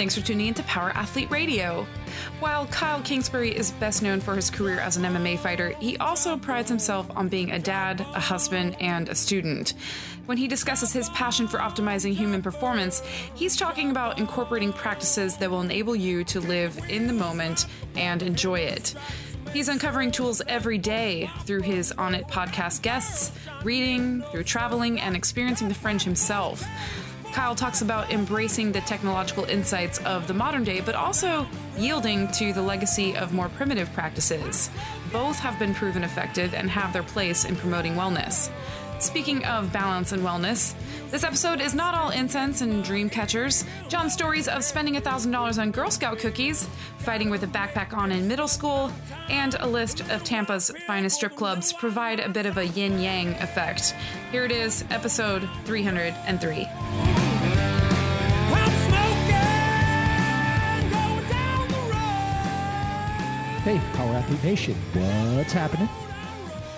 Thanks for tuning in to Power Athlete Radio. While Kyle Kingsbury is best known for his career as an MMA fighter, he also prides himself on being a dad, a husband, and a student. When he discusses his passion for optimizing human performance, he's talking about incorporating practices that will enable you to live in the moment and enjoy it. He's uncovering tools every day through his Onnit podcast guests, reading, through traveling, and experiencing the fringe himself. Kyle talks about embracing the technological insights of the modern day, but also yielding to the legacy of more primitive practices. Both have been proven effective and have their place in promoting wellness. Speaking of balance and wellness, this episode is not all incense and dream catchers. John's stories of spending $1,000 on Girl Scout cookies, fighting with a backpack on in middle school, and a list of Tampa's finest strip clubs provide a bit of a yin yang effect. Here it is, episode 303. Hey, Power Athlete Nation, what's happening?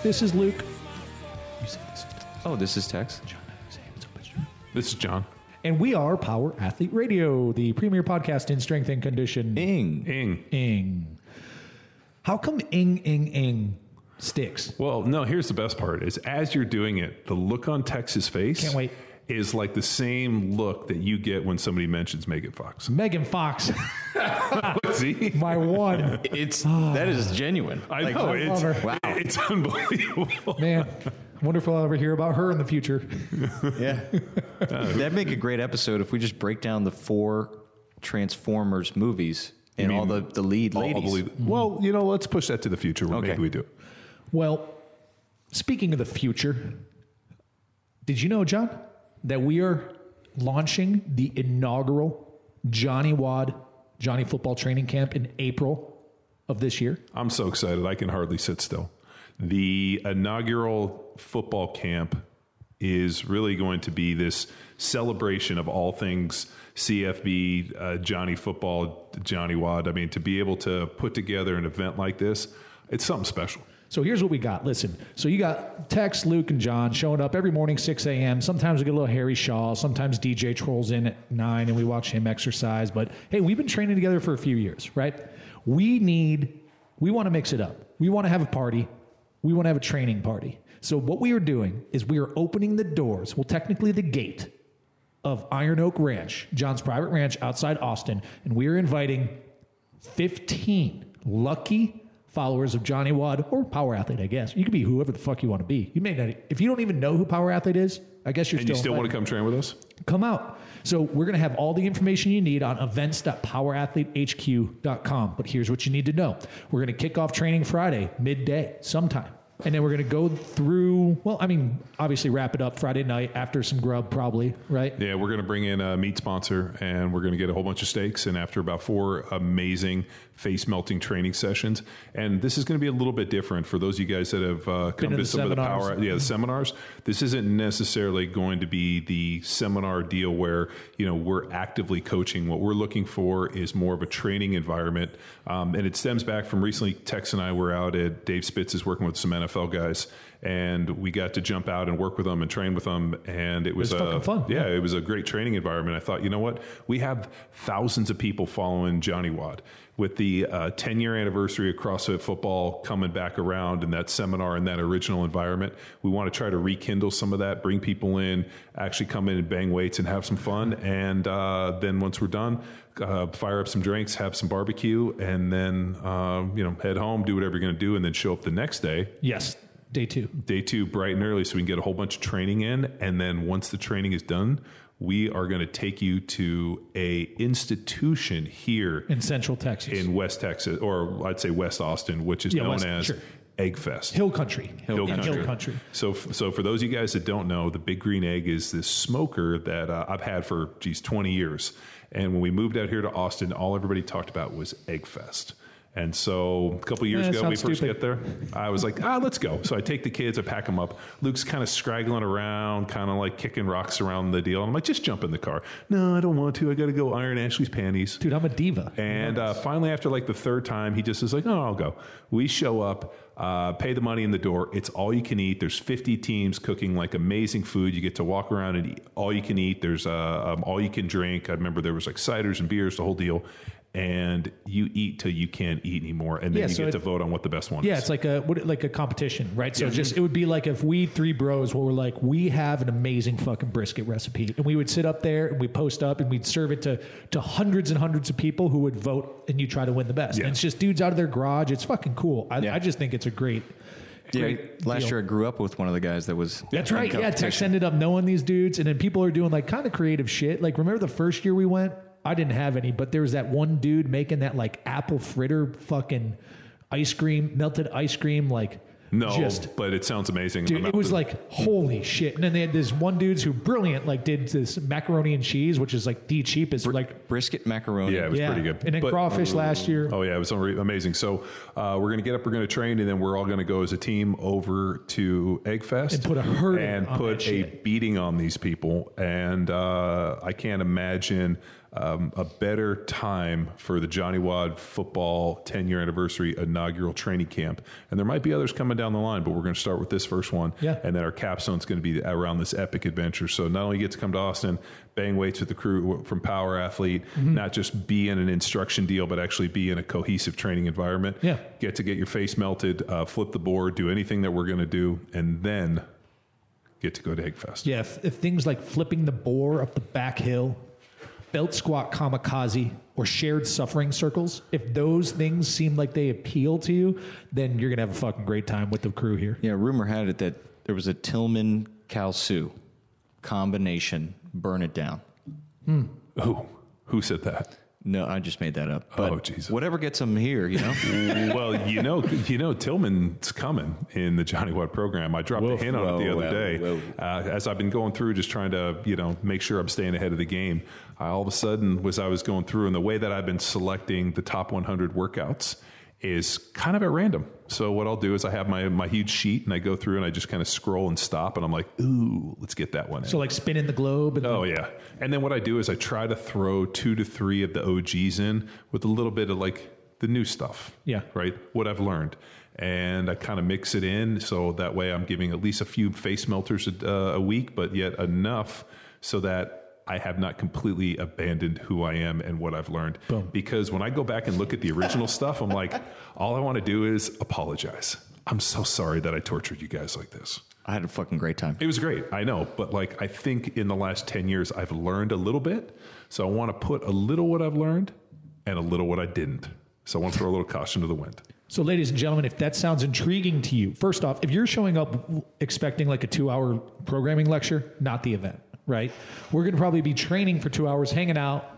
This is Luke. You say this is Oh, this is Tex. John. Say what's up, it's John. This is John. And we are Power Athlete Radio, the premier podcast in strength and conditioning. Ing. Ing. Ing. How come ing, ing, ing sticks? Well, no, here's the best part is as you're doing it, the look on Tex's face Can't wait. Is like the same look that you get when somebody mentions Megan Fox. Megan Fox, See? my one. It's that is genuine. I Like, know. I It's, love her. Wow. it's unbelievable. Man, I wonder if I'll ever hear about her in the future. Yeah, uh, that'd make a great episode if we just break down the four Transformers movies and all the the lead I'll- I'll ladies. believe it. Mm-hmm. Well, you know, let's push that to the future. Where Okay. Maybe we do. Well, speaking of the future, did you know, John, that we are launching the inaugural Johnnie WOD Johnny Football Training Camp in April of this year? I'm so excited. I can hardly sit still. The inaugural football camp is really going to be this celebration of all things CFB, uh, Johnny Football, Johnnie WOD. I mean, to be able to put together an event like this, it's something special. So here's what we got. Listen, so you got Tex, Luke, and John showing up every morning, 6 a.m. Sometimes we get a little Harry Shaw. Sometimes DJ trolls in at 9 and we watch him exercise. But hey, we've been training together for a few years, right? We need, we want to mix it up. We want to have a party. We want to have a training party. So what we are doing is we are opening the doors, well, technically the gate of Iron Oak Ranch, John's private ranch outside Austin, and we are inviting 15 lucky followers of Johnnie WOD or Power Athlete, I guess. You could be whoever the fuck you want to be. You may not, if you don't even know who Power Athlete is, I guess you're And still you still want to come train with us? Come out. So we're going to have all the information you need on events.powerathletehq.com. But here's what you need to know. We're going to kick off training Friday, midday, sometime. And then we're going to go through, well, I mean, obviously wrap it up Friday night after some grub, probably, right? Yeah, we're going to bring in a meat sponsor and we're going to get a whole bunch of steaks. And after about four amazing face melting training sessions, and this is going to be a little bit different for those of you guys that have uh, come to some of the power, yeah, the seminars. This isn't necessarily going to be the seminar deal where you know we're actively coaching. What we're looking for is more of a training environment, um, and it stems back from recently. Tex and I were out at Dave Spitz is working with some NFL guys. And we got to jump out and work with them and train with them, and it was, was a fucking fun, Yeah, yeah. it was a great training environment. I thought, you know what? We have thousands of people following Johnnie WOD. With the uh, 10 year anniversary of CrossFit football coming back around and that seminar in that original environment, we want to try to rekindle some of that, bring people in, actually come in and bang weights and have some fun. And uh, then once we're done, uh, fire up some drinks, have some barbecue, and then uh, you know head home, do whatever you're going to do, and then show up the next day Yes, day two. day two bright and early so we can get a whole bunch of training in and then once the training is done we are going to take you to a institution here in Central Texas. in west texas or i'd say west austin which is Yeah, known West- as sure. eggfest Hill Country. Hill In Country. Hill Country. So, so for those of you guys that don't know, the Big Green Egg is this smoker that uh, I've had for geez twenty years. And when we moved out here to Austin, all everybody talked about was Egg Fest. And so a couple years Eh, ago, we first stupid. get there, I was like, ah, let's go. So I take the kids, I pack them up. Luke's kind of scraggling around, kind of like kicking rocks around the deal. I'm like, just jump in the car. No, I don't want to. I got to go iron Ashley's panties. Dude, I'm a diva. And uh, finally, after like the third time, he just is like, "No, I'll go." We show up, uh, pay the money in the door. It's all you can eat. There's 50 teams cooking like amazing food. You get to walk around and eat all you can eat. There's uh, um, all you can drink. I remember there was like ciders and beers, the whole deal. And you eat till you can't eat anymore, and then Yeah, you so get it- to vote on what the best one Yeah, is. it's like a what, like a competition, right? So just it would be like if we three bros were like, we have an amazing fucking brisket recipe, and we would sit up there and we post up and we'd serve it to to hundreds and hundreds of people who would vote, and you try to win the best. Yeah. And it's just dudes out of their garage. It's fucking cool. I, Yeah. I just think it's a great. Yeah, great last deal. year I grew up with one of the guys that was. That's right. Yeah, Tex ended up knowing these dudes, and then people are doing like kind of creative shit. Like, remember the first year we went? I didn't have any, but there was that one dude making that like apple fritter fucking ice cream, melted ice cream, like no, just but it sounds amazing. Dude, it not- was like holy shit. And then they had this one dudes who brilliant like did this macaroni and cheese, which is like the cheapest. like brisket macaroni. yeah, it was yeah, pretty good. And then But- crawfish last year. Oh yeah, it was amazing. So uh, we're gonna get up, we're gonna train, and then we're all gonna go as a team over to Eggfest And put a hurting and on put that a shit. beating on these people. And uh, I can't imagine um, a better time for the Johnnie WOD football 10 year anniversary inaugural training camp. And there might be others coming down the line, but we're going to start with this first one. Yeah. And then our capstone is going to be around this epic adventure. So not only get to come to Austin, bang weights with the crew from Power Athlete, Mm-hmm. not just be in an instruction deal, but actually be in a cohesive training environment. Yeah. Get to get your face melted, uh, flip the board, do anything that we're going to do, and then get to go to Eggfest. Yeah, if, if things like flipping the boar up the back hill, belt squat kamikaze, or shared suffering circles, if those things seem like they appeal to you, then you're gonna have a fucking great time with the crew here. Yeah, rumor had it that there was a Tillman Kalsu combination. Burn it down. Hmm. Who? Who said that? No, I just made that up. But Oh, Jesus. Whatever gets them here, you know. well, you know, you know, Tillman's coming in the Johnnie WOD program. I dropped a hint on it the other whoa, day. Uh, as I've been going through, just trying to, you know, make sure I'm staying ahead of the game. I, all of a sudden, was I was going through, and the way that I've been selecting the top 100 workouts is kind of at random. So what I'll do is I have my my huge sheet, and I go through and I just kind of scroll and stop, and I'm like, ooh, let's get that one. In. So like spinning the globe and Oh yeah, and then what I do is I try to throw two to three of the OGs in with a little bit of like the new stuff. Yeah. right. What I've learned, and I kind of mix it in so that way I'm giving at least a few face melters a, uh, a week, but yet enough so that. I have not completely abandoned who I am and what I've learned. Boom. Because when I go back and look at the original stuff, I'm like, all I want to do is apologize. I'm so sorry that I tortured you guys like this. I had a fucking great time. It was great, I know, but like I think in the last 10 years I've learned a little bit. So I want to put a little what I've learned and a little what I didn't. So I want to throw a little caution to the wind. So, ladies and gentlemen, if that sounds intriguing to you, first off, if you're showing up expecting like a two hour programming lecture, not the event, right? We're going to probably be training for two hours, hanging out,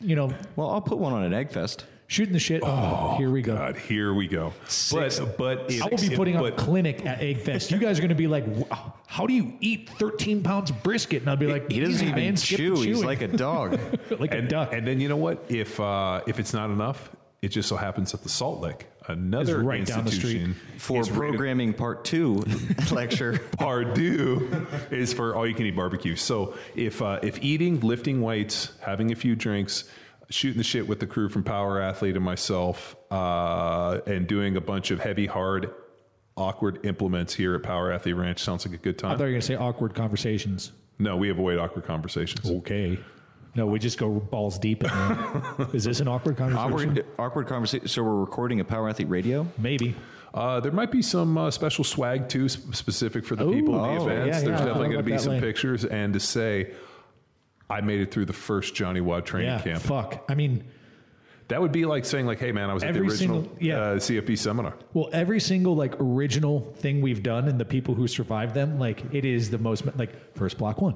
you know, Well, I'll put one on at Eggfest. shooting the shit. Oh, here we go. God, here we go. But but if, I will be putting on a but, clinic at Eggfest. You guys are going to be like, "Wow, how do you eat 13 pounds of brisket? And I'll be like, He doesn't "Yeah, even man, skip the chew. He's chewing." like a dog. like a duck. and then you know what? If uh, if it's not enough, it just so happens that the Salt Lick, another Is right down the street. institution For is ready to programming part two lecture. Pardue is for all you can eat barbecue. So if uh, if eating, lifting weights, having a few drinks, shooting the shit with the crew from Power Athlete and myself, uh, and doing a bunch of heavy, hard, awkward implements here at Power Athlete Ranch sounds like a good time. I thought you were going to say awkward conversations. no, we avoid awkward conversations. Okay. No, we just go balls deep in there. Is this an awkward conversation? awkward, awkward conversation. So we're recording a Power Athlete Radio. Maybe. Uh, there might be some uh, special swag too, s- specific for the people in the oh, events. yeah, There's yeah, definitely going to be some lane. pictures and to say. I made it through the first Johnnie WOD training Yeah. camp. Fuck. I mean, That would be like saying, like, "Hey, man, I was at the original single- yeah. uh, CFP seminar." well, every single like original thing we've done and the people who survived them, like it is the most like first block one,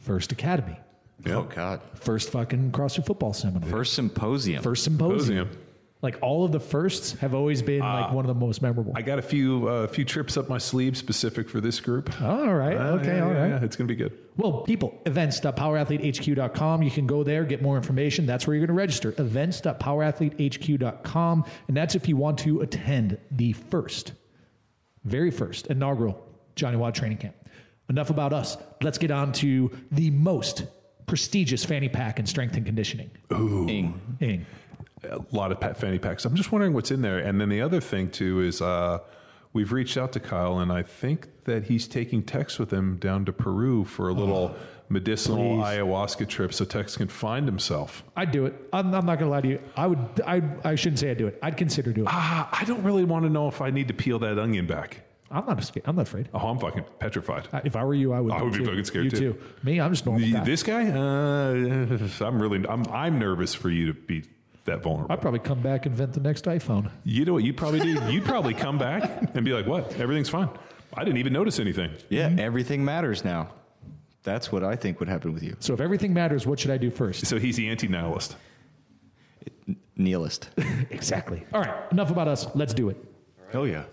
first academy, Oh God! first fucking CrossFit football seminar, First symposium. first symposium. Symposium. Like all of the firsts have always been like one of the most memorable. I got a few uh, few trips up my sleeve specific for this group. all right. Uh, okay. yeah, all yeah, right. yeah, it's gonna be good. Well, people, events.powerathletehq.com. You can go there, get more information. That's where you're going to register. Events.powerathletehq.com. And that's if you want to attend the first, very first inaugural Johnnie WOD training camp. Enough about us. Let's get on to the most prestigious fanny pack and strength and conditioning. Ing. Ing. a lot of pat fanny packs. I'm just wondering what's in there. And then the other thing too is uh, we've reached out to Kyle, and I think that he's taking Tex with him down to Peru for a little medicinal please. ayahuasca trip, so Tex can find himself. I'd do it. I'm, I'm not going to lie to you. I would. I. I shouldn't say I'd do it. I'd consider doing it. Ah, I don't really want to know if I need to peel that onion back. I'm not scared. I'm not afraid. Oh, I'm fucking petrified. I- If I were you, I would. I would be too. fucking scared you too. Me, I'm just normal. The- guy. this guy, uh, I'm really, I'm, I'm nervous for you to be that vulnerable. I'd probably come back and invent the next iPhone. You know what you'd probably do? You'd probably come back and be like, "What? Everything's fine. I didn't even notice anything." Yeah, everything matters now. That's what I think would happen with you. So if everything matters, what should I do first? So he's the anti-nihilist. Nihilist. Exactly. All right. Enough about us. Let's do it. Hell yeah.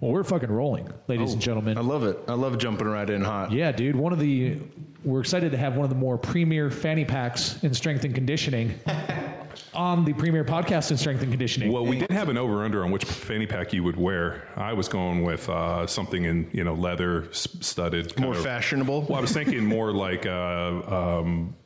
Well, we're fucking rolling, ladies and gentlemen. I love it. I love jumping right in hot. Yeah, dude. One of the we're excited to have one of the more premier fanny packs in strength and conditioning on the premier podcast in strength and conditioning. Well, we did have an over/under on which fanny pack you would wear. I was going with uh, something in you know leather studded, More of- fashionable. Well, I was thinking more like uh, um,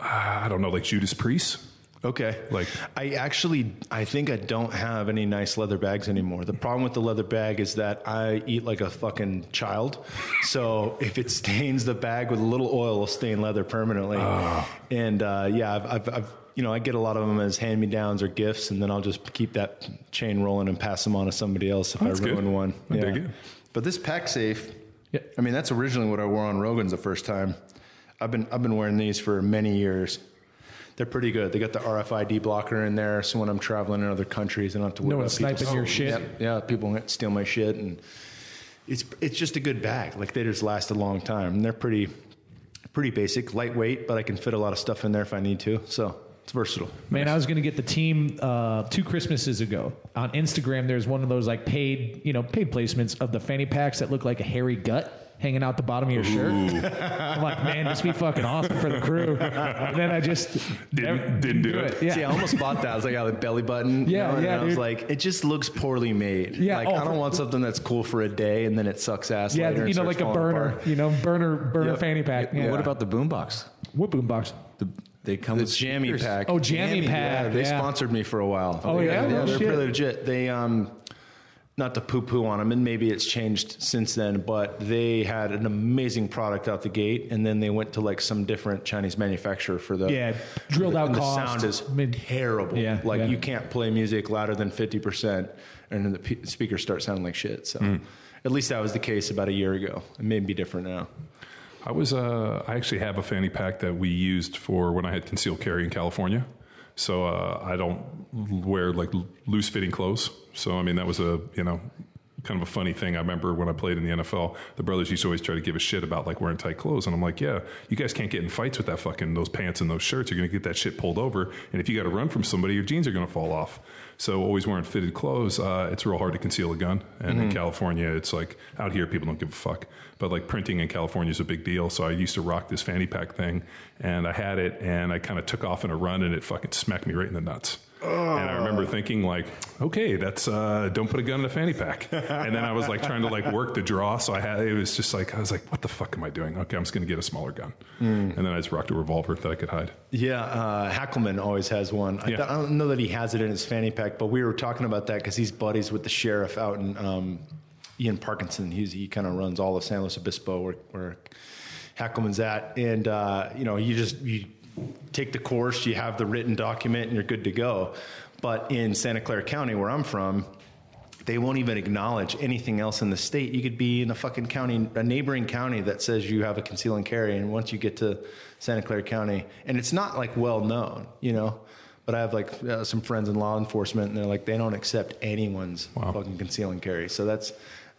I don't know, like Judas Priest. Okay. Like- I actually I think I don't have any nice leather bags anymore. The problem with the leather bag is that I eat like a fucking child. So if it stains the bag with a little oil, it'll stain leather permanently. And uh, yeah, I've, I've, I've you know I get a lot of them as hand me downs or gifts, and then I'll just keep that chain rolling and pass them on to somebody else if That's I ruin good. one. I dig it. But this pack safe. Yeah. I mean, that's originally what I wore on Rogan's the first time. I've been I've been wearing these for many years. They're pretty good. They got the RFID blocker in there, so when I'm traveling in other countries, I don't have to worry No about people sniping your shit. Yeah, yeah, people steal my shit, and it's it's just a good bag. Like they just last a long time. And they're pretty pretty basic, lightweight, but I can fit a lot of stuff in there if I need to. So it's versatile. Man, I was going to get the team uh, two Christmases ago on Instagram. There's one of those like paid, you know, paid placements of the fanny packs that look like a hairy gut hanging out the bottom of your shirt. I'm like, man, this would be fucking awesome for the crew. And then I just Didn't- never- didn't do it. Yeah. See, I almost bought that. I was like, yeah, the belly button. you Yeah, know, and yeah, I was dude. like, it just looks poorly made. Yeah, like oh, I don't want something that's cool for a day and then it sucks ass. yeah, later you know, like a burner, apart. you know, burner, burner Yep. fanny pack. Yeah. What about the boombox? what boombox? The, they come The with jammy speakers. pack. Oh, jammy Yeah, pack, they yeah. sponsored me for a while. Oh, yeah? yeah, No they're shit. pretty legit. They um, not to poo poo on them, and maybe it's changed since then, but they had an amazing product out the gate, and then they went to like some different Chinese manufacturer for the Yeah, drilled out and cost. The sound is I mean, terrible. yeah, like yeah. you can't play music louder than fifty percent, and then the p- speakers start sounding like shit. So. Hmm. At least that was the case about a year ago. It may be different now. I was uh, I actually have a fanny pack that we used for when I had concealed carry in California. So uh, I don't wear like loose fitting clothes. So I mean that was a you know kind of a funny thing. I remember when I played in the NFL, the brothers used to always try to give a shit about like wearing tight clothes, and I'm like, yeah, you guys can't get in fights with that fucking those pants and those shirts. You're gonna get that shit pulled over, and if you got to run from somebody, your jeans are gonna fall off. So always wearing fitted clothes, uh, it's real hard to conceal a gun. And in California, it's like out here people don't give a fuck, but like printing in California is a big deal. So I used to rock this fanny pack thing, and I had it, and I kind of took off in a run, and it fucking smacked me right in the nuts. And I remember thinking like, okay, that's uh, don't put a gun in a fanny pack. and then I was like trying to like work the draw, so I had it was just like I was like, what the fuck am I doing? Okay, I'm just gonna get a smaller gun, and then I just rocked a revolver that I could hide. Yeah, uh, Hackelman always has one. I, Yeah. th- I don't know that he has it in his fanny pack, but we were talking about that because he's buddies with the sheriff out in um, Ian Parkinson. He's, he kind of runs all of San Luis Obispo where, where Hackelman's at, and uh, you know, you just you take the course, you have the written document, and you're good to go. But in Santa Clara County, where I'm from, they won't even acknowledge anything else in the state. You could be in a fucking county, a neighboring county that says you have a conceal and carry, and once you get to Santa Clara County, and it's not like well known, you know. But I have like uh, some friends in law enforcement, and they're like they don't accept anyone's fucking conceal and carry. So that's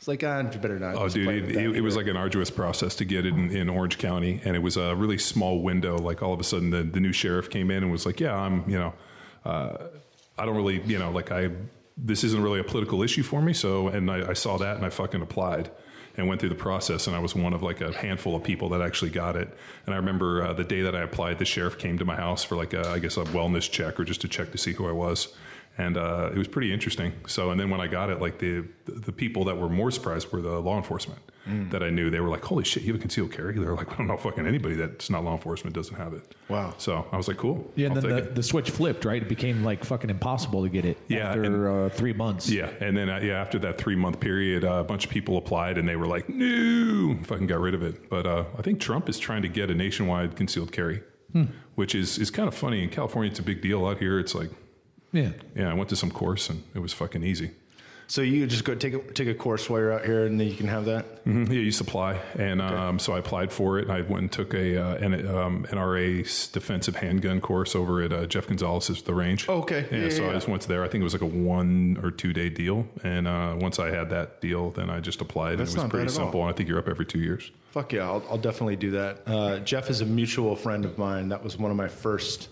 it's like ah, you better not. Oh, dude, it, it, it was like an arduous process to get it in, in Orange County, and it was a really small window. Like all of a sudden, the, the new sheriff came in and was like, "Yeah, I'm, you know, uh, I don't really, you know, like I, this isn't really a political issue for me. So, and I, I saw that and I fucking applied and went through the process. And I was one of like a handful of people that actually got it. And I remember uh, the day that I applied, the sheriff came to my house for like a, I guess a wellness check or just to check to see who I was. And uh, it was pretty interesting. So, and then when I got it, like the the people that were more surprised were the law enforcement that I knew. They were like, "Holy shit, you have a concealed carry!" They're like, "I don't know, fucking anybody that's not law enforcement doesn't have it." Wow. So I was like, "Cool." Yeah, and I'll then take the, it. the switch flipped, right? It became like fucking impossible to get it Yeah, after uh, three months. Yeah, and then uh, yeah, after that three month period, uh, a bunch of people applied, and they were like, "No," fucking got rid of it. But uh, I think Trump is trying to get a nationwide concealed carry, which is is kind of funny. In California, it's a big deal. Out here, it's like, Yeah. yeah, I went to some course and it was fucking easy. So you just go take a, take a course while you're out here, and then you can have that. Mhm. Yeah, you supply, and um, so I applied for it. I went and took a uh, N- um, NRA defensive handgun course over at uh, Jeff Gonzalez's The Range. Oh, okay. Yeah, Yeah, so yeah, I yeah. just went to there. I think it was like a one or two day deal, and uh, once I had that deal, then I just applied. That's and it was not pretty bad at all. simple. And I think you're up every two years. Fuck yeah, I'll, I'll definitely do that. Uh, Jeff is a mutual friend of mine. That was one of my first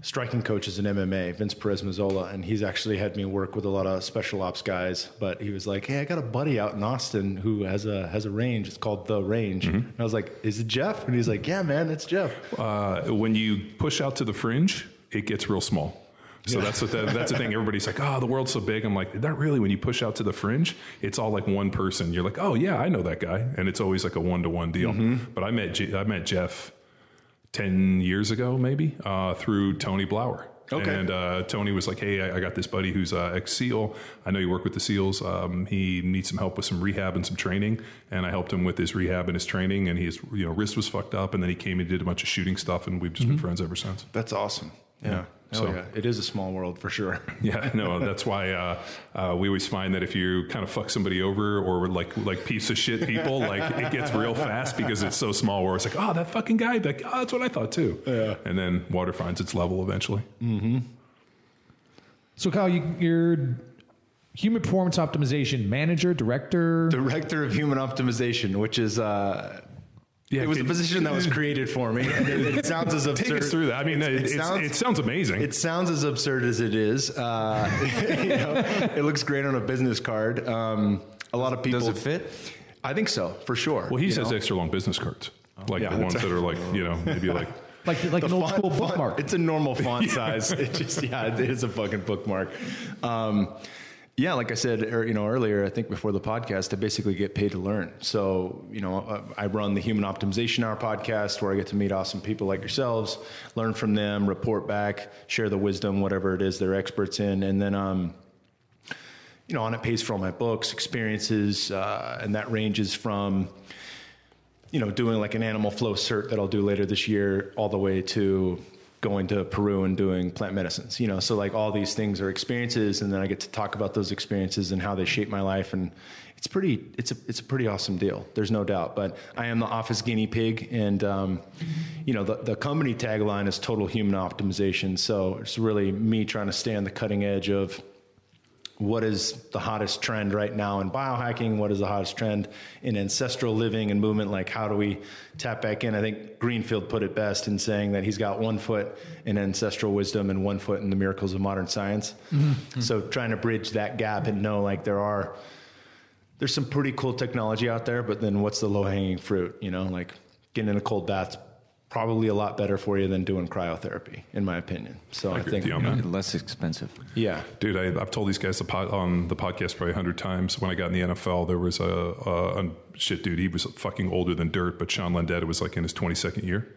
striking coaches in MMA, Vince Perez Mazzola, and he's actually had me work with a lot of special ops guys. But he was like, "Hey, I got a buddy out in Austin who has a has a range. It's called the Range." Mm-hmm. And I was like, "Is it Jeff?" And he's like, "Yeah, man, it's Jeff." Uh, when you push out to the fringe, it gets real small. So that's what the, that's the thing. Everybody's like, "Oh, the world's so big." I'm like, "Not really." When you push out to the fringe, it's all like one person. You're like, "Oh yeah, I know that guy," and it's always like a one to one deal. Mm-hmm. But I met I met Jeff ten years ago, maybe uh, through Tony Blauer. Okay. And uh, Tony was like, "Hey, I, I got this buddy who's uh, ex SEAL. I know you work with the SEALs. Um, he needs some help with some rehab and some training." And I helped him with his rehab and his training. And his you know wrist was fucked up. And then he came and did a bunch of shooting stuff. And we've just been friends ever since. That's awesome. Yeah. So- So yeah, it is a small world for sure. Yeah, no, that's why uh, uh, we always find that if you kind of fuck somebody over or like like piece of shit people, like it gets real fast because it's so small. Where it's like, oh, that fucking guy, like, oh, that's what I thought too. Yeah. And then water finds its level eventually. Mm-hmm. So, Kyle, you, you're human performance optimization manager, director. Director of Human Optimization, which is. Uh, Yeah, it was a position that was created for me. And it, it sounds as absurd. Take us through that. I mean, it, It it's, sounds- it sounds amazing. It sounds as absurd as it is. Uh, you know, it looks great on a business card. Um, a lot of people. Does it fit? I think so, for sure. well, he you says know? extra long business cards, like Yeah, the ones that's- that are like you know maybe like like like an old font- school font- bookmark. It's a normal font size. It just yeah, it is a fucking bookmark. Um, yeah, like I said, er, you know, earlier, I think before the podcast, I basically get paid to learn. So, you know, uh, I run the Human Optimization Hour podcast where I get to meet awesome people like yourselves, learn from them, report back, share the wisdom, whatever it is they're experts in, and then, um, you know, Onnit pays for all my books, experiences, uh, and that ranges from you know, doing like an animal flow cert that I'll do later this year, all the way to going to Peru and doing plant medicines. You know, so like all these things are experiences, and then I get to talk about those experiences and how they shape my life, and it's pretty, it's a, it's a pretty awesome deal. There's no doubt. But I am the office guinea pig, and um, you know, the the company tagline is total human optimization. So it's really me trying to stay on the cutting edge of what is the hottest trend right now in biohacking? What is the hottest trend in ancestral living and movement? Like, how do we tap back in? I think Greenfield put it best in saying that he's got one foot in ancestral wisdom and one foot in the miracles of modern science. Mm-hmm. So, trying to bridge that gap and know like there are there's some pretty cool technology out there, but then what's the low hanging fruit? You know, like getting in a cold bath's probably a lot better for you than doing cryotherapy, in my opinion. So I, agree think, you on that. Less expensive. yeah, Dude, I, I've told these guys the pod, on the podcast probably a hundred times. When I got in the NFL, there was a, a, a shit dude. He was fucking older than dirt, but Sean Landeta was like in his twenty second year,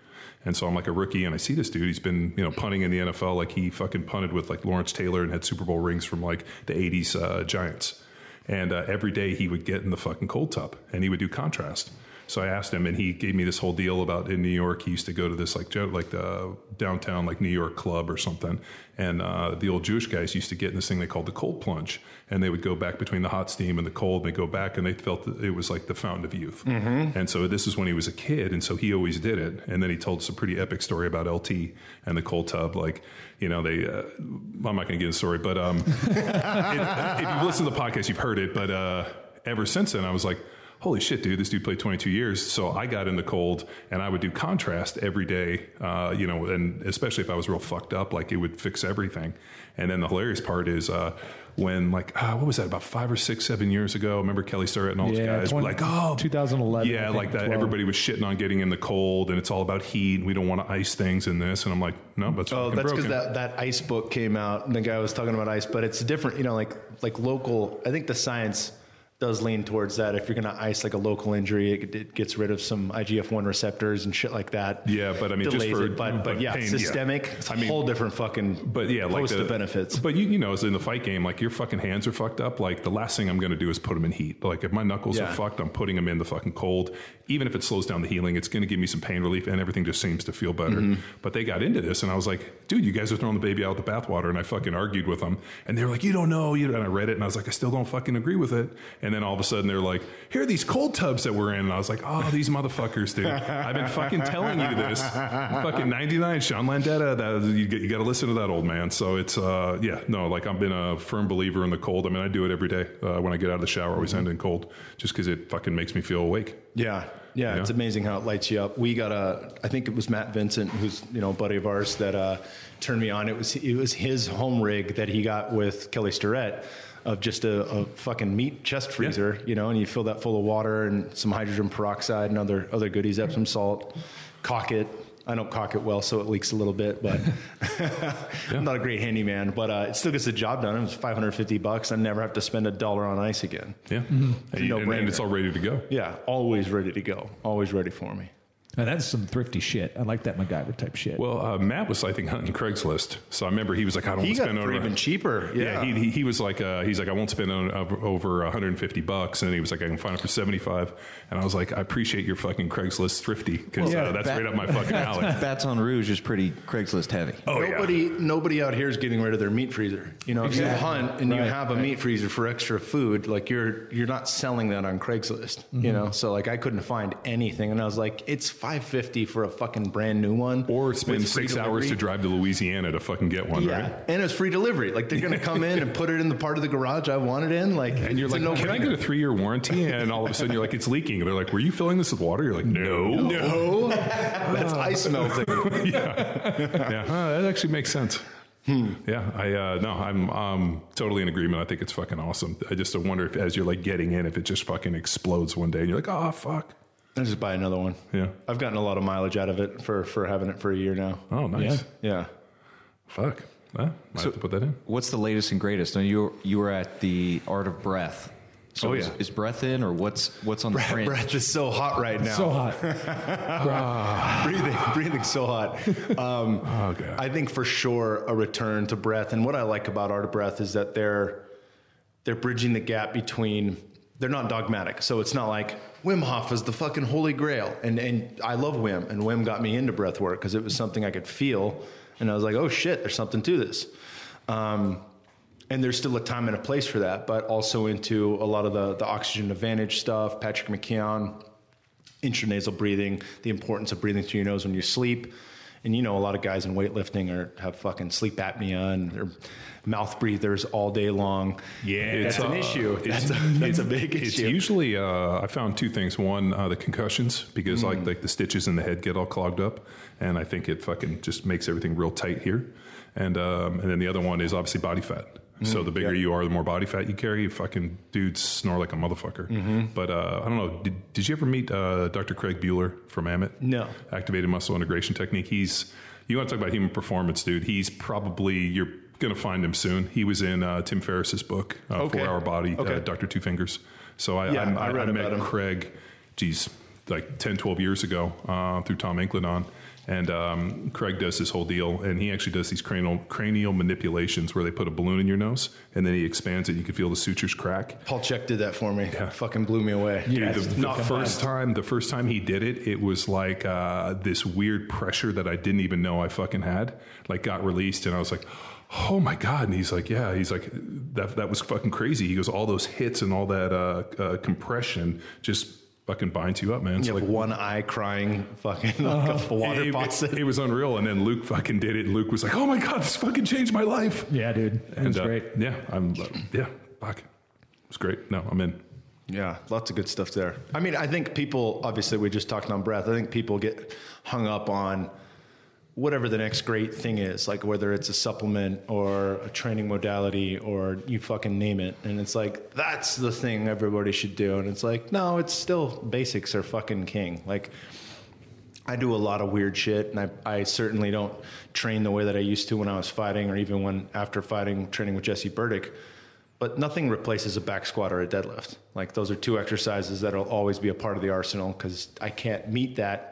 and so I'm like a rookie, and I see this dude. He's been you know punting in the NFL like he fucking punted with like Lawrence Taylor and had Super Bowl rings from like the '80s uh, Giants. And uh, every day he would get in the fucking cold tub and he would do contrast. So I asked him, and he gave me this whole deal about in New York. He used to go to this like like the downtown like New York club or something, and uh, the old Jewish guys used to get in this thing they called the cold plunge, and they would go back between the hot steam and the cold. And they go back, and they felt that it was like the fountain of youth. And so this is when he was a kid, and so he always did it. And then he told us a pretty epic story about LT and the cold tub. Like you know, they uh, I'm not going to get into the story, but um, it, if you've listened to the podcast, you've heard it. But uh, ever since then, I was like, holy shit, dude, this dude played 22 years. So I got in the cold and I would do contrast every day, uh, you know, and especially if I was real fucked up, like it would fix everything. And then the hilarious part is, uh, when like uh, what was that about five or six seven years ago remember kelly Starrett and all those Yeah, guys were 20 like oh 2011, yeah think, like that 12. everybody was shitting on getting in the cold and it's all about heat and we don't want to ice things in this and i'm like no that's Oh, that's because that, that ice book came out, and the guy was talking about ice, but it's different. You know, like like local. I think the science does lean towards that. If you're going to ice like a local injury, it, it gets rid of some IGF one receptors and shit like that. Yeah, but I mean, just for- it. But, but but yeah, pain, yeah. systemic. It's a I mean- whole different fucking. But yeah, like the benefits. But you, you know, as in the fight game, like your fucking hands are fucked up. Like the last thing I'm going to do is put them in heat. Like if my knuckles Yeah. are fucked, I'm putting them in the fucking cold. Even if it slows down the healing, it's going to give me some pain relief, and everything just seems to feel better. Mm-hmm. But they got into this, and I was like, dude, you guys are throwing the baby out with the bathwater, and I fucking argued with them, and they were like, you don't know, you. And I read it, and I was like, I still don't fucking agree with it. And then all of a sudden, they're like, here are these cold tubs that we're in, and I was like, oh, these motherfuckers, dude. I've been fucking telling you this. fucking 99, Sean Landeta. That you, you got to listen to that old man. So it's uh, yeah, no, like I've been a firm believer in the cold. I mean, I do it every day uh, when I get out of the shower. I always end in cold, just because it fucking makes me feel awake. Yeah, yeah, Yeah. it's amazing how it lights you up. We got a, I think it was Matt Vincent, who's you know a buddy of ours that uh, turned me on. It was it was his home rig that he got with Kelly Starrett of just a, a fucking meat chest freezer, you know, and you fill that full of water and some hydrogen peroxide and other other goodies, Epsom salt, cock it. I don't cock it well, so it leaks a little bit, but I'm not a great handyman. But uh, it still gets the job done. It was 550 bucks. I never have to spend a dollar on ice again. Yeah, Mm-hmm. and, you- and- and it's all ready to go. Yeah, always ready to go. Always ready for me. And that's some thrifty shit. I like that MacGyver type shit. Well, uh, Matt was, I think, hunting Craigslist. So I remember he was like, I don't He want to got spend it for over even cheaper. Yeah, Yeah. he, he, he was like, uh, he's like, I won't spend on, uh, over 150 bucks, and he was like, I can find it for 75. And I was like, I appreciate your fucking Craigslist thrifty because Well, uh, that's that- right up my fucking alley. Baton Rouge is pretty Craigslist heavy. Oh yeah. nobody, nobody out here is getting rid of their meat freezer. You know, if you hunt and you have a meat freezer for extra food, like you're you're not selling that on Craigslist. Mm-hmm. You know, so like I couldn't find anything, and I was like, it's five fifty for a fucking brand new one, Or spend six hours to drive to Louisiana to fucking get one, Yeah, right? and it's free delivery. Like they're gonna come in and put it in the part of the garage I want it in. Like, And you're like, can I get a three year warranty? And all of a sudden you're like, it's leaking. And they're like, were you filling this with water? You're like, no. No, that's ice melting. yeah, uh, that actually makes sense. Hmm. Yeah, I uh, no, I'm um, totally in agreement. I think it's fucking awesome. I just wonder if, as you're like getting in, if it just fucking explodes one day, and you're like, oh fuck. I just buy another one. Yeah. I've gotten a lot of mileage out of it for for having it for a year now. Oh, nice. Yeah. Fuck. Huh? Might have to put that in. What's the latest and greatest? Now you you were at the Art of Breath. So Oh, is, yeah. is breath in or what's what's on the print? Breath is so hot right now. so hot. breathing, breathing so hot. Um, Oh, God. I think for sure a return to breath. And what I like about Art of Breath is that they're they're bridging the gap between. They're not dogmatic, so it's not like Wim Hof is the fucking holy grail. And and I love Wim, and Wim got me into breath work because it was something I could feel, and I was like, oh shit, there's something to this. Um, and there's still a time and a place for that, but also into a lot of the the oxygen advantage stuff. Patrick McKeown, intranasal breathing, the importance of breathing through your nose when you sleep. And you know, a lot of guys in weightlifting are have fucking sleep apnea and they're mouth breathers all day long. Yeah, that's it's, an uh, issue. it's- That's a, that's a big It's usually uh, I found two things. One, uh, the concussions because Mm. like like the stitches in the head get all clogged up, and I think it fucking just makes everything real tight here. And um, and then the other one is obviously body fat. So the bigger yeah. you are, the more body fat you carry. You Fucking dudes snore like a motherfucker. Mm-hmm. But uh, I don't know. Did, did you ever meet uh, Dr. Craig Buhler from AMIT? No. Activated muscle integration technique. He's you want to talk about human performance, dude. He's probably you're gonna find him soon. He was in uh, Tim Ferriss's book, uh, Okay. Four Hour Body, Okay. uh, Dr. Two Fingers. So I, Yeah, I, I read met him. Craig, geez, like 10, 12 years ago uh, through Tom Incledon. And um, Craig does this whole deal, and he actually does these cranial cranial manipulations where they put a balloon in your nose, and then he expands it. You can feel the sutures crack. Paul Chek did that for me. Fucking blew me away. Dude, the, the Not first fun. time, the first time he did it, it was like uh, this weird pressure that I didn't even know I fucking had. Like got released, and I was like, "Oh my god!" And he's like, "Yeah." He's like, "That that was fucking crazy." He goes, "All those hits and all that uh, uh, compression just fucking binds you up, man." You So have one eye crying, fucking like a water it, it- faucet. it was unreal. And then Luke fucking did it. And Luke was like, "Oh my god, this fucking changed my life." Yeah, dude. It was uh, great. Yeah, I'm. Uh, yeah, fuck. It was great. No, I'm in. Yeah, lots of good stuff there. I mean, I think people, obviously, we just talked on breath. I think people get hung up on whatever the next great thing is, like whether it's a supplement or a training modality or you fucking name it. And it's like, that's the thing everybody should do. And it's like, no, it's still basics are fucking king. Like, I do a lot of weird shit, and I, I certainly don't train the way that I used to when I was fighting, or even when after fighting, training with Jesse Burdick. But nothing replaces a back squat or a deadlift. Like those are two exercises that'll always be a part of the arsenal because I can't meet that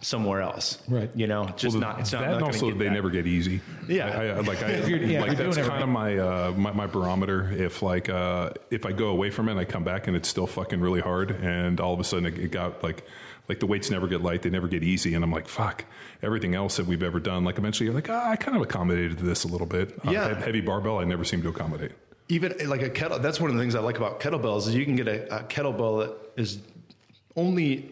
somewhere else. Right. You know, just Well, not. It's not. that not and also get they that. never get easy. Yeah. I, I, like I, yeah, like that's doing it kind of my, uh, my my barometer. If like uh, if I go away from it, and I come back and it's still fucking really hard, and all of a sudden it, it got like like the weights never get light, they never get easy, and I'm like fuck. Everything else that we've ever done, like eventually you're like, ah, I kind of accommodated this a little bit. Uh, Yeah. he- heavy barbell, I never seem to accommodate. even like a kettle that's one of the things i like about kettlebells is you can get a, a kettlebell that is only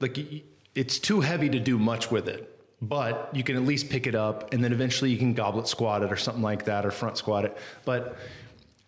like y- it's too heavy to do much with it but you can at least pick it up and then eventually you can goblet squat it or something like that or front squat it. But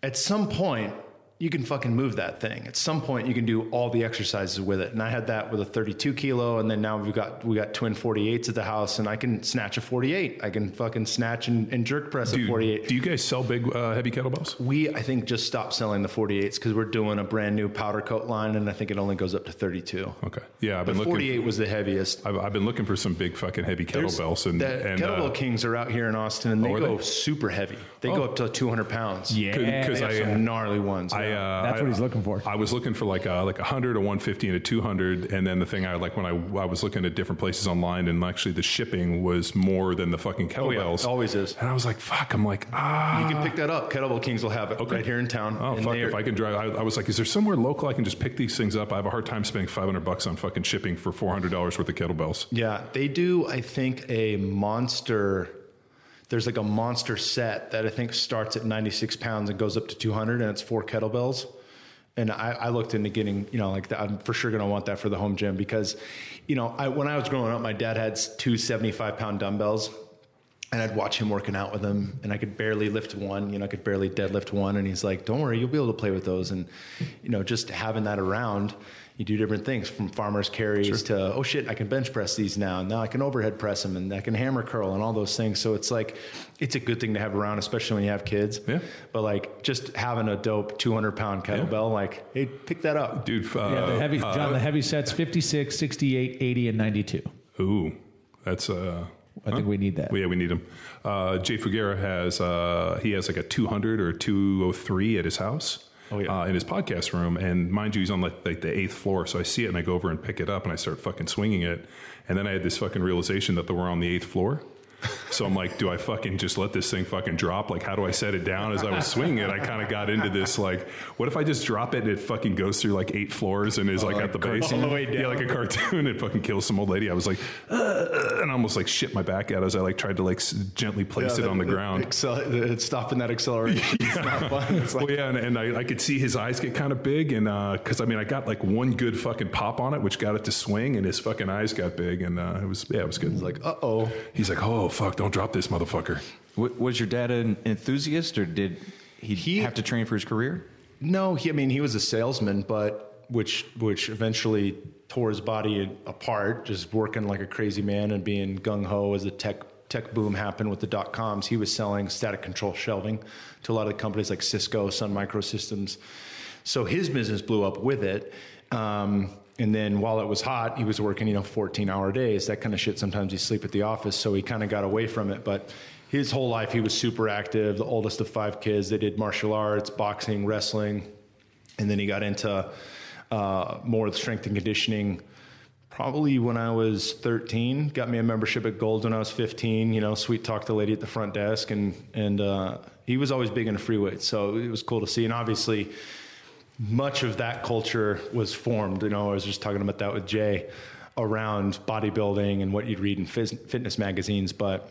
at some point you can fucking move that thing. At some point, you can do all the exercises with it. And I had that with a 32 kilo, and then now we've got we got twin 48s at the house, and I can snatch a 48. I can fucking snatch and, and jerk press a Do, 48. do you guys sell big uh, heavy kettlebells? We, I think, just stopped selling the 48s because we're doing a brand new powder coat line, and I think it only goes up to 32. Okay, yeah, I've The been looking. 48 was the heaviest. I've, I've been looking for some big fucking heavy There's- kettlebells, and, the and kettlebell uh, kings are out here in Austin, and they Oh, go they? super heavy. They go Oh. up to 200 pounds. Yeah. because I have some gnarly ones. I, yeah. uh, That's I- what he's looking for. I was looking for like a like a hundred, a one fifty, and a two hundred, and then the thing I like when I I was looking at different places online, and actually the shipping was more than the fucking Oh, yeah, kettlebells. always is. And I was like, fuck. I'm like, ah. You can pick that up. Kettlebell Kings will have it right here in town. Oh fuck! If I can drive, I, I was like, is there somewhere local I can just pick these things up? I have a hard time spending 500 bucks on fucking shipping for 400 dollars worth of kettlebells. Yeah, they do. I think a monster. There's like a monster set that I think starts at 96 pounds and goes up to 200, and it's four kettlebells. And I, I looked into getting, you know, like that. I'm for sure going to want that for the home gym because, you know, I, when I was growing up, my dad had two 75 pound dumbbells, and I'd watch him working out with them, and I could barely lift one. You know, I could barely deadlift one, and he's like, "Don't worry, you'll be able to play with those." And you know, just having that around, you do different things from farmers carries to oh shit, I can bench press these now, and now I can overhead press them, and I can hammer curl and all those things. So it's like, it's a good thing to have around, especially when you have kids. Yeah. But like, just having a dope 200 pound kettlebell, like, hey, pick that up. Dude, uh, yeah, the heavy, John, the heavy sets 56, 68, 80, and 92. ooh, that's uh. I think we need that. Well, yeah, we need him. Uh, Jay Ferruggia has uh, he has like a 200 or 203 at his house. Oh, yeah. uh, in his podcast room, and mind you, he's on like, like the eighth floor. So I see it, and I go over and pick it up, and I start fucking swinging it. And then I had this fucking realization that we're on the eighth floor. So I'm like, do I fucking just let this thing fucking drop? Like, how do I set it down? As I was swinging it, I kind of got into this like, what if I just drop it and it fucking goes through like eight floors and is like, at the base, all the way yeah, like a cartoon. It fucking kills some old lady. I was like, uh, and almost like shit my back out as I like tried to like s- gently place Yeah, it on the the- ground. Accel- it's stopping that acceleration. It's not fun. It's like, Well, yeah, and, and I, I could see his eyes get kind of big, and uh because I mean, I got like one good fucking pop on it, which got it to swing, and his fucking eyes got big, and uh, it was yeah, it was good. like, uh oh. He's like, oh fuck, don't drop this motherfucker. W- was your dad an enthusiast, or did he, He- have to train for his career? No, he, I mean he was a salesman, but which which eventually tore his body apart, just working like a crazy man and being gung ho as the tech tech boom happened with the dot coms. He was selling static control shelving to a lot of the companies like Cisco, Sun Microsystems. So his business blew up with it. Um, and then while it was hot, he was working, you know, 14 hour days, that kind of shit. Sometimes he sleep at the office. So he kind of got away from it. But his whole life, he was super active, the oldest of five kids. They did martial arts, boxing, wrestling. And then he got into uh, more strength and conditioning probably when I was 13. Got me a membership at Gold when I was 15. You know, sweet talked the lady at the front desk, and and uh, he was always big into free weights, so it was cool to see. And obviously, much of that culture was formed. You know, I was just talking about that with Jay around bodybuilding and what you'd read in fitness magazines, but.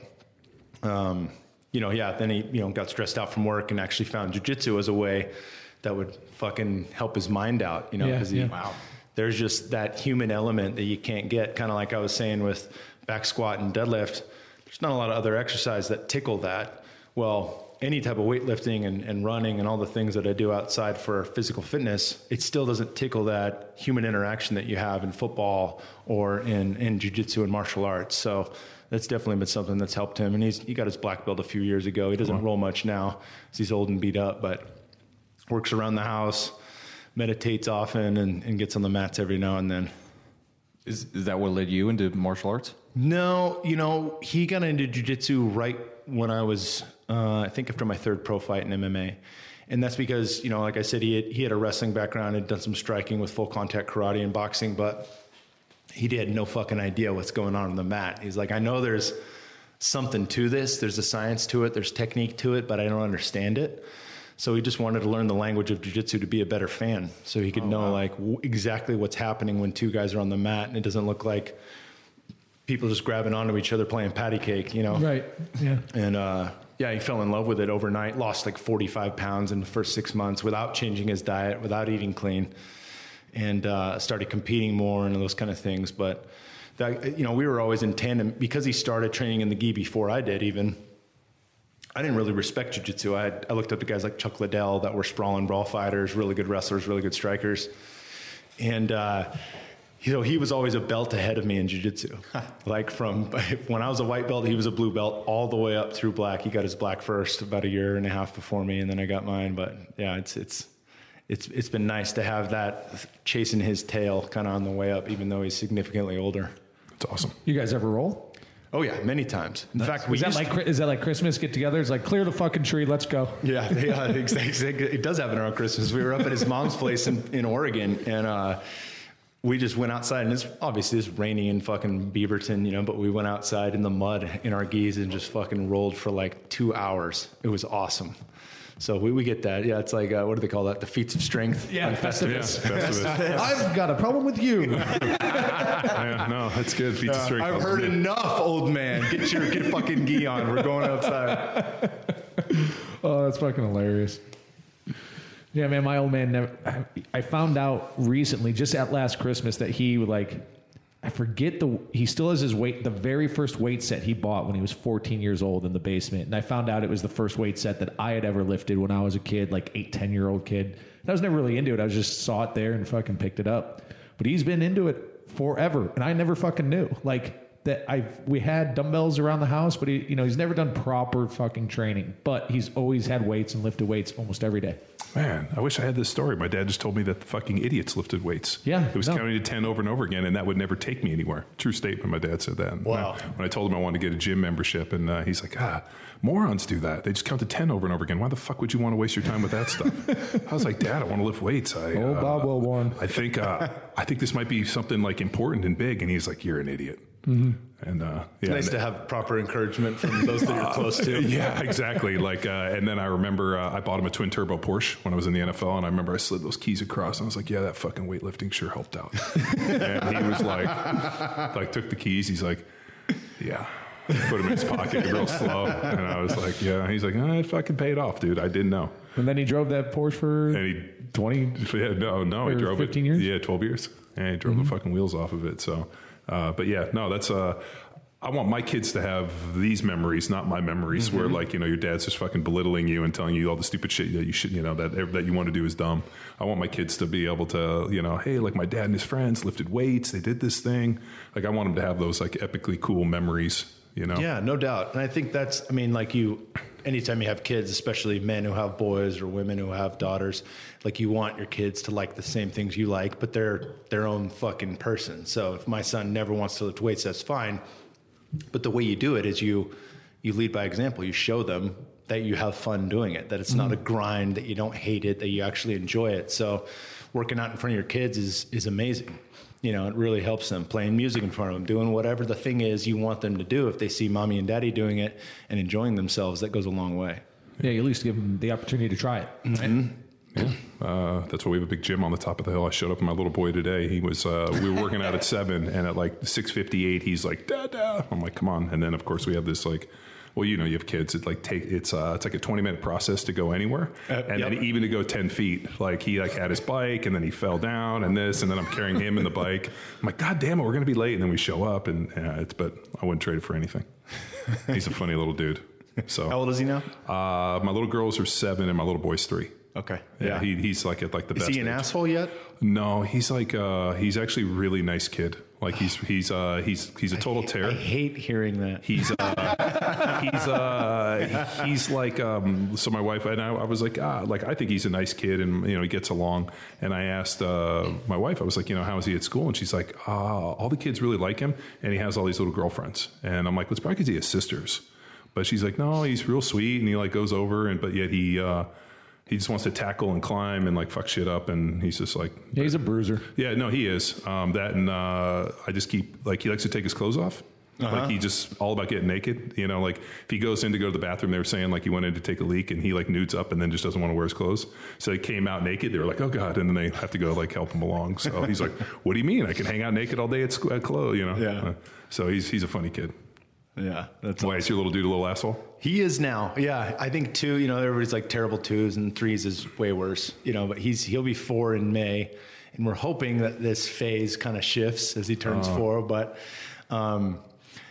Um, you know, yeah. Then he, you know, got stressed out from work and actually found jujitsu as a way that would fucking help his mind out. You know, because he, yeah. wow, there's just that human element that you can't get. Kind of like I was saying with back squat and deadlift. There's not a lot of other exercise that tickle that. Well, any type of weightlifting and, and running and all the things that I do outside for physical fitness, it still doesn't tickle that human interaction that you have in football or in, in jujitsu and martial arts. So that's definitely been something that's helped him. And he's, he got his black belt a few years ago. He doesn't roll much now 'cause he's old and beat up, but works around the house, meditates often, and, and gets on the mats every now and then. Is, is that what led you into martial arts? No, you know, he got into jujitsu right when I was, uh, I think, after my third pro fight in MMA. And that's because, you know, like I said, he had, he had a wrestling background, had done some striking with full contact karate and boxing, but he had no fucking idea what's going on on the mat. He's like, I know there's something to this, there's a science to it, there's technique to it, but I don't understand it. So he just wanted to learn the language of jiu-jitsu to be a better fan, so he could know like w- exactly what's happening when two guys are on the mat, and it doesn't look like people just grabbing onto each other playing patty cake, you know? Right. Yeah. And uh, yeah, he fell in love with it overnight. Lost like 45 pounds in the first six months without changing his diet, without eating clean, and uh, started competing more and those kind of things. But that, you know, we were always in tandem because he started training in the gi before I did. Even I didn't really respect jiu-jitsu. I, had, I looked up to guys like Chuck Liddell that were sprawling brawl fighters, really good wrestlers, really good strikers, and. Uh, you know, he was always a belt ahead of me in jiu-jitsu. like from when I was a white belt, he was a blue belt all the way up through black. He got his black first about a year and a half before me, and then I got mine. But yeah, it's it's it's it's been nice to have that chasing his tail kind of on the way up, even though he's significantly older. It's awesome. You guys ever roll? Oh yeah, many times. In fact, we Is that like Chri- is that like Christmas get together? It's like clear the fucking tree, let's go. Yeah, yeah, exactly. It does happen around Christmas. We were up at his mom's place in, in Oregon, and uh, we just went outside, and it's obviously it's raining in fucking Beaverton, you know. But we went outside in the mud in our gis and just fucking rolled for like two hours. It was awesome. So we, we get that. Yeah, it's like uh, what do they call that? The feats of strength. Yeah, on Yeah, Festivus. Festivus. I've got a problem with you. yeah, no, that's good. Feats of strength. I've heard enough, old man. Get your get fucking gi on. We're going outside. Oh, that's fucking hilarious. Yeah, man, my old man never. I found out recently, just at last Christmas, that he like. I forget the. He still has his weight. The very first weight set he bought when he was 14 years old in the basement, and I found out it was the first weight set that I had ever lifted when I was a kid, like eight, 10 year old kid. And I was never really into it. I just saw it there and fucking picked it up. But he's been into it forever, and I never fucking knew. Like that I we had dumbbells around the house, but he you know he's never done proper fucking training. But he's always had weights and lifted weights almost every day. Man, I wish I had this story. My dad just told me that the fucking idiots lifted weights. Yeah, It was no. counting to 10 over and over again, and that would never take me anywhere. True statement. My dad said that. And Wow. I- when I told him I wanted to get a gym membership, and uh, he's like, ah, morons do that. They just count to 10 over and over again. Why the fuck would you want to waste your time with that stuff? I was like, Dad, I want to lift weights. I, Oh, uh, Bob Wilborn. I think, uh, I think this might be something like important and big. And he's like, you're an idiot. And uh, yeah, Nice and- to have proper encouragement from those that you're close to. yeah, exactly. Like, uh, and then I remember uh, I bought him a twin turbo Porsche when I was in the NFL, and I remember I slid those keys across, and I was like, "Yeah, that fucking weightlifting sure helped out." and he was like, like took the keys. He's like, "Yeah." Put them in his pocket real slow, and I was like, "Yeah." He's like, "Ah, "It fucking paid off, dude. I didn't know." And then he drove that Porsche for And he 20. yeah, no, no, he Or drove 15 it. years? Yeah, twelve years. And he drove the fucking wheels off of it. So, uh, but yeah, no, that's. Uh, I want my kids to have these memories, not my memories, where like you know your dad's just fucking belittling you and telling you all the stupid shit that you should, you know, that that you want to do is dumb. I want my kids to be able to, you know, hey, like my dad and his friends lifted weights, they did this thing. Like I want them to have those like epically cool memories. You know, Yeah, no doubt. And I think that's, I mean, like you, anytime you have kids, especially men who have boys or women who have daughters, like you want your kids to like the same things you like, but they're their own fucking person. So if my son never wants to lift weights, that's fine. But the way you do it is you you lead by example. You show them that you have fun doing it, that it's not a mm-hmm. grind, that you don't hate it, that you actually enjoy it. So working out in front of your kids is is amazing. You know, it really helps them playing music in front of them, doing whatever the thing is you want them to do. If they see mommy and daddy doing it and enjoying themselves, that goes a long way. Yeah, you at least give them the opportunity to try it. Mm-hmm. Uh, that's why we have a big gym on the top of the hill. I showed up with my little boy today. He was uh, we were working out at seven, and at like six fifty eight, he's like, "Dada!" I'm like, "Come on!" And then of course we have this like, well, you know, you have kids. It like take it's uh, it's like a twenty minute process to go anywhere, Uh, and yep. then even to go ten feet. Like he like had his bike, and then he fell down, and this, and then I'm carrying him in the bike. I'm like, "God damn it, we're gonna be late!" And then we show up, and uh, it's but I wouldn't trade it for anything. He's a funny little dude. So How old is he now? Uh, my little girls are seven and my little boy's three. Okay. Yeah, He, he's like at like the is best. he an age. asshole yet? No, he's like uh, he's actually a really nice kid. Like he's he's uh, he's he's a total terror. I hate hearing that. He's uh, he's uh, he's like um, so. My wife and I, I was like, ah, like I think he's a nice kid, and you know he gets along. And I asked uh, my wife, I was like, you know, how is he at school? And she's like, ah, all the kids really like him, and he has all these little girlfriends. And I'm like, well, it's probably because he has sisters. But she's like, no, he's real sweet, and he like goes over, and but yet he. Uh, he just wants to tackle and climb and like fuck shit up, and he's just like, Yeah, he's a bruiser. yeah, no, he is. Um, that and uh, I just keep like he likes to take his clothes off. Like he just all about getting naked. You know, like if he goes in to go to the bathroom, they were saying like he went in to take a leak and he like nudes up and then just doesn't want to wear his clothes. So he came out naked. They were like, oh god, and then they have to go like help him along. So he's like, what do you mean? I can hang out naked all day at, sc- at clothes, you know? Yeah. Uh, so he's he's a funny kid. Yeah, that's Why is your little dude a little asshole? He is now. Yeah, I think two. You know, everybody's like terrible twos and threes is way worse. You know, but he's he'll be four in May, and we're hoping that this phase kind of shifts as he turns Uh. four. But um,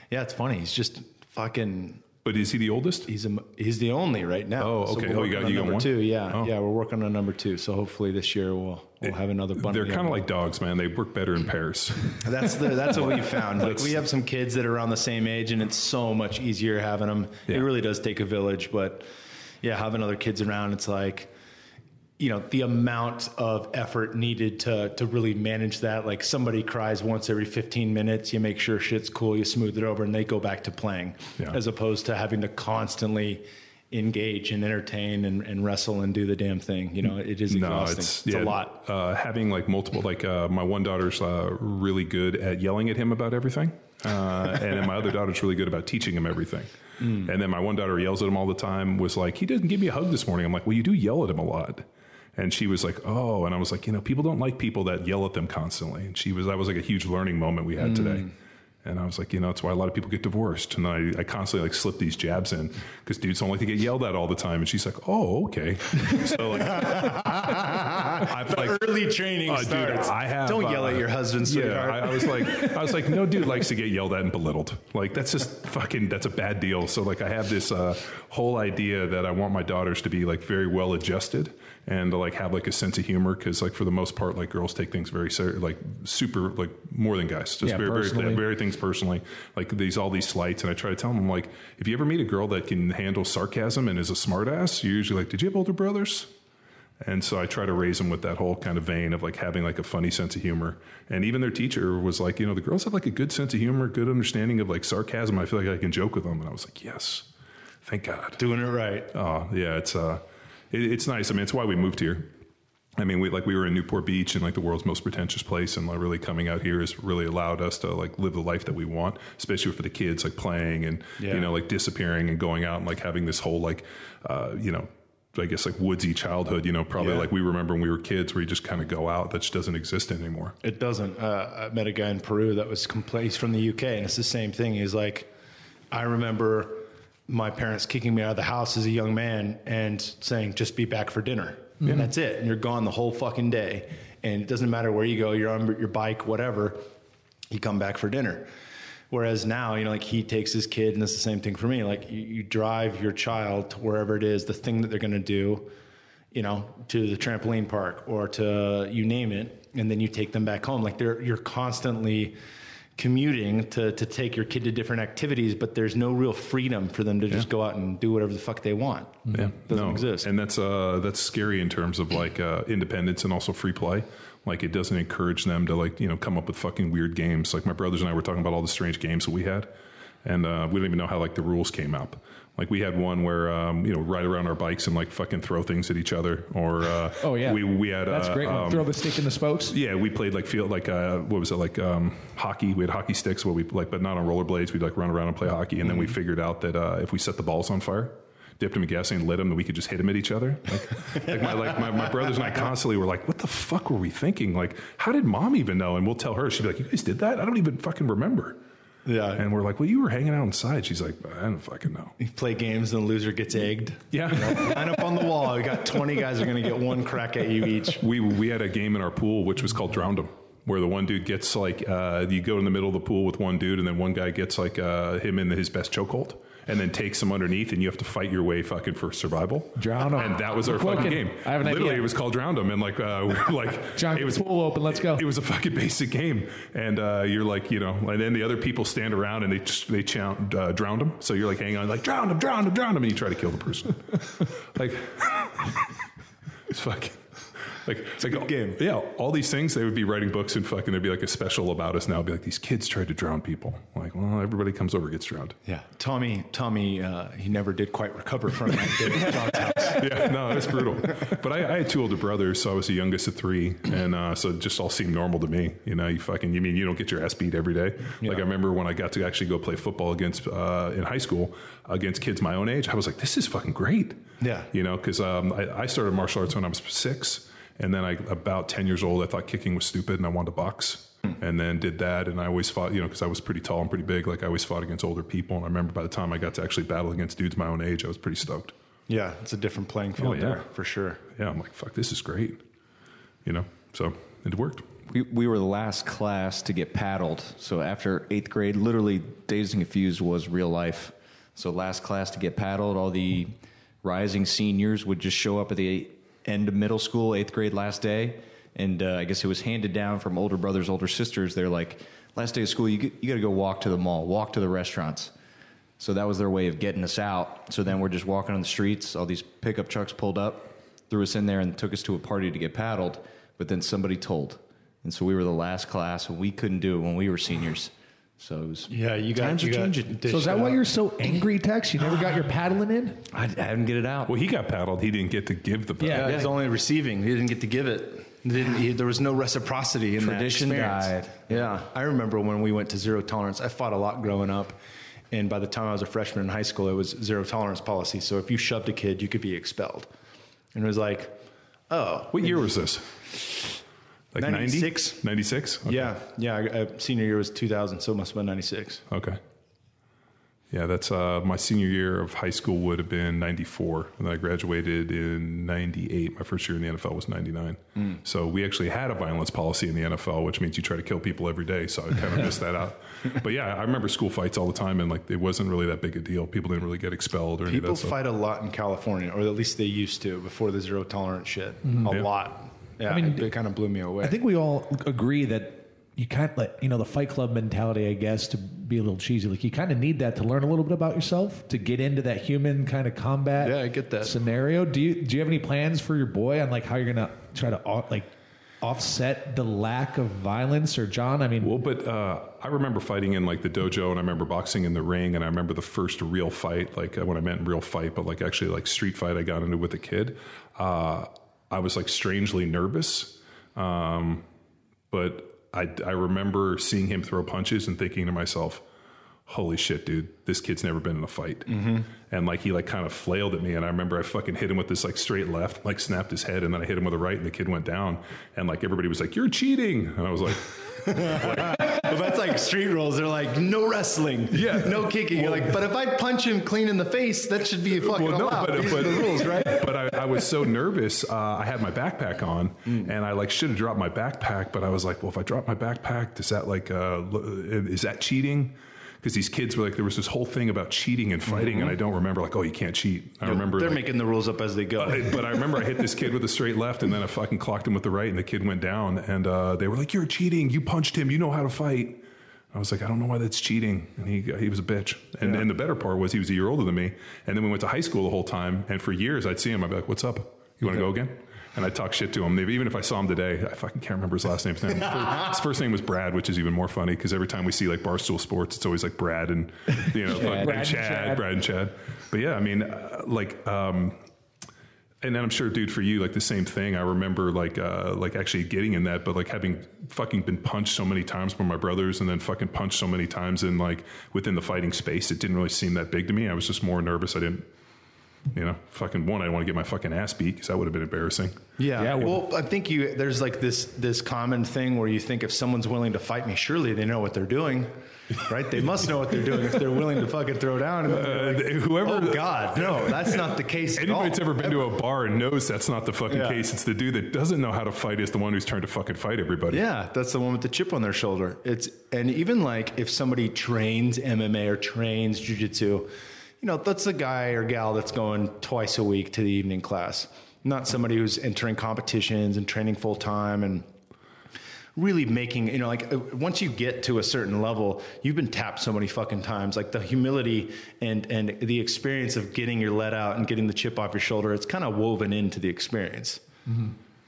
yeah, it's funny. He's just fucking. But is he the oldest? He's a, he's the only right now. Oh, okay. we're Oh, you got- you got one? two. Yeah, Oh. yeah. We're working on number two. So hopefully this year we'll we'll have another bunch. They're kind of like dogs, man. They work better in pairs. That's the that's what we found. Like we have some kids that are around the same age, and it's so much easier having them. Yeah. It really does take a village, but yeah, having other kids around, it's like you know the amount of effort needed to to really manage that. Like somebody cries once every 15 minutes, you make sure shit's cool, you smooth it over, and they go back to playing, Yeah. as opposed to having to constantly engage and entertain and, and wrestle and do the damn thing. You know, it is exhausting. No, it's, yeah, a lot. Uh, having like multiple, like uh, my one daughter's uh, really good at yelling at him about everything, uh, and then my other daughter's really good about teaching him everything. Mm. And then my one daughter yells at him all the time. Was like, he didn't give me a hug this morning. I'm like, well, you do yell at him a lot. And she was like, "Oh," and I was like, "You know, people don't like people that yell at them constantly." And she was, that was like a huge learning moment we had Mm. today. And I was like, you know, that's why a lot of people get divorced. And I, I constantly like slip these jabs in because dudes don't like to get yelled at all the time. And she's like, oh, okay. So like, I've like Early training dude, starts. I have, Don't yell uh, at your husband, yeah. I, I was like, I was like, no dude likes to get yelled at and belittled. Like that's just fucking, that's a bad deal. So like, I have this uh, whole idea that I want my daughters to be like very well adjusted and to like have like a sense of humor because like for the most part, like girls take things very ser- like super like more than guys, just Yeah, very, very very things personally. Like these all these slights, and I try to tell them like, if you ever meet a girl that can handle sarcasm and is a smartass, you're usually like, did you have older brothers? And so I try to raise them with that whole kind of vein of like having like a funny sense of humor. And even their teacher was like, you know, the girls have like a good sense of humor, good understanding of like sarcasm. I feel like I can joke with them. And I was like, yes, thank God. Doing it right. Oh yeah, it's uh, it, it's nice. I mean, it's why we moved here. I mean, we like we were in Newport Beach and like the world's most pretentious place, and like, really coming out here has really allowed us to like live the life that we want, especially for the kids, like playing and Yeah. you know like disappearing and going out and like having this whole like uh, you know. I guess like woodsy childhood, you know, probably Yeah. like we remember when we were kids, where you just kind of go out. That just doesn't exist anymore. It doesn't. Uh, I met a guy in Peru that was from the UK, and it's the same thing. He's like, I remember my parents kicking me out of the house as a young man and saying, "Just be back for dinner." Mm-hmm. And that's it. And you're gone the whole fucking day, and it doesn't matter where you go. You're on your bike, whatever. You come back for dinner. Whereas now, you know, like he takes his kid, and it's the same thing for me. Like you, you drive your child to wherever it is, the thing that they're going to do, you know, to the trampoline park or to you name it, and then you take them back home. Like they're you're constantly commuting to to take your kid to different activities, but there's no real freedom for them to just go out and do whatever the fuck they want. Yeah, Doesn't exist. and that's uh that's scary in terms of like uh, independence and also free play. Like it doesn't encourage them to like you know come up with fucking weird games. Like my brothers and I were talking about all the strange games that we had, and uh, we don't even know how like the rules came up. Like we had one where um, you know ride around our bikes and like fucking throw things at each other, or uh, Oh yeah, we we had that's uh, great. one. um, Throw the stick in the spokes. yeah, we played like field like uh, what was it like um, hockey? We had hockey sticks where we like, but not on rollerblades. We'd like run around and play hockey, and then we figured out that uh, if we set the balls on fire, dipped them in gasoline, lit them, then we could just hit them at each other. Like, like, my, like my, my brothers and I constantly were like, "What the fuck were we thinking? Like, how did mom even know?" And we'll tell her, she'd be like, "You guys did that? I don't even fucking remember." Yeah. And we're like, "Well, you were hanging out inside." She's like, "I don't fucking know." You play games and the loser gets egged. Yeah. Line up on the wall. We got 20 guys are going to get one crack at you each. we we had a game in our pool which was called Drowned 'em, where the one dude gets like uh, you go in the middle of the pool with one dude, and then one guy gets like uh, him in his best chokehold, and then takes them underneath, and you have to fight your way fucking for survival. Drown 'em. And that was our fucking game. I have an Literally, idea. it was called Drown them, and like, uh, like, John, it was pool open. Let's go. it was a fucking basic game, and uh, you're like, you know, and then the other people stand around and they just, they chant, uh, drowned them. So you're like hanging on, like drowned them, drowned them, drowned them, and you try to kill the person. like it's fucking. Like, it's like good game. Yeah, all these things they would be writing books and fucking. There'd be like a special about us now. It'd be like these kids tried to drown people. Like, well, everybody comes over gets drowned. Yeah, Tommy. Tommy, uh, he never did quite recover from that day at John's house. yeah, no, it's brutal. But I, I had two older brothers, so I was the youngest of three, and uh, so it just all seemed normal to me. You know, you fucking, you mean you don't get your ass beat every day? Like I remember when I got to actually go play football against uh, in high school against kids my own age, I was like, this is fucking great. Yeah. you know, because um, I, I started martial arts when I was six, and then I about ten years old, I thought kicking was stupid, and I wanted to box. Hmm. And then did that, and I always fought, you know, because I was pretty tall and pretty big. Like I always fought against older people, and I remember by the time I got to actually battle against dudes my own age, I was pretty stoked. Yeah, it's a different playing oh, field Oh, yeah. there for sure. yeah, I'm like, fuck, this is great. You know, so it worked. We, we were the last class to get paddled. So after eighth grade, literally Dazed and Confused was real life. So last class to get paddled, all the rising seniors would just show up at the end of middle school, eighth grade last day. And uh, I guess it was handed down from older brothers, older sisters. They're like, last day of school, you, you got to go walk to the mall, walk to the restaurants. So that was their way of getting us out. So then we're just walking on the streets. All these pickup trucks pulled up, threw us in there, and took us to a party to get paddled. But then somebody told, and so we were the last class, and we couldn't do it when we were seniors. So it was Yeah, you got times you are got changing. so is that why you're so angry, Tex? You never got your paddling in? I, I didn't get it out. Well, he got paddled. He didn't get to give the paddle. Yeah, he's only receiving. He didn't get to give it. He Didn't, he, there was no reciprocity in Tradition that died. Yeah, I remember when we went to zero tolerance. I fought a lot growing up, and by the time I was a freshman in high school, it was zero tolerance policy. So if you shoved a kid, you could be expelled. And it was like, oh, What year was this? Like 90? 96. 96? Okay. yeah, yeah. I- I- senior year was 2000, so it must have been 96. Okay. Yeah, that's uh, my senior year of high school would have been 94. And then I graduated in 98. My first year in the NFL was 99. Hmm. So we actually had a violence policy in the NFL, which means you try to kill people every day. So I kind of missed that out. But yeah, I remember school fights all the time, and like it wasn't really that big a deal. People didn't really get expelled or People of that stuff. fight a lot in California, or at least they used to before the zero tolerance shit. Mm-hmm. A Yeah. lot. Yeah, I mean, it, it kind of blew me away. I think we all agree that you kind of let you know the Fight Club mentality. I guess to be a little cheesy, like you kind of need that to learn a little bit about yourself to get into that human kind of combat. Yeah, I get that. scenario. Do you do you have any plans for your boy on like how you're gonna try to like offset the lack of violence? Or John, I mean, Well, but uh, I remember fighting in like the dojo, and I remember boxing in the ring, and I remember the first real fight, like uh, when I meant real fight, but like actually like street fight I got into with a kid. Uh, I was like strangely nervous, um, but I, I remember seeing him throw punches and thinking to myself, "Holy shit, dude! This kid's never been in a fight." Mm-hmm. And like he like kind of flailed at me, and I remember I fucking hit him with this like straight left, like snapped his head, and then I hit him with a right, and the kid went down, and like everybody was like, "You're cheating," and I was like. Well, that's like street rules. They're like no wrestling, Yeah. no kicking. You're like, but if I punch him clean in the face, that should be fucking Well, no, allowed. but- These but- are the rules, right? but I, I was so nervous. Uh, I had my backpack on, and I like should have dropped my backpack. But I was like, well, if I drop my backpack, does that like uh, is that cheating? Because these kids were like, there was this whole thing about cheating and fighting, and I don't remember like, oh, you can't cheat. I remember They're like, making the rules up as they go. I- but I remember I hit this kid with a straight left, and then I fucking clocked him with the right, and the kid went down. And uh, they were like, "You're cheating. You punched him. You know how to fight." I was like, "I don't know why that's cheating." And he he was a bitch. And, and the better part was he was a year older than me. And then we went to high school the whole time. And for years, I'd see him. I'd be like, "What's up? You want to go again?" And I'd talk shit to him. Maybe even if I saw him today, I fucking can't remember his last name. His, name. his first name was Brad, which is even more funny because every time we see like Barstool Sports, it's always like Brad and you know fucking- Brad and and Chad, Chad. Brad and Chad. But yeah, I mean, uh, like. um and then I'm sure, dude, for you, like the same thing. I remember, like, uh, like actually getting in that, but like having fucking been punched so many times by my brothers, and then fucking punched so many times in like within the fighting space, it didn't really seem that big to me. I was just more nervous. I didn't, you know, fucking one. I didn't want to get my fucking ass beat because that would have been embarrassing. Yeah. Yeah, well- well, I think you there's like this this common thing where you think if someone's willing to fight me, surely they know what they're doing, right? They must know what they're doing if they're willing to fucking throw down. And like, Uh, whoever, oh God, no, that's not the case. at all. anybody that's ever been to a bar and knows that's not the fucking Yeah. case. It's the dude that doesn't know how to fight is the one who's trying to fucking fight everybody. Yeah, that's the one with the chip on their shoulder. It's and even like if somebody trains MMA or trains jujitsu, you know, that's the guy or gal that's going twice a week to the evening class, not somebody who's entering competitions and training full time and really making you know like uh, once you get to a certain level you've been tapped so many fucking times. Like the humility and and the experience of getting your let out and getting the chip off your shoulder it's kind of woven into the experience.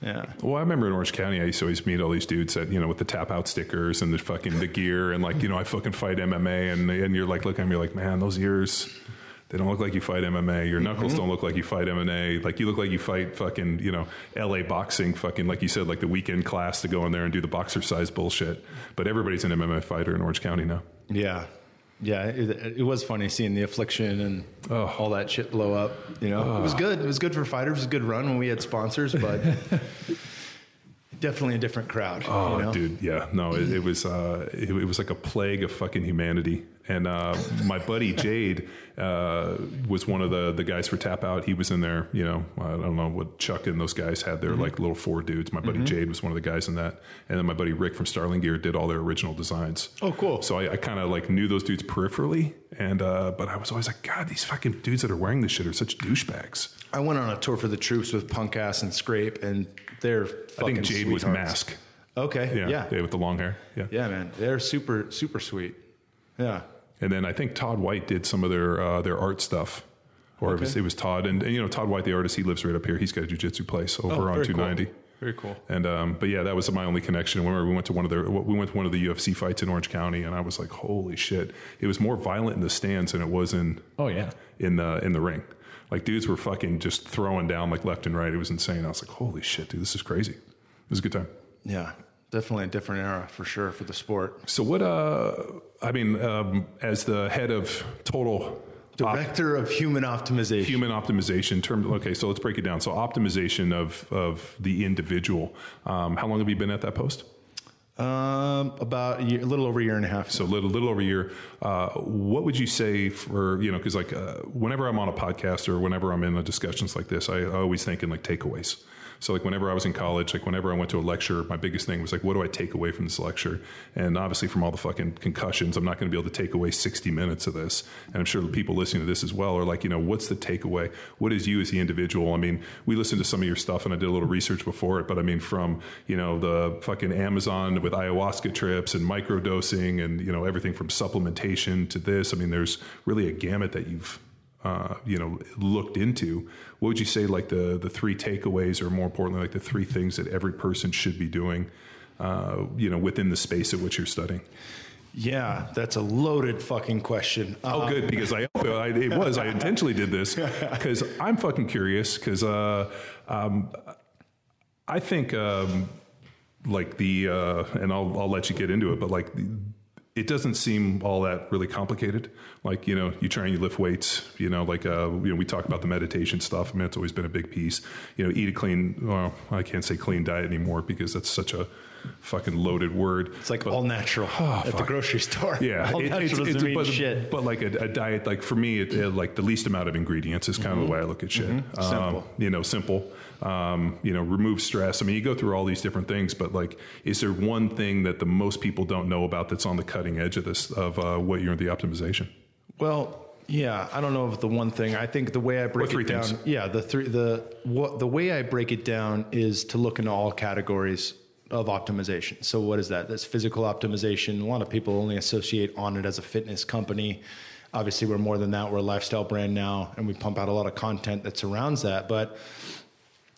Yeah. Well, I remember in Orange County, I used to always meet all these dudes that you know with the tap out stickers and the fucking the gear and like you know I fucking fight MMA and and you're like looking at me like man those ears. They don't look like you fight MMA. Your knuckles don't look like you fight MMA. Like you look like you fight fucking, you know, LA boxing, fucking, like you said, like the weekend class to go in there and do the boxercise bullshit. But everybody's an MMA fighter in Orange County now. yeah yeah it, it was funny seeing the affliction and Oh. all that shit blow up you know it was good it was good for fighters it was a good run when we had sponsors but definitely a different crowd Oh, you know? dude, yeah, no, it, it was uh, it, it was like a plague of fucking humanity. And uh, my buddy Jade uh, was one of the the guys for Tap Out. He was in there, you know. I don't know what Chuck and those guys had. Their like little four dudes. My buddy Jade was one of the guys in that, and then my buddy Rick from Starling Gear did all their original designs. Oh, cool. So I, I kind of like knew those dudes peripherally, and uh, but I was always like, God, these fucking dudes that are wearing this shit are such douchebags. I went on a tour for the troops with Punk Ass and Scrape, and they're I fucking think Jade was. Mask. Okay, Yeah, yeah, yeah, with the long hair. Yeah. yeah, man, they're super super sweet. Yeah, And then I think Todd White did some of their uh, their art stuff, or it was it was Todd, and, and you know Todd White, the artist, he lives right up here. He's got a jujitsu place over Oh, on two ninety. cool. Very cool. And um, but yeah, that was my only connection. Whenever we went to one of the we went to one of the UFC fights in Orange County, and I was like, holy shit! It was more violent in the stands than it was in Oh yeah. in the in the ring. Like dudes were fucking just throwing down like left and right. It was insane. I was like, holy shit, dude, this is crazy. It was a good time. Yeah, definitely a different era for sure for the sport. So what? Uh, I mean, um, as the head of total op- Director of human optimization. human optimization term okay so let's break it down so optimization of of the individual um, how long have you been at that post Um, about a, year, a little over a year and a half. so a little, little over a year uh, what would you say for you know because like uh, whenever i'm on a podcast or whenever i'm in a discussions like this i, I always think in like takeaways so like whenever i was in college like whenever i went to a lecture my biggest thing was like what do i take away from this lecture? And obviously from all the fucking concussions i'm not going to be able to take away 60 minutes of this. And i'm sure the people listening to this as well are like you know what's the takeaway? What is you as the individual? I mean we listened to some of your stuff and i did a little research before it but i mean from you know the fucking amazon with ayahuasca trips and microdosing and you know everything from supplementation to this i mean there's really a gamut that you've uh, you know looked into what would you say like the the three takeaways or more importantly like the three things that every person should be doing uh, you know within the space at which you're studying yeah, that's a loaded fucking question. Oh, good because I, I it was I intentionally did this because I'm fucking curious because uh, um, I think um, like the uh, and I'll I'll let you get into it, but like. It doesn't seem all that really complicated. Like you know, you try and you lift weights. You know, like uh, you know, we talk about the meditation stuff. I mean, it's always been a big piece. You know, eat a clean. Well, I can't say clean diet anymore because that's such a fucking loaded word. It's like all natural at the grocery store. Oh, Yeah, all it- natural doesn't mean but, shit. but like a, a diet, like for me, it, it- like the least amount of ingredients is kind of the way I look at shit. Um, Mm-hmm. Simple. you know, simple. Um, you know, remove stress. I mean, you go through all these different things, but like, is there one thing that the most people don't know about that's on the cutting edge of this of uh, what you're the optimization? Well, yeah, I don't know if the one thing. I think the way I break three it down, things? yeah, the three the what the way I break it down is to look into all categories of optimization. So what is that? That's physical optimization. A lot of people only associate on it as a fitness company. Obviously, we're more than that. We're a lifestyle brand now, and we pump out a lot of content that surrounds that. But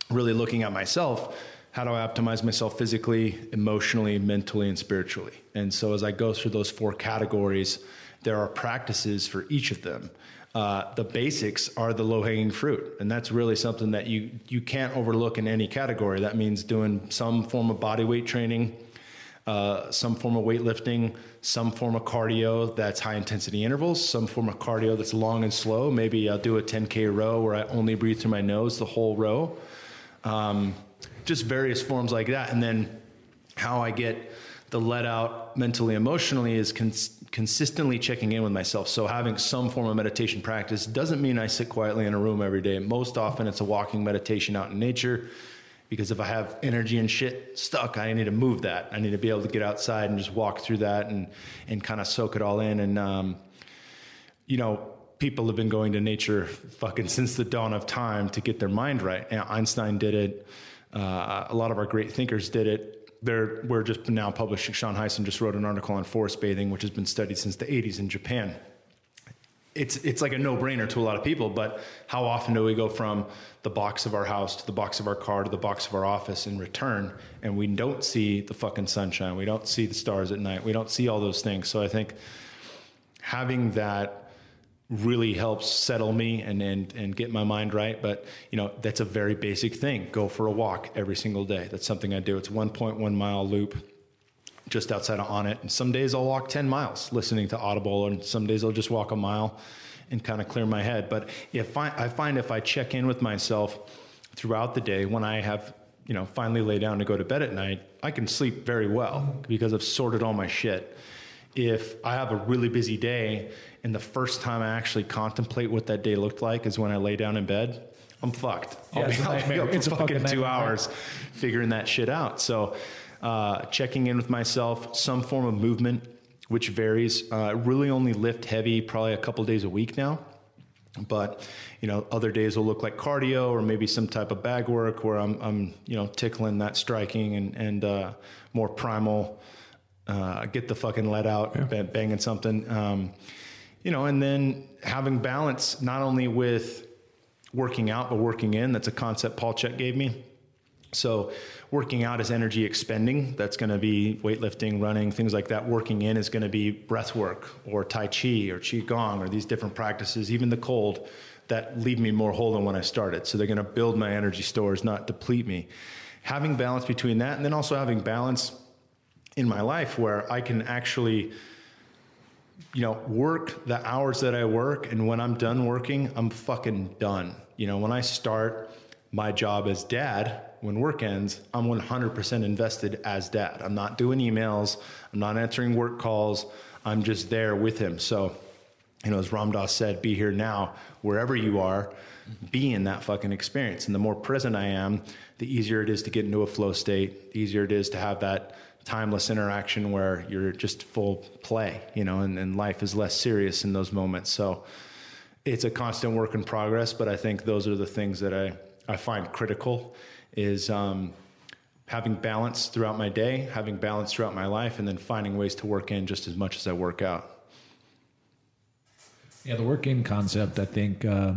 really looking at myself how do i optimize myself physically emotionally mentally and spiritually and so as i go through those four categories there are practices for each of them uh, the basics are the low-hanging fruit and that's really something that you you can't overlook in any category that means doing some form of body weight training uh, some form of weightlifting, some form of cardio that's high intensity intervals, some form of cardio that's long and slow. Maybe I'll do a 10K row where I only breathe through my nose the whole row. Um, just various forms like that. And then how I get the let out mentally, emotionally is cons- consistently checking in with myself. So having some form of meditation practice doesn't mean I sit quietly in a room every day. Most often it's a walking meditation out in nature because if I have energy and shit stuck, I need to move that. I need to be able to get outside and just walk through that and and kind of soak it all in. And um, you know, people have been going to nature fucking since the dawn of time to get their mind right. And Einstein did it. Uh, a lot of our great thinkers did it. We're just now publishing. Sean Heisen just wrote an article on forest bathing, which has been studied since the 80s in Japan. It's it's like a no brainer to a lot of people, but how often do we go from the box of our house to the box of our car to the box of our office in return, and we don't see the fucking sunshine, we don't see the stars at night, we don't see all those things. So I think having that really helps settle me and, and and get my mind right. But you know that's a very basic thing. Go for a walk every single day. That's something i do. It's 1.1 mile loop just outside of Onnit. And some days i'll walk 10 miles listening to audible and some days i'll just walk a mile and kind of clear my head. But if I, I find if i check in with myself throughout the day when i have you know finally lay down to go to bed at night i can sleep very well because i've sorted all my shit if I have a really busy day and the first time I actually contemplate what that day looked like is when I lay down in bed, I'm fucked. I'll be, I'll be up for It's a fucking fucking two hours figuring that shit out. So, uh, checking in with myself, some form of movement, which varies. Uh, I really only lift heavy probably a couple days a week now. But you know, other days will look like cardio or maybe some type of bag work where I'm, I'm you know, tickling that striking and and uh, more primal uh, get the fucking let out, ba- banging something. Um, you know, and then having balance not only with working out, but working in. That's a concept Paul Chek gave me. So, working out is energy expending. That's going to be weightlifting, running, things like that. Working in is going to be breath work or Tai Chi or Qigong or these different practices, even the cold, that leave me more whole than when I started. So, they're going to build my energy stores, not deplete me. Having balance between that and then also having balance in my life where I can actually you know, work the hours that I work, and when I'm done working, I'm fucking done. You know, when I start my job as dad, when work ends, I'm 100% invested as dad. I'm not doing emails, I'm not answering work calls, I'm just there with him. So, you know, as Ram Dass said, be here now, wherever you are, be in that fucking experience. And the more present I am, the easier it is to get into a flow state, the easier it is to have that timeless interaction where you're just full play, you know, and, and life is less serious in those moments. So it's a constant work in progress, but I think those are the things that I, I find critical is um, having balance throughout my day, having balance throughout my life, and then finding ways to work in just as much as I work out. Yeah, the work in concept, I think uh,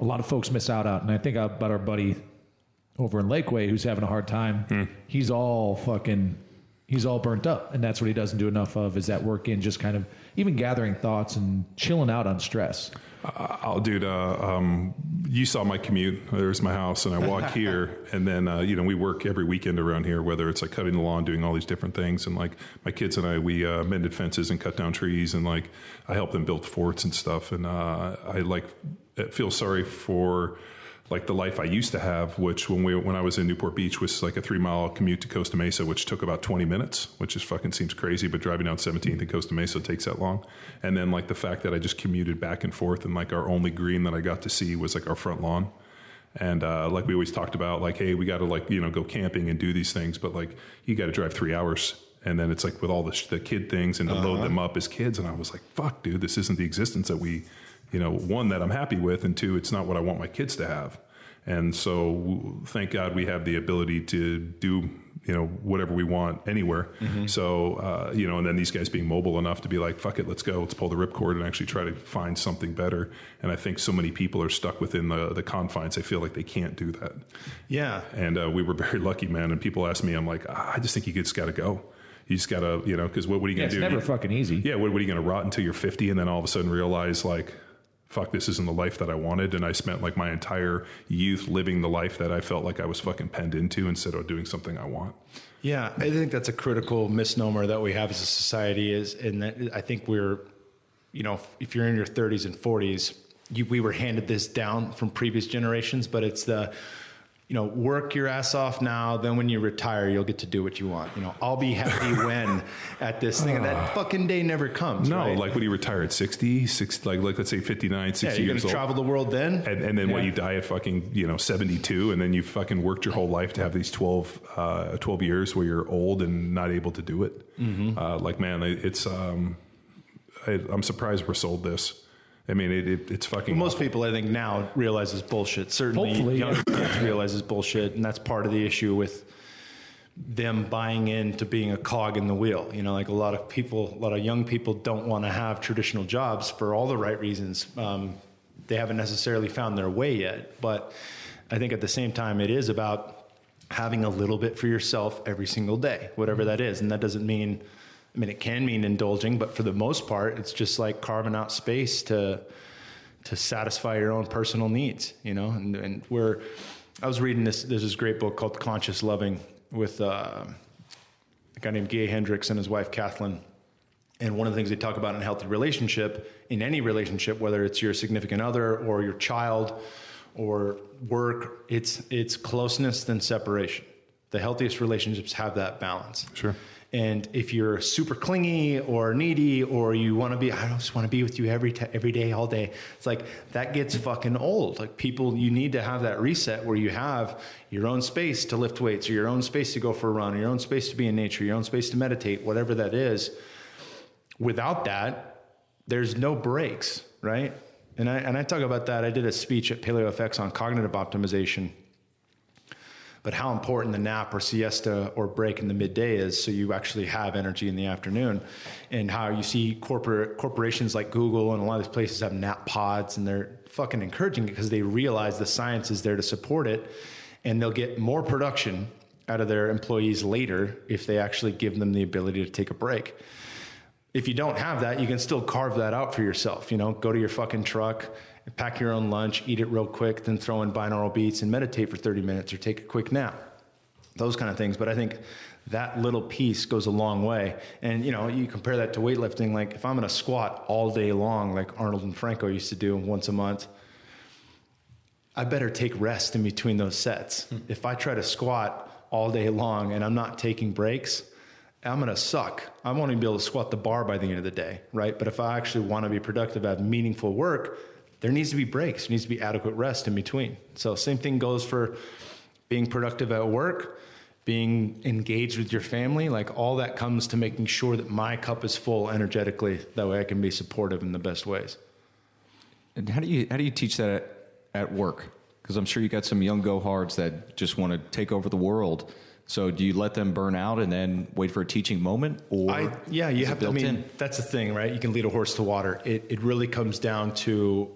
a lot of folks miss out on. And I think about our buddy over in Lakeway who's having a hard time. He's all fucking, he's all burnt up. And that's what he doesn't do enough of is that work in just kind of even gathering thoughts and chilling out on stress. I'll do Uh, um, you saw my commute. There's my house, and I walk here, and then uh, you know we work every weekend around here. Whether it's like cutting the lawn, doing all these different things, and like my kids and I, we uh, mended fences and cut down trees, and like I help them build forts and stuff. And uh, I like feel sorry for like the life I used to have, which when we when I was in Newport Beach was like a three mile commute to Costa Mesa, which took about twenty minutes, which just fucking seems crazy. But driving down Seventeenth to Costa Mesa takes that long, and then like the fact that I just commuted back and forth, and like our only green that I got to see was like our front lawn. And uh, like we always talked about, like, hey, we got to like you know go camping and do these things, but like you got to drive three hours, and then it's like with all the, sh- the kid things and to load them up as kids, and I was like, fuck, dude, this isn't the existence that we, you know, one that I'm happy with, and two, it's not what I want my kids to have. And so, thank God we have the ability to do, you know, whatever we want anywhere. So, uh, you know, and then these guys being mobile enough to be like, fuck it, let's go, let's pull the ripcord and actually try to find something better. And I think so many people are stuck within the, the confines. They feel like they can't do that. Yeah. And uh, we were very lucky, man. And people ask me, I'm like, ah, I just think you just got to go. You just got to, you know, because what, what are you Yeah, going to do? It's never You- fucking easy. yeah, what, what are you going to rot until you're 50 and then all of a sudden realize like, fuck, this isn't the life that I wanted. And I spent like my entire youth living the life that I felt like I was fucking penned into instead of doing something I want. Yeah, I think that's a critical misnomer that we have as a society is, and that I think we're, you know, if you're in your 30s and 40s, you, we were handed this down from previous generations, but it's the, you know, work your ass off now. Then when you retire, you'll get to do what you want. You know, I'll be happy when at this thing, and that fucking day never comes. No, right? like when you retire at 60, 60 like, like let's say 59, 60 yeah, you're gonna old. travel the world then. And, and then what Yeah. you die at fucking you know 72 and then you fucking worked your whole life to have these 12 uh, 12 years where you're old and not able to do it Mm-hmm. uh, like man it's um, I, i'm surprised we're sold this I mean, it, it, it's fucking. Most people, I think, now realize is bullshit. Certainly, Hopefully, young yeah. kids realize is bullshit, and that's part of the issue with them buying into being a cog in the wheel. You know, like a lot of people, a lot of young people don't want to have traditional jobs for all the right reasons. Um, they haven't necessarily found their way yet, but I think at the same time, it is about having a little bit for yourself every single day, whatever that is, and that doesn't mean. I mean, it can mean indulging, but for the most part, it's just like carving out space to to satisfy your own personal needs, you know. And, and we're, I was reading this. This great book called Conscious Loving with uh, a guy named Gay Hendricks and his wife Kathleen. And one of the things they talk about in a healthy relationship, in any relationship, whether it's your significant other or your child or work, it's it's closeness than separation. The healthiest relationships have that balance. Sure. And if you're super clingy or needy, or you want to be, I just want to be with you every t- every day, all day. It's like that gets fucking old. Like people, you need to have that reset where you have your own space to lift weights, or your own space to go for a run, or your own space to be in nature, your own space to meditate, whatever that is. Without that, there's no breaks, right? And I and I talk about that. I did a speech at PaleoFX on cognitive optimization but how important the nap or siesta or break in the midday is so you actually have energy in the afternoon and how you see corporate corporations like google and a lot of these places have nap pods and they're fucking encouraging it because they realize the science is there to support it and they'll get more production out of their employees later if they actually give them the ability to take a break if you don't have that, you can still carve that out for yourself. You know, go to your fucking truck, pack your own lunch, eat it real quick, then throw in binaural beats and meditate for 30 minutes or take a quick nap. Those kind of things. But I think that little piece goes a long way. And, you know, you compare that to weightlifting. Like, if I'm going to squat all day long, like Arnold and Franco used to do once a month, I better take rest in between those sets. Hmm. If I try to squat all day long and I'm not taking breaks, I'm going to suck. I won't even be able to squat the bar by the end of the day, right? But if I actually want to be productive, have meaningful work, there needs to be breaks. There needs to be adequate rest in between. So same thing goes for being productive at work, being engaged with your family. Like all that comes to making sure that my cup is full energetically. That way I can be supportive in the best ways. And how do you how do you teach that at, at work? Because I'm sure you got some young go hards that just want to take over the world. So do you let them burn out and then wait for a teaching moment, or I, yeah, you have to. I mean, in? that's the thing, right? You can lead a horse to water. It it really comes down to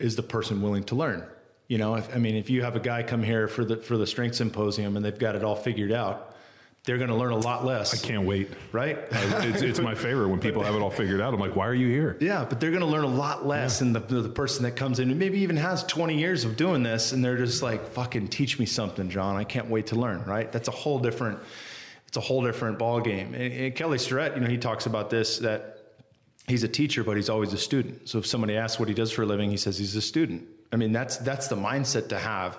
is the person willing to learn? You know, if, I mean, if you have a guy come here for the for the strength symposium and they've got it all figured out, they're going to learn a lot less. I can't wait. right? it's, it's my favorite when people have it all figured out. I'm like, why are you here? Yeah, but they're going to learn a lot less than the, the person that comes in and maybe even has 20 years of doing this, and they're just like, "Fucking teach me something, John. I can't wait to learn." Right? That's a whole different. It's a whole different ball game. And, and Kelly Starrett, you know, he talks about this that he's a teacher, but he's always a student. So if somebody asks what he does for a living, he says he's a student. I mean, that's that's the mindset to have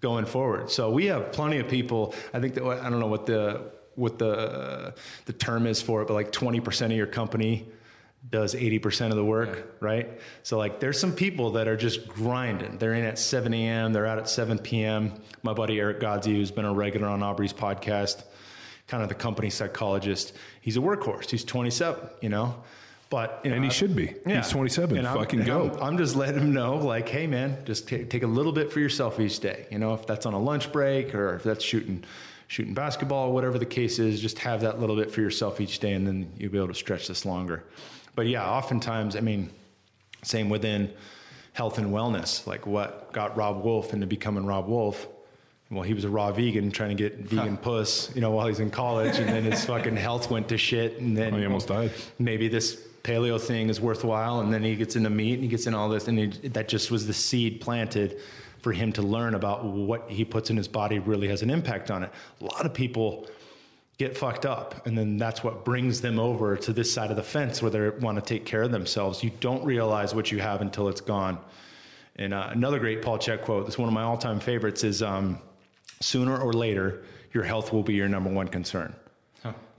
going forward. So we have plenty of people. I think that I don't know what the what the the term is for it, but like 20% of your company does 80% of the work, right? So like there's some people that are just grinding. They're in at 7 a.m., they're out at 7 p.m. My buddy Eric Godsey, who's been a regular on Aubrey's podcast, kind of the company psychologist, he's a workhorse. He's 27, you know? But you know, And he should be. He's 27. And I'm- Fucking and go. I'm, I'm just letting him know, like, hey man, just take, take a little bit for yourself each day. You know, if that's on a lunch break or if that's shooting shooting basketball, whatever the case is, just have that little bit for yourself each day, and then you'll be able to stretch this longer. But yeah, oftentimes, I mean, same within health and wellness. Like what got Robb Wolf into becoming Robb Wolf? Well, he was a raw vegan trying to get vegan puss, you know, while he's in college, and then his fucking health went to shit, and then Oh, he almost died. maybe this paleo thing is worthwhile and then he gets into meat and he gets in all this and he, that just was the seed planted for him to learn about what he puts in his body really has an impact on it. A lot of people get fucked up and then that's what brings them over to this side of the fence where they want to take care of themselves. You don't realize what you have until it's gone. And uh, another great paul Chek quote that's one of my all-time favorites is um, sooner or later your health will be your number one concern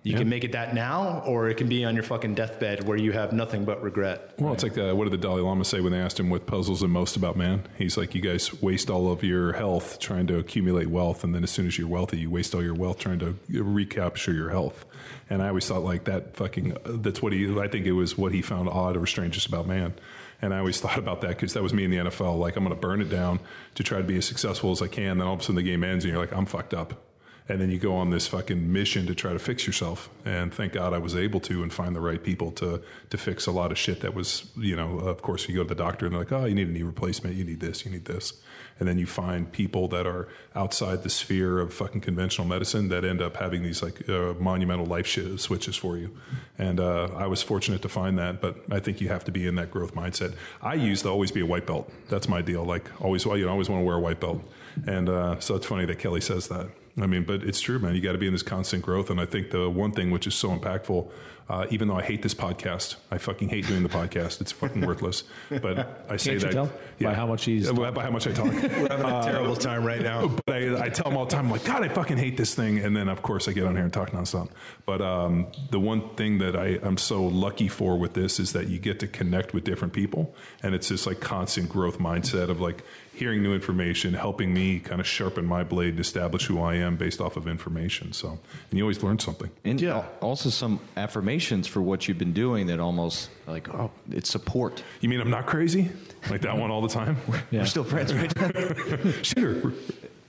you can make it that now, or it can be on your fucking deathbed where you have nothing but regret. Well, it's like the, what did the Dalai Lama say when they asked him what puzzles him most about man? He's like, you guys waste all of your health trying to accumulate wealth, and then as soon as you're wealthy, you waste all your wealth trying to recapture your health. And I always thought like that fucking that's what he I think it was what he found odd or strangest about man. And I always thought about that because that was me in the NFL. Like, I'm going to burn it down to try to be as successful as I can. Then all of a sudden the game ends and you're like, I'm fucked up. And then you go on this fucking mission to try to fix yourself. And thank God I was able to and find the right people to, to fix a lot of shit that was, you know, of course, you go to the doctor and they're like, oh, you need a knee replacement. You need this, you need this. And then you find people that are outside the sphere of fucking conventional medicine that end up having these like uh, monumental life switches for you. And uh, I was fortunate to find that, but I think you have to be in that growth mindset. I used to always be a white belt. That's my deal. Like always, you know, always want to wear a white belt. And uh, so it's funny that Kelly says that. I mean, but it's true, man. You got to be in this constant growth. And I think the one thing which is so impactful, uh, even though I hate this podcast, I fucking hate doing the podcast. It's fucking worthless. But I say Can't you that tell? By how much he's by, by how much I talk. We're having a terrible time right now. but I, I tell them all the time, I'm like, God, I fucking hate this thing. And then, of course, I get on here and talk nonstop. But um, the one thing that I, I'm so lucky for with this is that you get to connect with different people. And it's this like constant growth mindset of like hearing new information, helping me kind of sharpen my blade and establish who I am based off of information. So, and you always learn something. And Yeah. also some affirmations for what you've been doing that almost like, oh, it's support. You mean I'm not crazy? Like that one all the time? We're still friends, right? Shooter.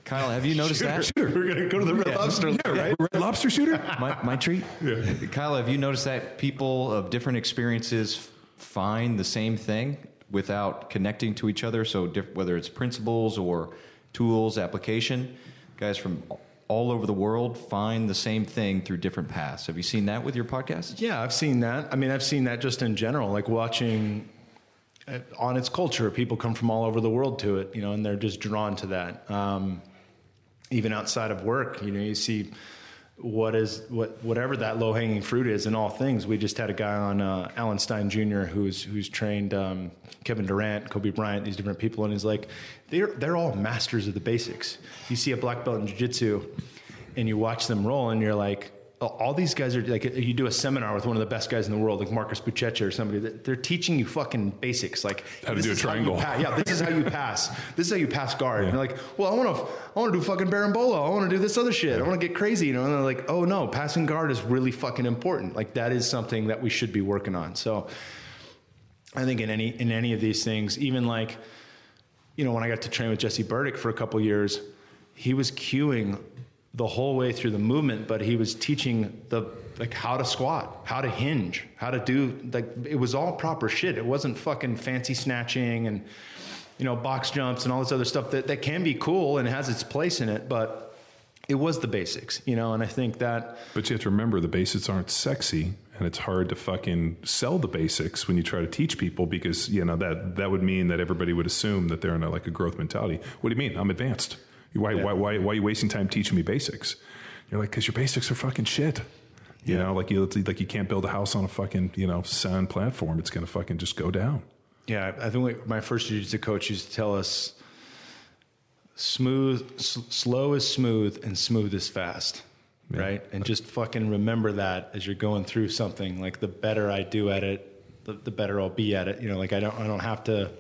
Kyle, have you noticed that? Shooter. We're gonna go to the Red Lobster, Yeah, right? Red lobster shooter? My, my treat? Kyle, have you noticed that people of different experiences find the same thing without connecting to each other? So, diff- whether it's principles or tools, application, guys from all over the world find the same thing through different paths. Have you seen that with your podcast? Yeah, I've seen that. I mean, I've seen that just in general, like watching uh, Onnit's culture. People come from all over the world to it, you know, and they're just drawn to that. Um, even outside of work, you know, you see what is what whatever that low hanging fruit is in all things. We just had a guy on uh, Alan Stein Jr. who's who's trained um, Kevin Durant, Kobe Bryant, these different people, and he's like, they're they're all masters of the basics. You see a black belt in jiu-jitsu, and you watch them roll, and you're like. All these guys are like you do a seminar with one of the best guys in the world, like Marcus Buchecha or somebody. That they're teaching you fucking basics, like How to do a triangle. yeah, this is how you pass. This is how you pass guard. And you're like, well, I want to, I want to do fucking berimbolo. I want to do this other shit. I want to get crazy, you know. And they're like, oh no, passing guard is really fucking important. Like that is something that we should be working on. So, I think in any in any of these things, even like, you know, when I got to train with Jesse Burdick for a couple years, he was cueing the whole way through the movement, but he was teaching the like how to squat, how to hinge, how to do like it was all proper shit. It wasn't fucking fancy snatching and you know box jumps and all this other stuff that that can be cool and has its place in it, but it was the basics, you know. And I think that But you have to remember the basics aren't sexy, and it's hard to fucking sell the basics when you try to teach people because you know that that would mean that everybody would assume that they're in a, like a growth mentality. What do you mean? I'm advanced. Why why why why are you wasting time teaching me basics? You're like because your basics are fucking shit. You know, like you like you can't build a house on a fucking you know sand platform. It's gonna fucking just go down. Yeah, I think my first jiu-jitsu coach used to tell us, smooth, s- slow is smooth, and smooth is fast, right? And just fucking remember that as you're going through something. Like the better I do at it, the, the better I'll be at it. You know, like I don't, I don't have to.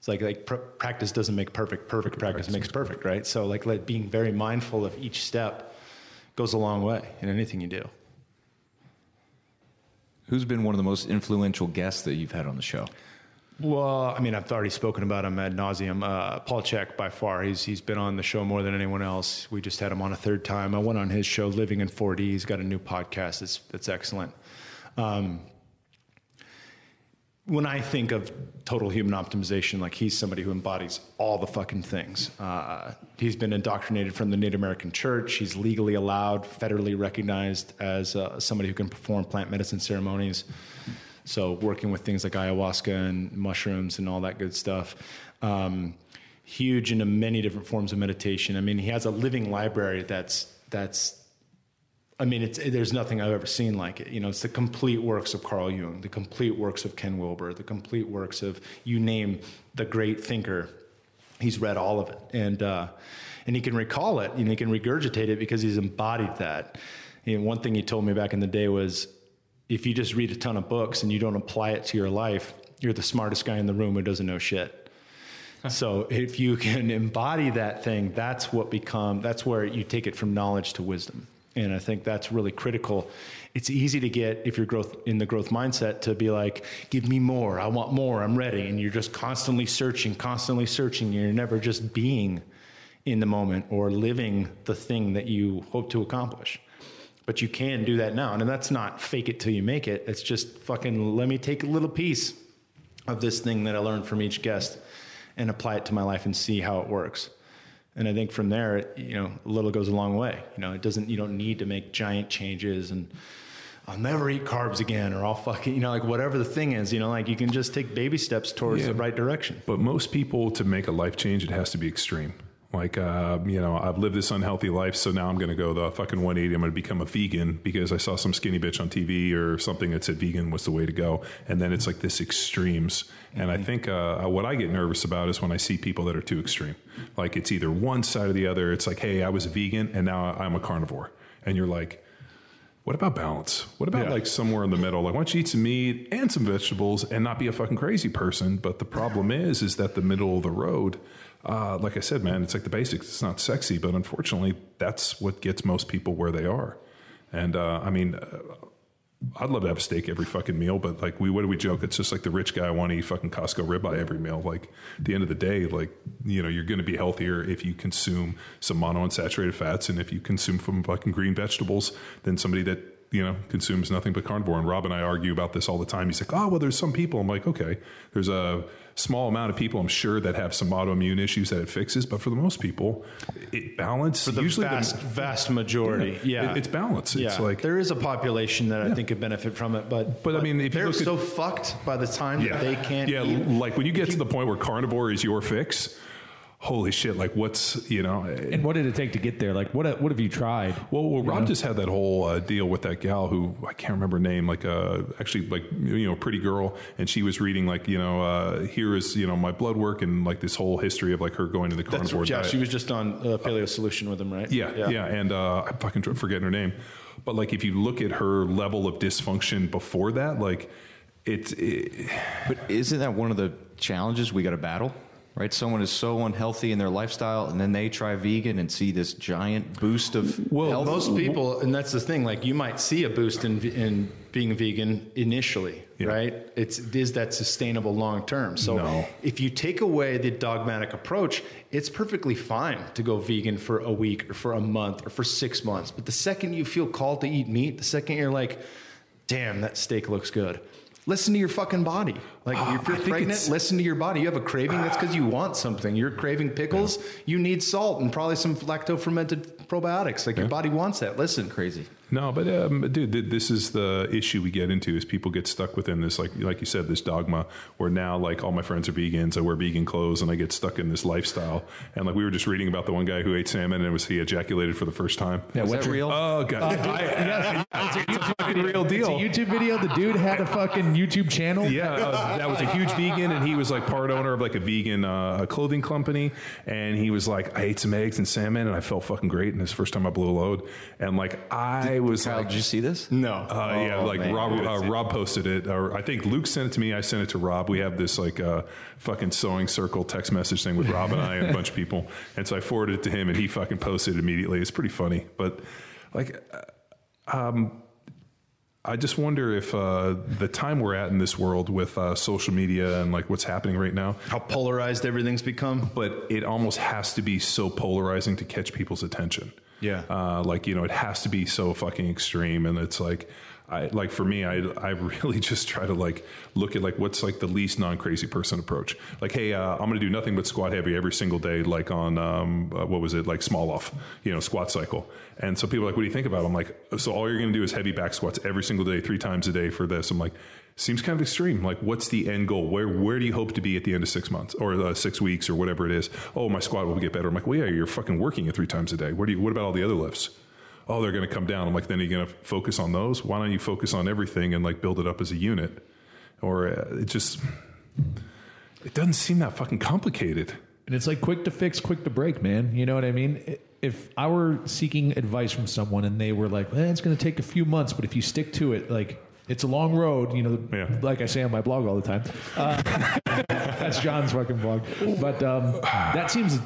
It's like like pr- practice doesn't make perfect. Perfect practice, makes perfect, right? So like, like being very mindful of each step goes a long way in anything you do. Who's been one of the most influential guests that you've had on the show? Well, I mean, I've already spoken about him ad nauseum. Uh, Paul Chek, by far, he's he's been on the show more than anyone else. We just had him on a third time. I went on his show, Living in 4D. He's got a new podcast that's that's excellent. Um, when I think of total human optimization, like he's somebody who embodies all the fucking things. Uh, he's been indoctrinated from the Native American Church. He's legally allowed, federally recognized as uh, somebody who can perform plant medicine ceremonies. So working with things like ayahuasca and mushrooms and all that good stuff. Um, huge into many different forms of meditation. I mean, he has a living library that's that's. I mean, it's there's nothing I've ever seen like it. You know, it's the complete works of Carl Jung, the complete works of Ken Wilber, the complete works of you name the great thinker. He's read all of it, and uh, and he can recall it. You know, he can regurgitate it because he's embodied that. Know, one thing he told me back in the day was, if you just read a ton of books and you don't apply it to your life, you're the smartest guy in the room who doesn't know shit. so if you can embody that thing, that's what become that's where you take it from knowledge to wisdom. And I think that's really critical. It's easy to get if you're growth in the growth mindset to be like, give me more, I want more, I'm ready. And you're just constantly searching, constantly searching. You're never just being in the moment or living the thing that you hope to accomplish. But you can do that now. And that's not fake it till you make it. It's just fucking let me take a little piece of this thing that I learned from each guest and apply it to my life and see how it works. And I think from there, you know, a little goes a long way. You know, it doesn't, you don't need to make giant changes and I'll never eat carbs again or I'll fucking, you know, like whatever the thing is, you know, like you can just take baby steps towards Yeah. the right direction. But most people, to make a life change, it has to be extreme. Like, uh, you know, I've lived this unhealthy life, so now I'm going to go the fucking 180. I'm going to become a vegan because I saw some skinny bitch on TV or something that said vegan was the way to go. And then it's like this extremes. And I think uh, what I get nervous about is when I see people that are too extreme. Like, it's either one side or the other. It's like, hey, I was a vegan and now I'm a carnivore. And you're like, what about balance? What about Yeah. like somewhere in the middle? Like, why don't you eat some meat and some vegetables and not be a fucking crazy person? But the problem is, is that the middle of the road, uh, like I said, man, it's like the basics. It's not sexy, but unfortunately, that's what gets most people where they are. And uh, I mean, uh, I'd love to have a steak every fucking meal, but like we, what do we joke? It's just like the rich guy want to eat fucking Costco ribeye every meal. Like at the end of the day, like you know, you're going to be healthier if you consume some monounsaturated fats, and if you consume from fucking green vegetables than somebody that you know consumes nothing but carnivore. And Robb and I argue about this all the time. He's like, oh well, there's some people. I'm like, okay, there's a small amount of people I'm sure that have some autoimmune issues that it fixes, but for the most people, it balances. For the usually vast, vast majority. Yeah. Yeah. It- it's balance. Yeah. It's like- there is a population that I think could benefit from it, but But, I mean, if you they're look at- so fucked by the time that they can't Yeah, eat. like when you get to the point where carnivore is your fix, holy shit! Like what's you know? And what did it take to get there? Like, what what have you tried? well, well Robb just had that whole uh, deal with that gal who I can't remember her name, like uh, actually like you know, pretty girl, and she was reading like you know, uh, here is you know my blood work and like this whole history of like her going to the That's, carnivore yeah, diet. she was just on uh, Paleo Solution with him, right? Yeah, yeah, yeah and uh, I'm fucking forgetting her name. But like, if you look at her level of dysfunction before that, like, it's it, But isn't that one of the challenges we got to battle? Right, someone is so unhealthy in their lifestyle, and then they try vegan and see this giant boost of Well, health. Most people, and that's the thing. Like you might see a boost in in being vegan initially, Yeah. right? It's is that sustainable long term? So No. if you take away the dogmatic approach, it's perfectly fine to go vegan for a week or for a month or for six months. But the second you feel called to eat meat, the second you're like, "Damn, that steak looks good." Listen to your fucking body. Like Ah, if you're pregnant, listen to your body. You have a craving. That's because you want something. You're craving pickles. You need salt and probably some lacto fermented probiotics. Like your body wants that. Listen, crazy. No, but um, dude, this is the issue we get into: is people get stuck within this, like, like you said, this dogma. Where now, like, all my friends are vegans, I wear vegan clothes, and I get stuck in this lifestyle. And like, we were just reading about the one guy who ate salmon and it was he ejaculated for the first time. Yeah, Is what's that your- real? Oh god, I- it's a fucking real It's a deal. YouTube video. The dude had a fucking YouTube channel. Yeah, uh, that was a huge vegan, and he was like part owner of like a vegan uh, clothing company. And he was like, I ate some eggs and salmon, and I felt fucking great. And it's the first time I blew a load. And like, I was Kyle, like, did you see this? no. Uh, yeah, Oh, like man. Robb, uh, Robb posted it, or I think Luke sent it to me. I sent it to Robb. We have this like uh, fucking sewing circle text message thing with Robb and I and a bunch of people, and so I forwarded it to him, and he fucking posted it immediately. It's pretty funny, but like, uh, um, I just wonder if uh, the time we're at in this world with uh, social media and like what's happening right now, How polarized everything's become. but it almost has to be so polarizing to catch people's attention. Yeah. Uh, like you know, it has to be so fucking extreme, and it's like, I like for me, I I really just try to like look at like what's like the least non crazy person approach. Like, hey, uh, I'm gonna do nothing but squat heavy every single day, like on um, uh, what was it, like Smolov, you know, squat cycle. And so people are like, what do you think about? it? I'm like, so all you're gonna do is heavy back squats every single day, three times a day for this. I'm like. Seems kind of extreme. Like, what's the end goal? Where where do you hope to be at the end of six months or uh, six weeks or whatever it is? Oh, my squat will get better. I'm like, well, yeah, you're fucking working it three times a day. What do you? What about all the other lifts? Oh, they're going to come down. I'm like, then you're going to focus on those. Why don't you focus on everything and like build it up as a unit? Or uh, it just it doesn't seem that fucking complicated. And it's like quick to fix, quick to break, man. You know what I mean? If I were seeking advice from someone and they were like, eh, it's going to take a few months, but if you stick to it, like It's a long road, you know. Yeah. Like I say on my blog all the time. Uh, that's John's fucking blog. But um, that seems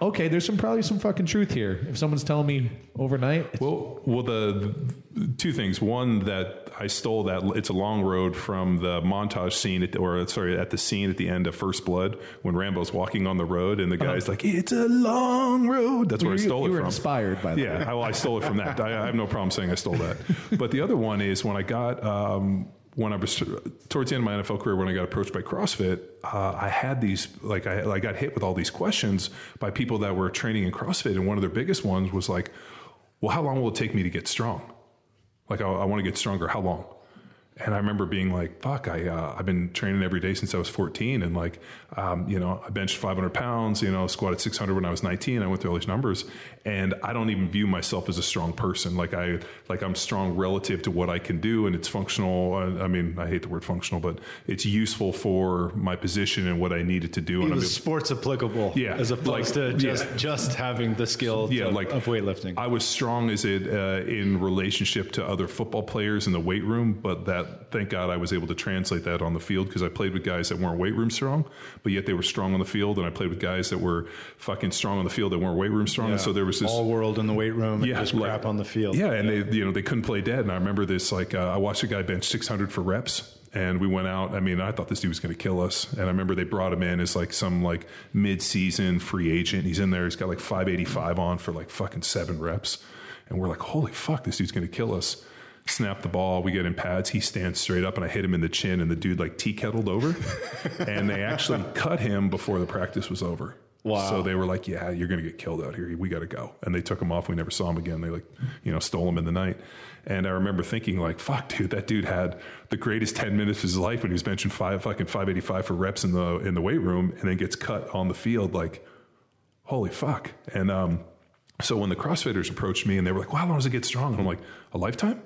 okay. There's some probably some fucking truth here. If someone's telling me overnight, Well, well, the, the two things. One that I stole that it's a long road from the montage scene, at, or sorry, at the scene at the end of First Blood when Rambo's walking on the road and the guy's like, "It's a long road." That's where I stole you it were from. inspired by that. Yeah, I, well, I stole it from that. I, I have no problem saying I stole that. But the other one is when I got um, when I was towards the end of my NFL career, when I got approached by CrossFit, uh, I had these like I, I got hit with all these questions by people that were training in CrossFit, and one of their biggest ones was like, "Well, how long will it take me to get strong? Like, I, I want to get stronger. How long?" And I remember being like, "Fuck! I uh, I've been training every day since I was 14, and like, um, you know, I benched 500 pounds, you know, squatted 600 when I was 19. I went through all these numbers, and I don't even view myself as a strong person. Like I like I'm strong relative to what I can do, and it's functional. I, I mean, I hate the word functional, but it's useful for my position and what I needed to do. It And was sports applicable, Yeah, as opposed like- to just yeah. just having the skill yeah, to- like of weightlifting. I was strong as it uh, in relationship to other football players in the weight room, but that thank God I was able to translate that on the field because I played with guys that weren't weight room strong, but yet they were strong on the field, and I played with guys that were fucking strong on the field that weren't weight room strong. And so there was all world in the weight room and just like- crap on the field. Yeah, and they you know they couldn't play dead. And I remember this like uh, I watched a guy bench 600 for reps. And we went out. I mean, I thought this dude was going to kill us. And I remember they brought him in as like some like mid-season free agent. He's in there. He's got like 585 on for like fucking seven reps. And we're like, holy fuck, this dude's going to kill us. Snap the ball. We get in pads. He stands straight up, and I hit him in the chin. And the dude like tea kettled over. and they actually cut him before the practice was over. Wow. So they were like, "Yeah, you're going to get killed out here. We got to go." And they took him off. We never saw him again. They like, you know, stole him in the night. And I remember thinking, like, "Fuck, dude, that dude had the greatest ten minutes of his life when he was benching five fucking five eighty five for reps in the in the weight room, and then gets cut on the field. Like, holy fuck!" And um, so when the CrossFitters approached me and they were like, "Wow, how long does it get strong?" I'm like, "A lifetime."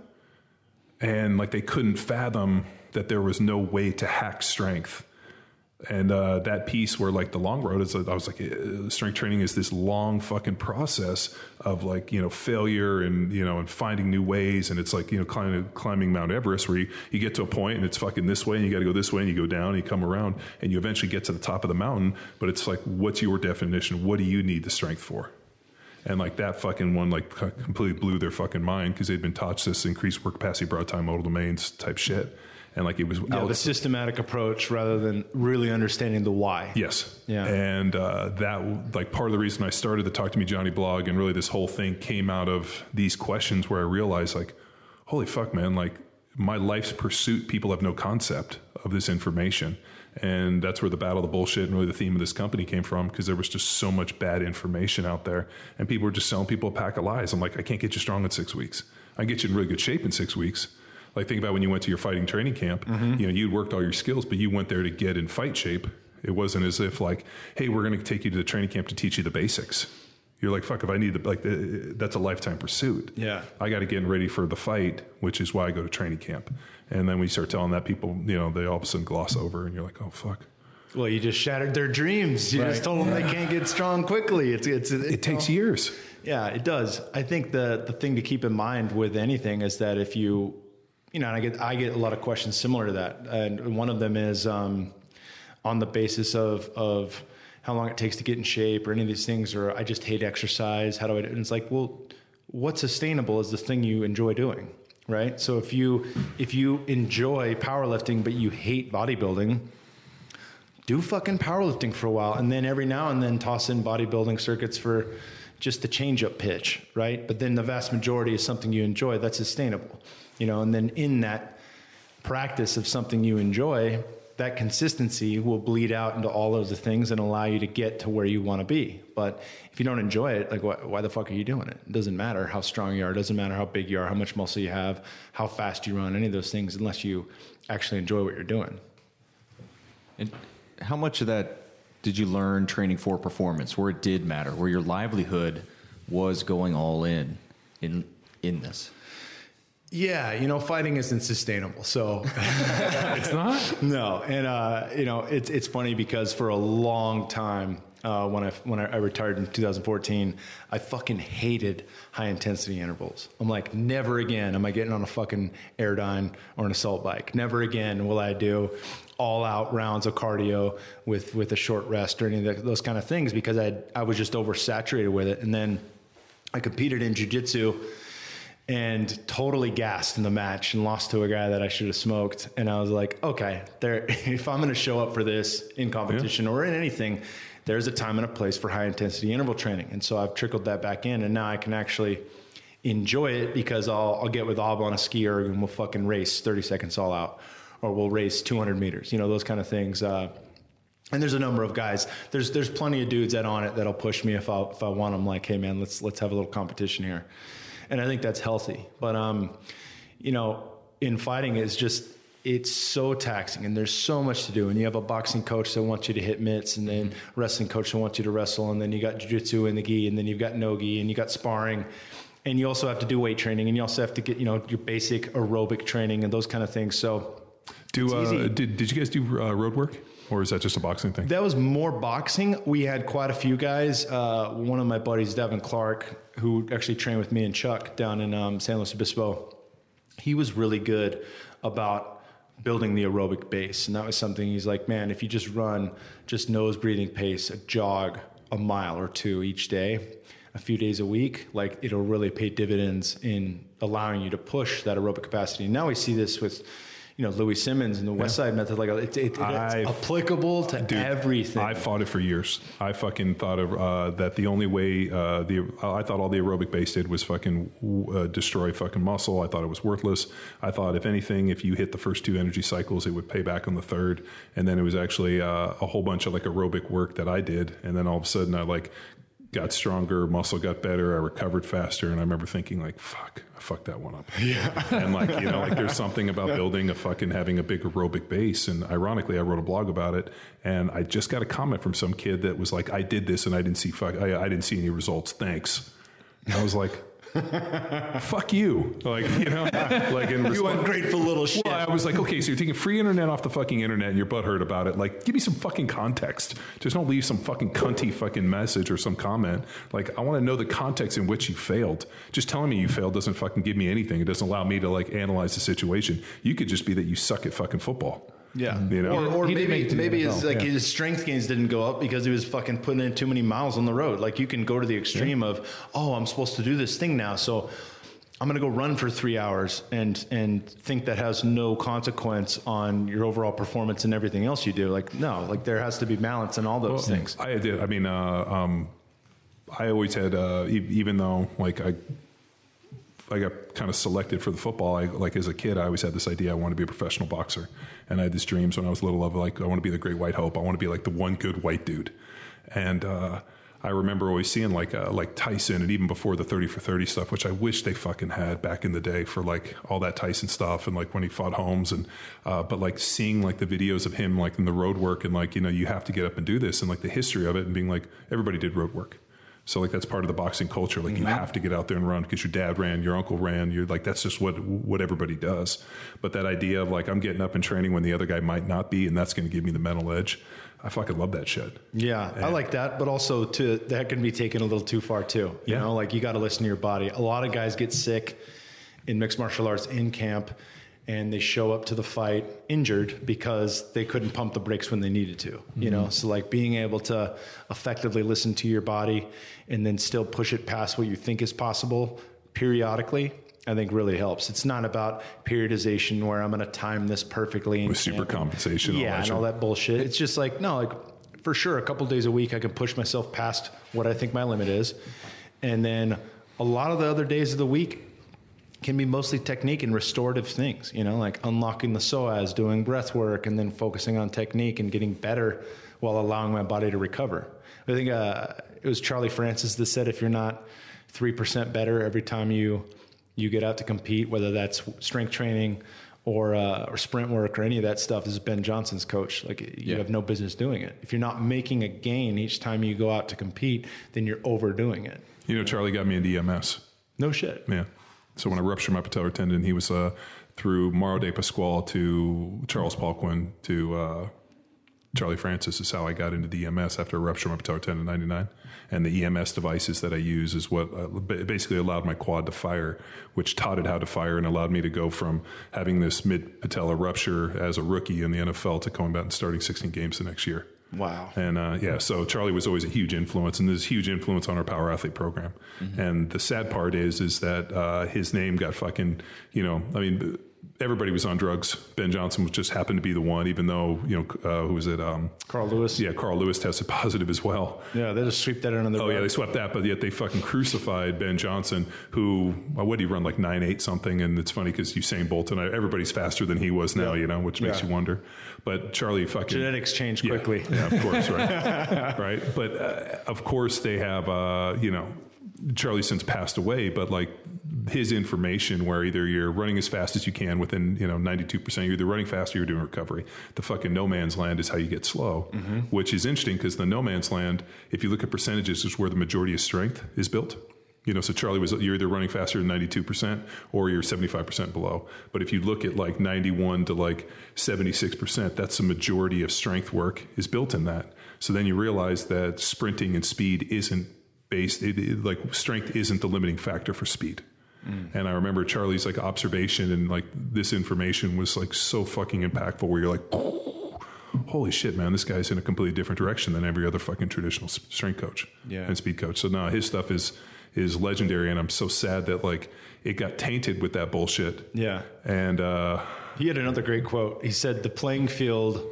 And like they couldn't fathom that there was no way to hack strength and uh, that piece where like the long road is, I was like, uh, strength training is this long fucking process of like you know failure and you know and finding new ways, and it's like you know climbing climbing Mount Everest where you, you get to a point and it's fucking this way and you got to go this way and you go down and you come around and you eventually get to the top of the mountain, but it's like what's your definition? What do you need the strength for? And like that fucking one, like completely blew their fucking mind because they'd been taught this increased work capacity, broad time modal domains type shit, and like it was Yeah, the systematic approach rather than really understanding the why. Yes. Yeah. And uh, that, like, part of the reason I started the Talk to Me Johnny blog and really this whole thing came out of these questions where I realized, like, holy fuck, man, like, my life's pursuit, people have no concept of this information. And that's where the battle of the bullshit and really the theme of this company came from because there was just so much bad information out there. And people were just selling people a pack of lies. I'm like, I can't get you strong in six weeks. I can get you in really good shape in six weeks. Like think about when you went to your fighting training camp. Mm-hmm. You know, you'd worked all your skills, but you went there to get in fight shape. It wasn't as if like, hey, we're going to take you to the training camp to teach you the basics. You're like, fuck, if I need to, like, that's a lifetime pursuit. Yeah. I got to get ready for the fight, which is why I go to training camp. And then we start telling that people, you know, they all of a sudden gloss over, and you're like, oh fuck. Well, you just shattered their dreams. You just told them they can't get strong quickly. It's it's It takes years. Yeah, it does. I think the the thing to keep in mind with anything is that if you, you know, and I get I get a lot of questions similar to that, and one of them is um, on the basis of of how long it takes to get in shape or any of these things, or I just hate exercise. How do I? do? And it's like, well, what's sustainable is the thing you enjoy doing, right? So if you if you enjoy powerlifting but you hate bodybuilding, do fucking powerlifting for a while and then every now and then toss in bodybuilding circuits for just the change up pitch, right? But then the vast majority is something you enjoy that's sustainable, you know, and then in that practice of something you enjoy, that consistency will bleed out into all of the things and allow you to get to where you want to be. But if you don't enjoy it, like why, why the fuck are you doing it? It doesn't matter how strong you are, it doesn't matter how big you are, how much muscle you have, how fast you run, any of those things, unless you actually enjoy what you're doing. And how much of that did you learn training for performance, where it did matter, where your livelihood was going all in in in this? Yeah, you know, fighting isn't sustainable. So It's not? no, and uh, you know, it's it's funny because for a long time, uh, when I when I, retired in 2014. I fucking hated high intensity intervals. I'm like, never again am I getting on a fucking Airdyne or an assault bike. Never again will I do all out rounds of cardio with with a short rest or any of the, those kind of things because I I was just oversaturated with it. And then I competed in jujitsu and totally gassed in the match and lost to a guy that I should have smoked. And I was like, okay, there. If I'm going to show up for this in competition yeah. or in anything, there's a time and a place for high intensity interval training. And so I've trickled that back in, and now I can actually enjoy it because I'll, I'll get with Ob on a ski erg and we'll fucking race 30 seconds all out, or we'll race 200 meters. You know those kind of things. Uh, and there's a number of guys. There's there's plenty of dudes that Onnit that'll push me if I if I want them. Like, hey man, let's let's have a little competition here and I think that's healthy. But um, you know, in fighting, it's just it's so taxing, and there's so much to do. And you have a boxing coach that wants you to hit mitts, and then wrestling coach that wants you to wrestle, and then you got jiu-jitsu and the gi, and then you've got no gi, and you got sparring. And you also have to do weight training, and you also have to get, you know, your basic aerobic training and those kind of things. So, do uh, did did you guys do uh, road work? Or is that just a boxing thing? That was more boxing. We had quite a few guys. Uh, one of my buddies, Devin Clark, who actually trained with me and Chuck down in um, San Luis Obispo, he was really good about building the aerobic base. And that was something he's like, man, if you just run just nose breathing pace, a jog a mile or two each day, a few days a week, like it'll really pay dividends in allowing you to push that aerobic capacity. Now we see this with you know Louie Simmons and the West Side Method. Like it, it, it's applicable to dude, everything. I fought it for years. I fucking thought of uh, that the only way uh, the I thought all the aerobic base did was fucking uh, destroy fucking muscle. I thought it was worthless. I thought if anything, if you hit the first two energy cycles, it would pay back on the third. And then it was actually uh, a whole bunch of like aerobic work that I did. And then all of a sudden, I like got stronger, muscle got better, I recovered faster, and I remember thinking like, "Fuck, I fucked that one up." Yeah, and like you know, like there's something about building a fucking having a big aerobic base, and ironically, I wrote a blog about it, and I just got a comment from some kid that was like, "I did this and I didn't see fuck, I, I didn't see any results. Thanks." And I was like. Fuck you. Like, you know, like in You ungrateful little shit. Well, I was like, okay, so you're taking free internet off the fucking internet and you're butthurt about it. Like, give me some fucking context. Just don't leave some fucking cunty fucking message or some comment. Like, I want to know the context in which you failed. Just telling me you failed doesn't fucking give me anything. It doesn't allow me to like analyze the situation. You could just be that you suck at fucking football. Yeah, you know, or, or maybe maybe his like yeah. his strength gains didn't go up because he was fucking putting in too many miles on the road. Like you can go to the extreme yeah. of, oh, I'm supposed to do this thing now, so I'm going to go run for three hours and and think that has no consequence on your overall performance and everything else you do. Like no, like there has to be balance in all those well, things. I did. I mean, uh, um, I always had, uh, even though like I I got kind of selected for the football. I like as a kid, I always had this idea I want to be a professional boxer, and I had these dreams when I was little of like I want to be the great white hope. I want to be like the one good white dude, and uh, I remember always seeing like uh, like Tyson and even before the thirty for thirty stuff, which I wish they fucking had back in the day for like all that Tyson stuff and like when he fought Holmes and uh, but like seeing like the videos of him like in the road work and like you know you have to get up and do this and like the history of it and being like everybody did road work so like that's part of the boxing culture. Like you mm-hmm. have to get out there and run because your dad ran, your uncle ran. You're like that's just what what everybody does. But that idea of like I'm getting up and training when the other guy might not be, and that's going to give me the mental edge. I fucking love that shit. Yeah, and I like that, but also to that can be taken a little too far too. You yeah. know, like you got to listen to your body. A lot of guys get sick in mixed martial arts in camp and they show up to the fight injured because they couldn't pump the brakes when they needed to mm-hmm. you know mm-hmm. so like being able to effectively listen to your body and then still push it past what you think is possible periodically I think really helps. It's not about periodization where I'm going to time this perfectly with super compensation, yeah, all and all that bullshit. It's just like no, like for sure, a couple days a week I can push myself past what I think my limit is, and then a lot of the other days of the week can be mostly technique and restorative things, you know, like unlocking the psoas, doing breath work, and then focusing on technique and getting better while allowing my body to recover. I think uh, it was Charlie Francis that said if you're not 3% better every time you you get out to compete, whether that's strength training or, uh, or sprint work or any of that stuff, this is Ben Johnson's coach. Like you yeah. have no business doing it. If you're not making a gain each time you go out to compete, then you're overdoing it. You know, Charlie got me into EMS. No shit. Yeah. So when I ruptured my patellar tendon, he was uh, through Mauro Di Pasquale to Charles Poliquin to uh, Charlie Francis is how I got into the EMS after a rupture of my patellar tendon in '99, and the EMS devices that I use is what uh, basically allowed my quad to fire, which taught it how to fire and allowed me to go from having this mid patella rupture as a rookie in the NFL to coming back and starting 16 games the next year. Wow. And uh, yeah, so Charlie was always a huge influence, and there's a huge influence on our power athlete program. And the sad part is, is that uh, his name got fucking, you know, I mean, everybody was on drugs. Ben Johnson was just happened to be the one, even though you know, uh, who was it? Um, Carl Lewis. yeah, Carl Lewis tested positive as well. Yeah, they just sweep that under the Oh yeah, they swept that, but yet they fucking crucified Ben Johnson, who well, what did he run like nine eight something? And it's funny because Usain Bolt and I, everybody's faster than he was now, Yeah. you know, which makes Yeah. you wonder. But Charlie fucking Genetics change quickly. Yeah, of course, right, right. But uh, of course, they have, uh, you know, Charlie since passed away, but like his information, where either you're running as fast as you can within, you know, 92 percent, you're either running fast or you're doing recovery. The fucking no man's land is how you get slow, which is interesting because the no man's land, if you look at percentages, is where the majority of strength is built. You know, so Charlie was you're either running faster than 92% or you're 75% below. But if you look at like 91 to like 76%, that's the majority of strength work is built in that. So then you realize that sprinting and speed isn't based it, it- like strength isn't the limiting factor for speed. Mm. And I remember Charlie's like observation and like this information was like so fucking impactful where you're like holy shit, man, this guy's in a completely different direction than every other fucking traditional strength coach Yeah. and speed coach. So now his stuff is is legendary, and I'm so sad that like it got tainted with that bullshit. Yeah. And uh, He had another great quote. He said, "The playing field,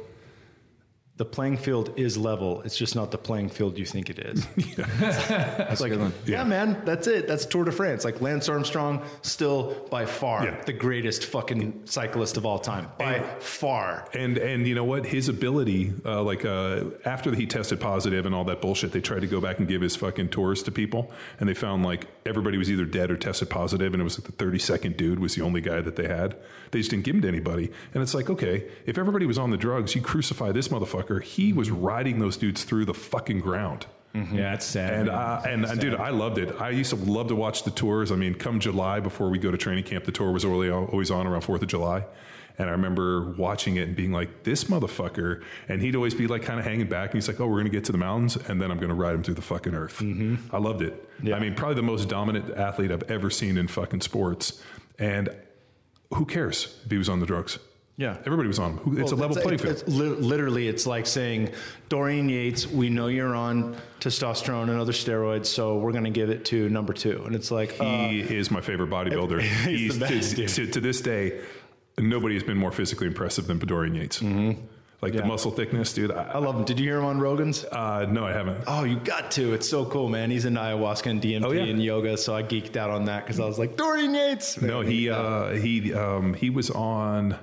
the playing field is level. It's just not the playing field you think it is." That's like, a good one. yeah. man, that's it. That's Tour de France. Like Lance Armstrong, still by far Yeah. the greatest fucking cyclist of all time. By far. and and you know what his ability uh, like uh, after he tested positive and all that bullshit they tried to go back and give his fucking tours to people and they found like everybody was either dead or tested positive and it was like the 32nd dude was the only guy that they had they just didn't give him to anybody and it's like okay if everybody was on the drugs you crucify this motherfucker he was riding those dudes through the fucking ground Yeah, it's sad. and man. uh, and dude, I loved it. I used to love to watch the tours. I mean, come July before we go to training camp, the tour was always always on around Fourth of July. And I remember watching it and being like, "This motherfucker!" And he'd always be like, kind of hanging back. And he's like, "Oh, we're going to get to the mountains, and then I'm going to ride him through the fucking earth." I loved it. Yeah. I mean, probably the most dominant athlete I've ever seen in fucking sports. And who cares if he was on the drugs? Yeah. everybody was on him. It's a level playing field. it's literally, it's like saying, Dorian Yates, we know you're on testosterone and other steroids, so we're going to give it to number two. And it's like, uh, He is my favorite bodybuilder. He's the best, to, dude. to, to this day, nobody has been more physically impressive than Dorian Yates. Like Yeah. the muscle thickness, dude. I I, love him. Did you hear him on Rogan's? uh, no, I haven't. Oh, you got to. It's so cool, man. He's in ayahuasca and DMT Oh, yeah. and yoga, so I geeked out on that because I was like, Dorian Yates. No, he uh, he um, he was on.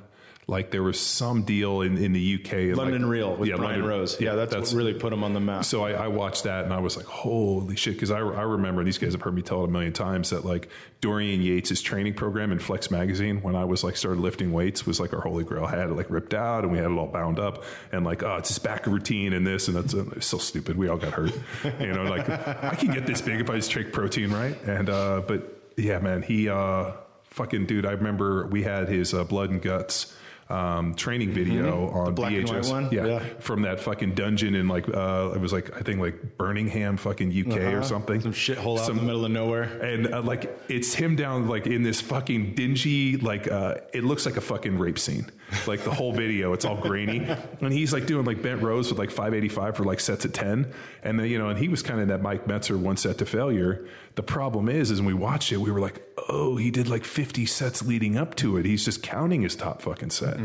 Like there was some deal in, in the UK, London like, Real with yeah, Brian London- Rose. Yeah, that's, what really put him on the map. So I, I watched that and I was like, holy shit. Cause I, I remember these guys have heard me tell it a million times that like Dorian Yates' training program in Flex magazine, when I was like started lifting weights was like our holy grail. I had it like ripped out and we had it all bound up and like, oh, it's this back routine and this and that's uh, it's so stupid. We all got hurt, you know, like I can get this big if I just take protein, right? And, uh, but yeah, man, he, uh, fucking dude, I remember we had his uh, blood and guts um, training video on black and white one? Yeah, Yeah. from that fucking dungeon in like uh, it was like I think like Birmingham, fucking UK or Uh-huh. something. Some shithole out in the middle of nowhere. And uh, like it's him down like in this fucking dingy like uh, it looks like a fucking rape scene. Like the whole video, it's all grainy, and he's like doing like bent rows with like 585 for like sets at 10, and then you know, and he was kind of that Mike Mentzer one set to failure. The problem is, is when we watched it, we were like, oh, he did like 50 sets leading up to it. He's just counting his top fucking set,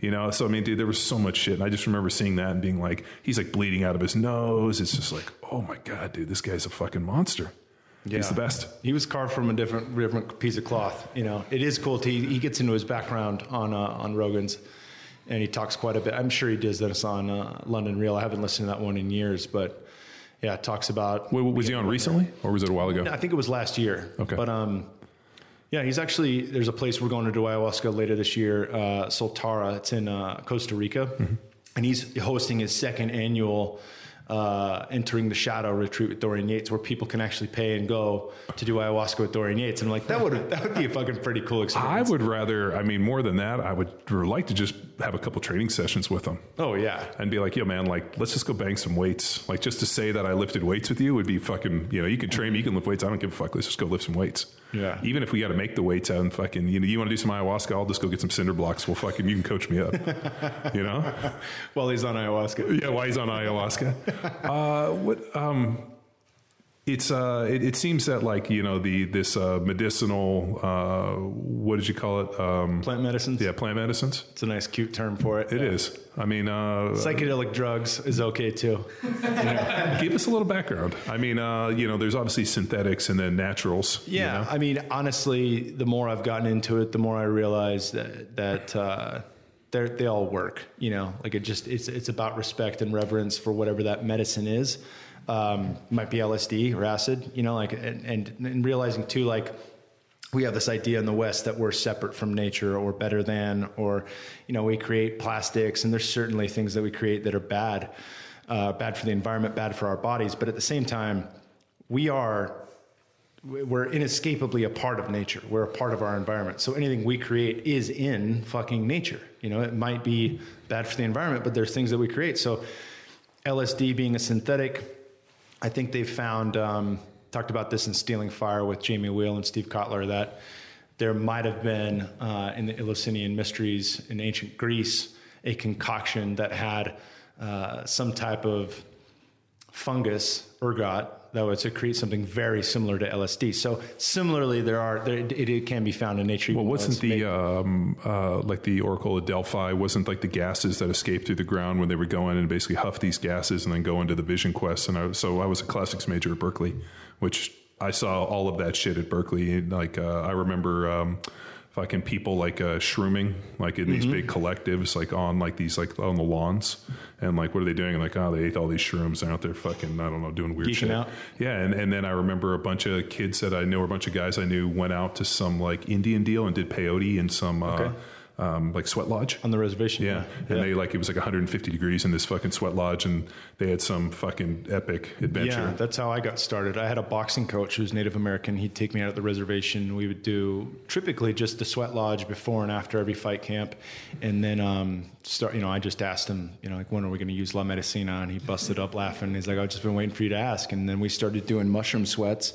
you know. So I mean, dude, there was so much shit, and I just remember seeing that and being like, he's like bleeding out of his nose. It's just like, oh my god, dude, this guy's a fucking monster. He's the best. He was carved from a different different piece of cloth. You know, it is cool. To, he, he gets into his background on uh, on Rogan's, and he talks quite a bit. I'm sure he does this on uh, London Real. I haven't listened to that one in years, but yeah, it talks about. Wait, was he on recently, or was it a while ago? I think it was last year. Okay. But um, yeah, he's actually there's a place we're going to do ayahuasca later this year, uh, Soltara. It's in uh, Costa Rica, Mm-hmm. and he's hosting his second annual. Uh, entering the shadow retreat with Dorian Yates, where people can actually pay and go to do ayahuasca with Dorian Yates, and I'm like, that would that would be a fucking pretty cool experience. I would rather, I mean, more than that, I would like to just have a couple training sessions with them Oh yeah. and be like, yo, man, like, let's just go bang some weights. Like, just to say that I lifted weights with you would be fucking, you know, you can train me, you can lift weights. I don't give a fuck. Let's just go lift some weights. Yeah. Even if we got to make the weights out and fucking, you know, you want to do some ayahuasca, I'll just go get some cinder blocks. Well, fucking, you can coach me up. you know? While he's on ayahuasca. Yeah, while he's on ayahuasca. uh, what, um, it's uh, it, it seems that like you know the this uh, medicinal uh, what did you call it um, Plant medicines. yeah plant medicines It's a nice, cute term for it. it is I mean uh, Psychedelic drugs is okay too. give us a little background I mean uh, you know there's obviously synthetics and then naturals you Yeah, know? I mean, honestly, the more I've gotten into it, the more I realize that that uh, they they all work. You know, like it just it's it's about respect and reverence for whatever that medicine is. Um, might be LSD or acid. You know, like and, and and realizing too, like we have this idea in the West that we're separate from nature or better than, or you know, we create plastics, and there's certainly things that we create that are bad, uh, bad for the environment, bad for our bodies. But at the same time, we are we're inescapably a part of nature. We're a part of our environment. So anything we create is in fucking nature. You know, it might be bad for the environment, but there's things that we create. So LSD being a synthetic, I think they've found, um, talked about this in Stealing Fire with Jamie Wheal and Steve Kotler, that there might have been uh, in the Eleusinian mysteries in ancient Greece a concoction that had uh, some type of fungus, ergot, that would secrete something very similar to LSD. So similarly, there are there, it, it can be found in nature. well wasn't the um, uh, like the Oracle of Delphi wasn't like the gases that escaped through the ground when they would go in and basically huff these gases and then go into the vision quest and I, so I was a classics major at Berkeley which I saw all of that shit at Berkeley like uh, I remember um, fucking people like uh, shrooming like in these Mm-hmm. big collectives like on like these like on the lawns and like what are they doing and like oh they ate all these shrooms they're out there fucking I don't know doing weird Geeking shit out. yeah, and, and then I remember a bunch of kids that I knew, or a bunch of guys I knew, went out to some like Indian deal and did peyote in some uh, Okay. Um, like sweat lodge. on the reservation. Yeah, and they like it was like 150 degrees in this fucking sweat lodge, and they had some fucking epic adventure. Yeah, that's how I got started. I had a boxing coach who was Native American. He'd take me out at the reservation. We would do typically just the sweat lodge before and after every fight camp, and then um, start. You know, I just asked him, you know, like when are we going to use La Medicina? And he busted up laughing. He's like, I've just been waiting for you to ask. And then we started doing mushroom sweats.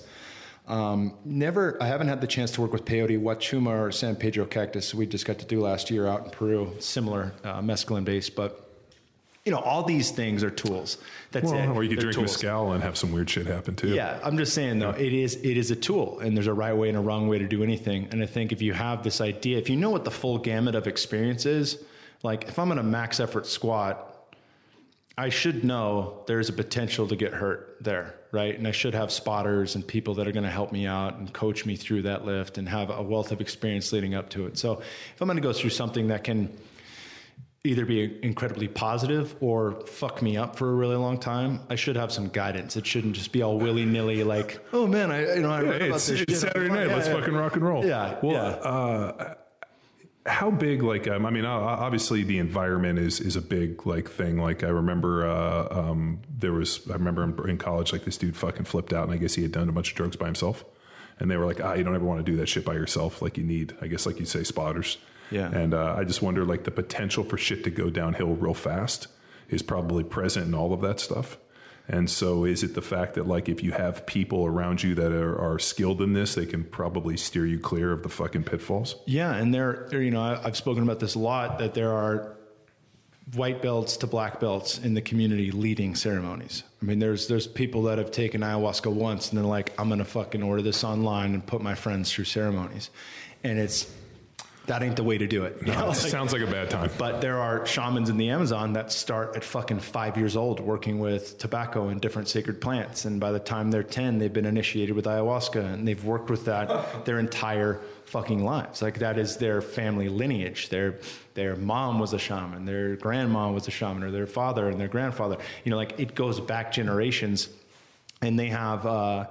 Um, never, I haven't had the chance to work with peyote, wachuma, or San Pedro cactus. We just got to do last year out in Peru, similar uh, mescaline based, but. You know, all these things are tools. That's Well, it. or you could They're drink tools. mezcal and have some weird shit happen too. Yeah, I'm just saying though, it is it is a tool, and there's a right way and a wrong way to do anything. And I think if you have this idea, if you know what the full gamut of experience is, like if I'm in a max effort squat, I should know there's a potential to get hurt there, right? And I should have spotters and people that are going to help me out and coach me through that lift and have a wealth of experience leading up to it. So if I'm going to go through something that can either be incredibly positive or fuck me up for a really long time, I should have some guidance. It shouldn't just be all willy nilly like, oh man, I you know I read Hey, about it's, this it's shit. Saturday night. Yeah, Let's yeah. fucking rock and roll. Yeah, Well, yeah. Uh, how big? Like, um, I mean, obviously the environment is is a big like thing. Like, I remember uh, um, there was. I remember in, in college, like this dude fucking flipped out, and I guess he had done a bunch of drugs by himself. And they were like, ah, you don't ever want to do that shit by yourself. Like, you need, I guess, like you say, spotters. Yeah. And uh, I just wonder, like, the potential for shit to go downhill real fast is probably present in all of that stuff. And so, is it the fact that, like, if you have people around you that are, are skilled in this, they can probably steer you clear of the fucking pitfalls? Yeah, and there, you know, I- I've spoken about this a lot that there are white belts to black belts in the community leading ceremonies. I mean, there's there's people that have taken ayahuasca once and they're like, I'm gonna fucking order this online and put my friends through ceremonies, and it's that ain't the way to do it. know? It Like- sounds like a bad time. But there are shamans in the Amazon that start at fucking five years old working with tobacco and different sacred plants. And by the time they're 10, they've been initiated with ayahuasca and they've worked with that their entire fucking lives. Like that is their family lineage. Their, their mom was a shaman, their grandma was a shaman, or their father and their grandfather. You know, like it goes back generations and they have, uh,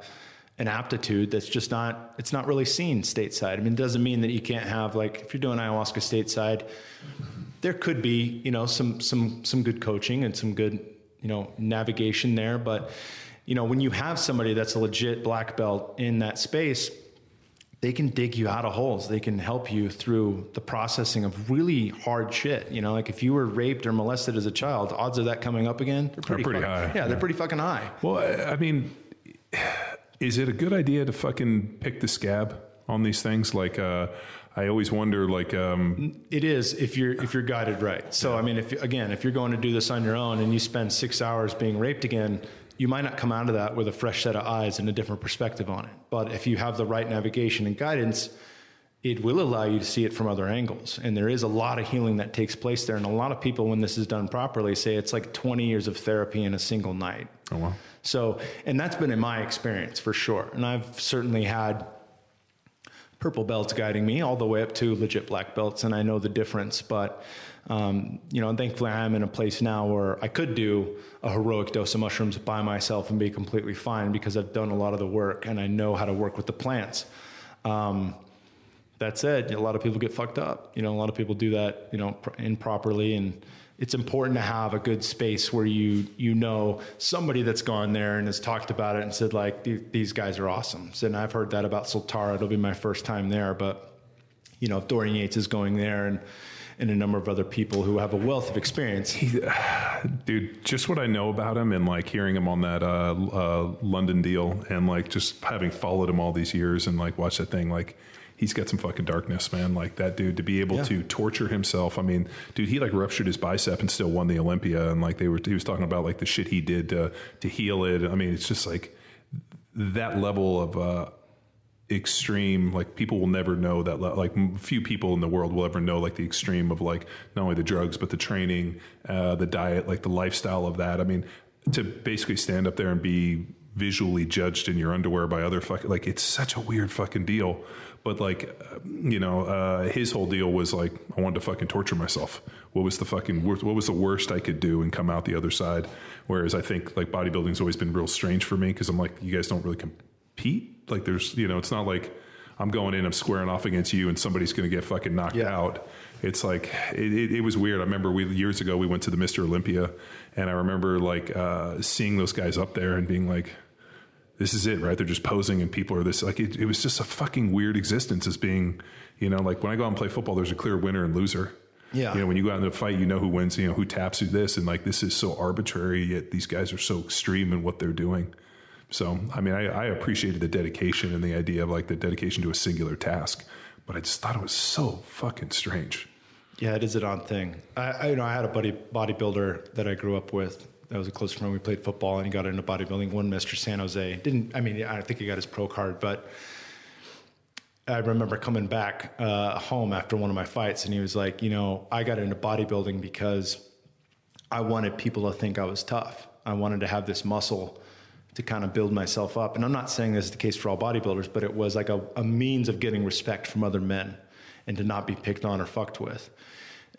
an aptitude that's just not it's not really seen stateside. I mean, it doesn't mean that you can't have like if you're doing ayahuasca stateside, there could be you know some some some good coaching and some good you know navigation there, but you know when you have somebody that's a legit black belt in that space, they can dig you out of holes. They can help you through the processing of really hard shit. You know, like if you were raped or molested as a child, odds of that coming up again, they're pretty, pretty fucking- high. Yeah, they're pretty fucking high. Well, I mean, is it a good idea to fucking pick the scab on these things? Like, uh, I always wonder, like, um, It is if you're if you're guided right. So I mean, if again, if you're going to do this on your own and you spend six hours being raped again, you might not come out of that with a fresh set of eyes and a different perspective on it. But if you have the right navigation and guidance, it will allow you to see it from other angles. And there is a lot of healing that takes place there. And a lot of people, when this is done properly, say it's like 20 years of therapy in a single night. oh well. So, and that's been in my experience for sure. And I've certainly had purple belts guiding me all the way up to legit black belts, and I know the difference. But, um, you know, thankfully I'm in a place now where I could do a heroic dose of mushrooms by myself and be completely fine because I've done a lot of the work and I know how to work with the plants. Um, that said, a lot of people get fucked up. You know, a lot of people do that, you know, pr- improperly, and it's important to have a good space where you you know somebody that's gone there and has talked about it and said like "These- guys are awesome. So, and I've heard that about Soltara. It'll be my first time there, but you know, if Dorian Yates is going there and and a number of other people who have a wealth of experience. dude just what i know about him and like hearing him on that uh, uh, london deal and like just having followed him all these years and like watched that thing like he's got some fucking darkness man. Like that dude to be able Yeah. to torture himself i mean dude he like ruptured his bicep and still won the olympia and like they were he was talking about like the shit he did to to heal it. I mean it's just like that level of uh extreme like people will never know that like few people in the world will ever know like the extreme of like not only the drugs but the training uh the diet like the lifestyle of that. I mean to basically stand up there and be visually judged in your underwear by other fucking like it's such a weird fucking deal but like uh, you know uh his whole deal was like i wanted to fucking torture myself. What was the fucking worst what was the worst i could do and come out the other side? Whereas i think like bodybuilding's always been real strange for me because i'm like you guys don't really compete? Like there's you know it's not like i'm going in i'm squaring off against you and somebody's going to get fucking knocked Yeah. out. It's like it, it, it was weird. I remember we years ago we went to the mr olympia and i remember like uh, seeing those guys up there and being like this is it right they're just posing and people are this like it, it was just a fucking weird existence as being you know like when i go out and play football there's a clear winner and loser Yeah. you know when you go out in a fight you know who wins you know who taps who this and like this is so arbitrary yet these guys are so extreme in what they're doing so i mean i, I appreciated the dedication and the idea of like the dedication to a singular task but i just thought it was so fucking strange Yeah, it is an odd thing. I, I you know I had a buddy bodybuilder that I grew up with. That was a close friend. We played football, and he got into bodybuilding. Won Mr. San Jose. Didn't I mean? I think he got his pro card, but I remember coming back uh, home after one of my fights, and he was like, you know, I got into bodybuilding because I wanted people to think I was tough. I wanted to have this muscle to kind of build myself up. And I'm not saying this is the case for all bodybuilders, but it was like a, a means of getting respect from other men and to not be picked on or fucked with.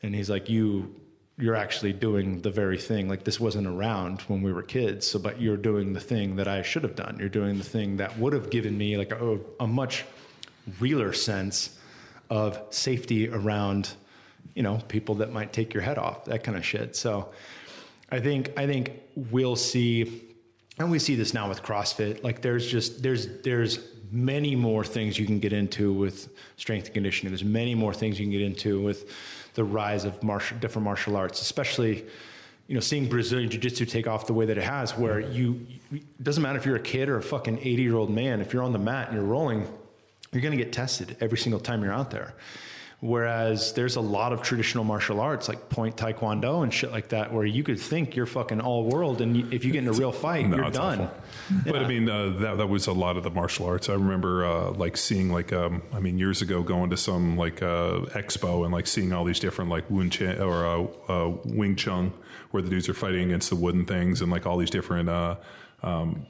And he's like, you, you're actually doing the very thing. Like this wasn't around when we were kids. So, but you're doing the thing that I should have done. You're doing the thing that would have given me like a, a much realer sense of safety around, you know, people that might take your head off, that kind of shit. So I think, I think we'll see, and we see this now with CrossFit. Like there's just, there's, there's many more things you can get into with strength and conditioning. There's many more things you can get into with the rise of martial, different martial arts, especially, you know, seeing Brazilian jiu-jitsu take off the way that it has, where you, it doesn't matter if you're a kid or a fucking 80 year old man, if you're on the mat and you're rolling, you're going to get tested every single time you're out there. Whereas there's a lot of traditional martial arts like point taekwondo and shit like that, where you could think you're fucking all world, and you, if you get in a real fight, No, you're done. awful. But I mean, uh, that that was a lot of the martial arts. I remember uh, like seeing like um, I mean years ago going to some like uh, expo and like seeing all these different like Wun Chun or uh, uh, Wing Chun where the dudes are fighting against the wooden things and like all these different uh, um,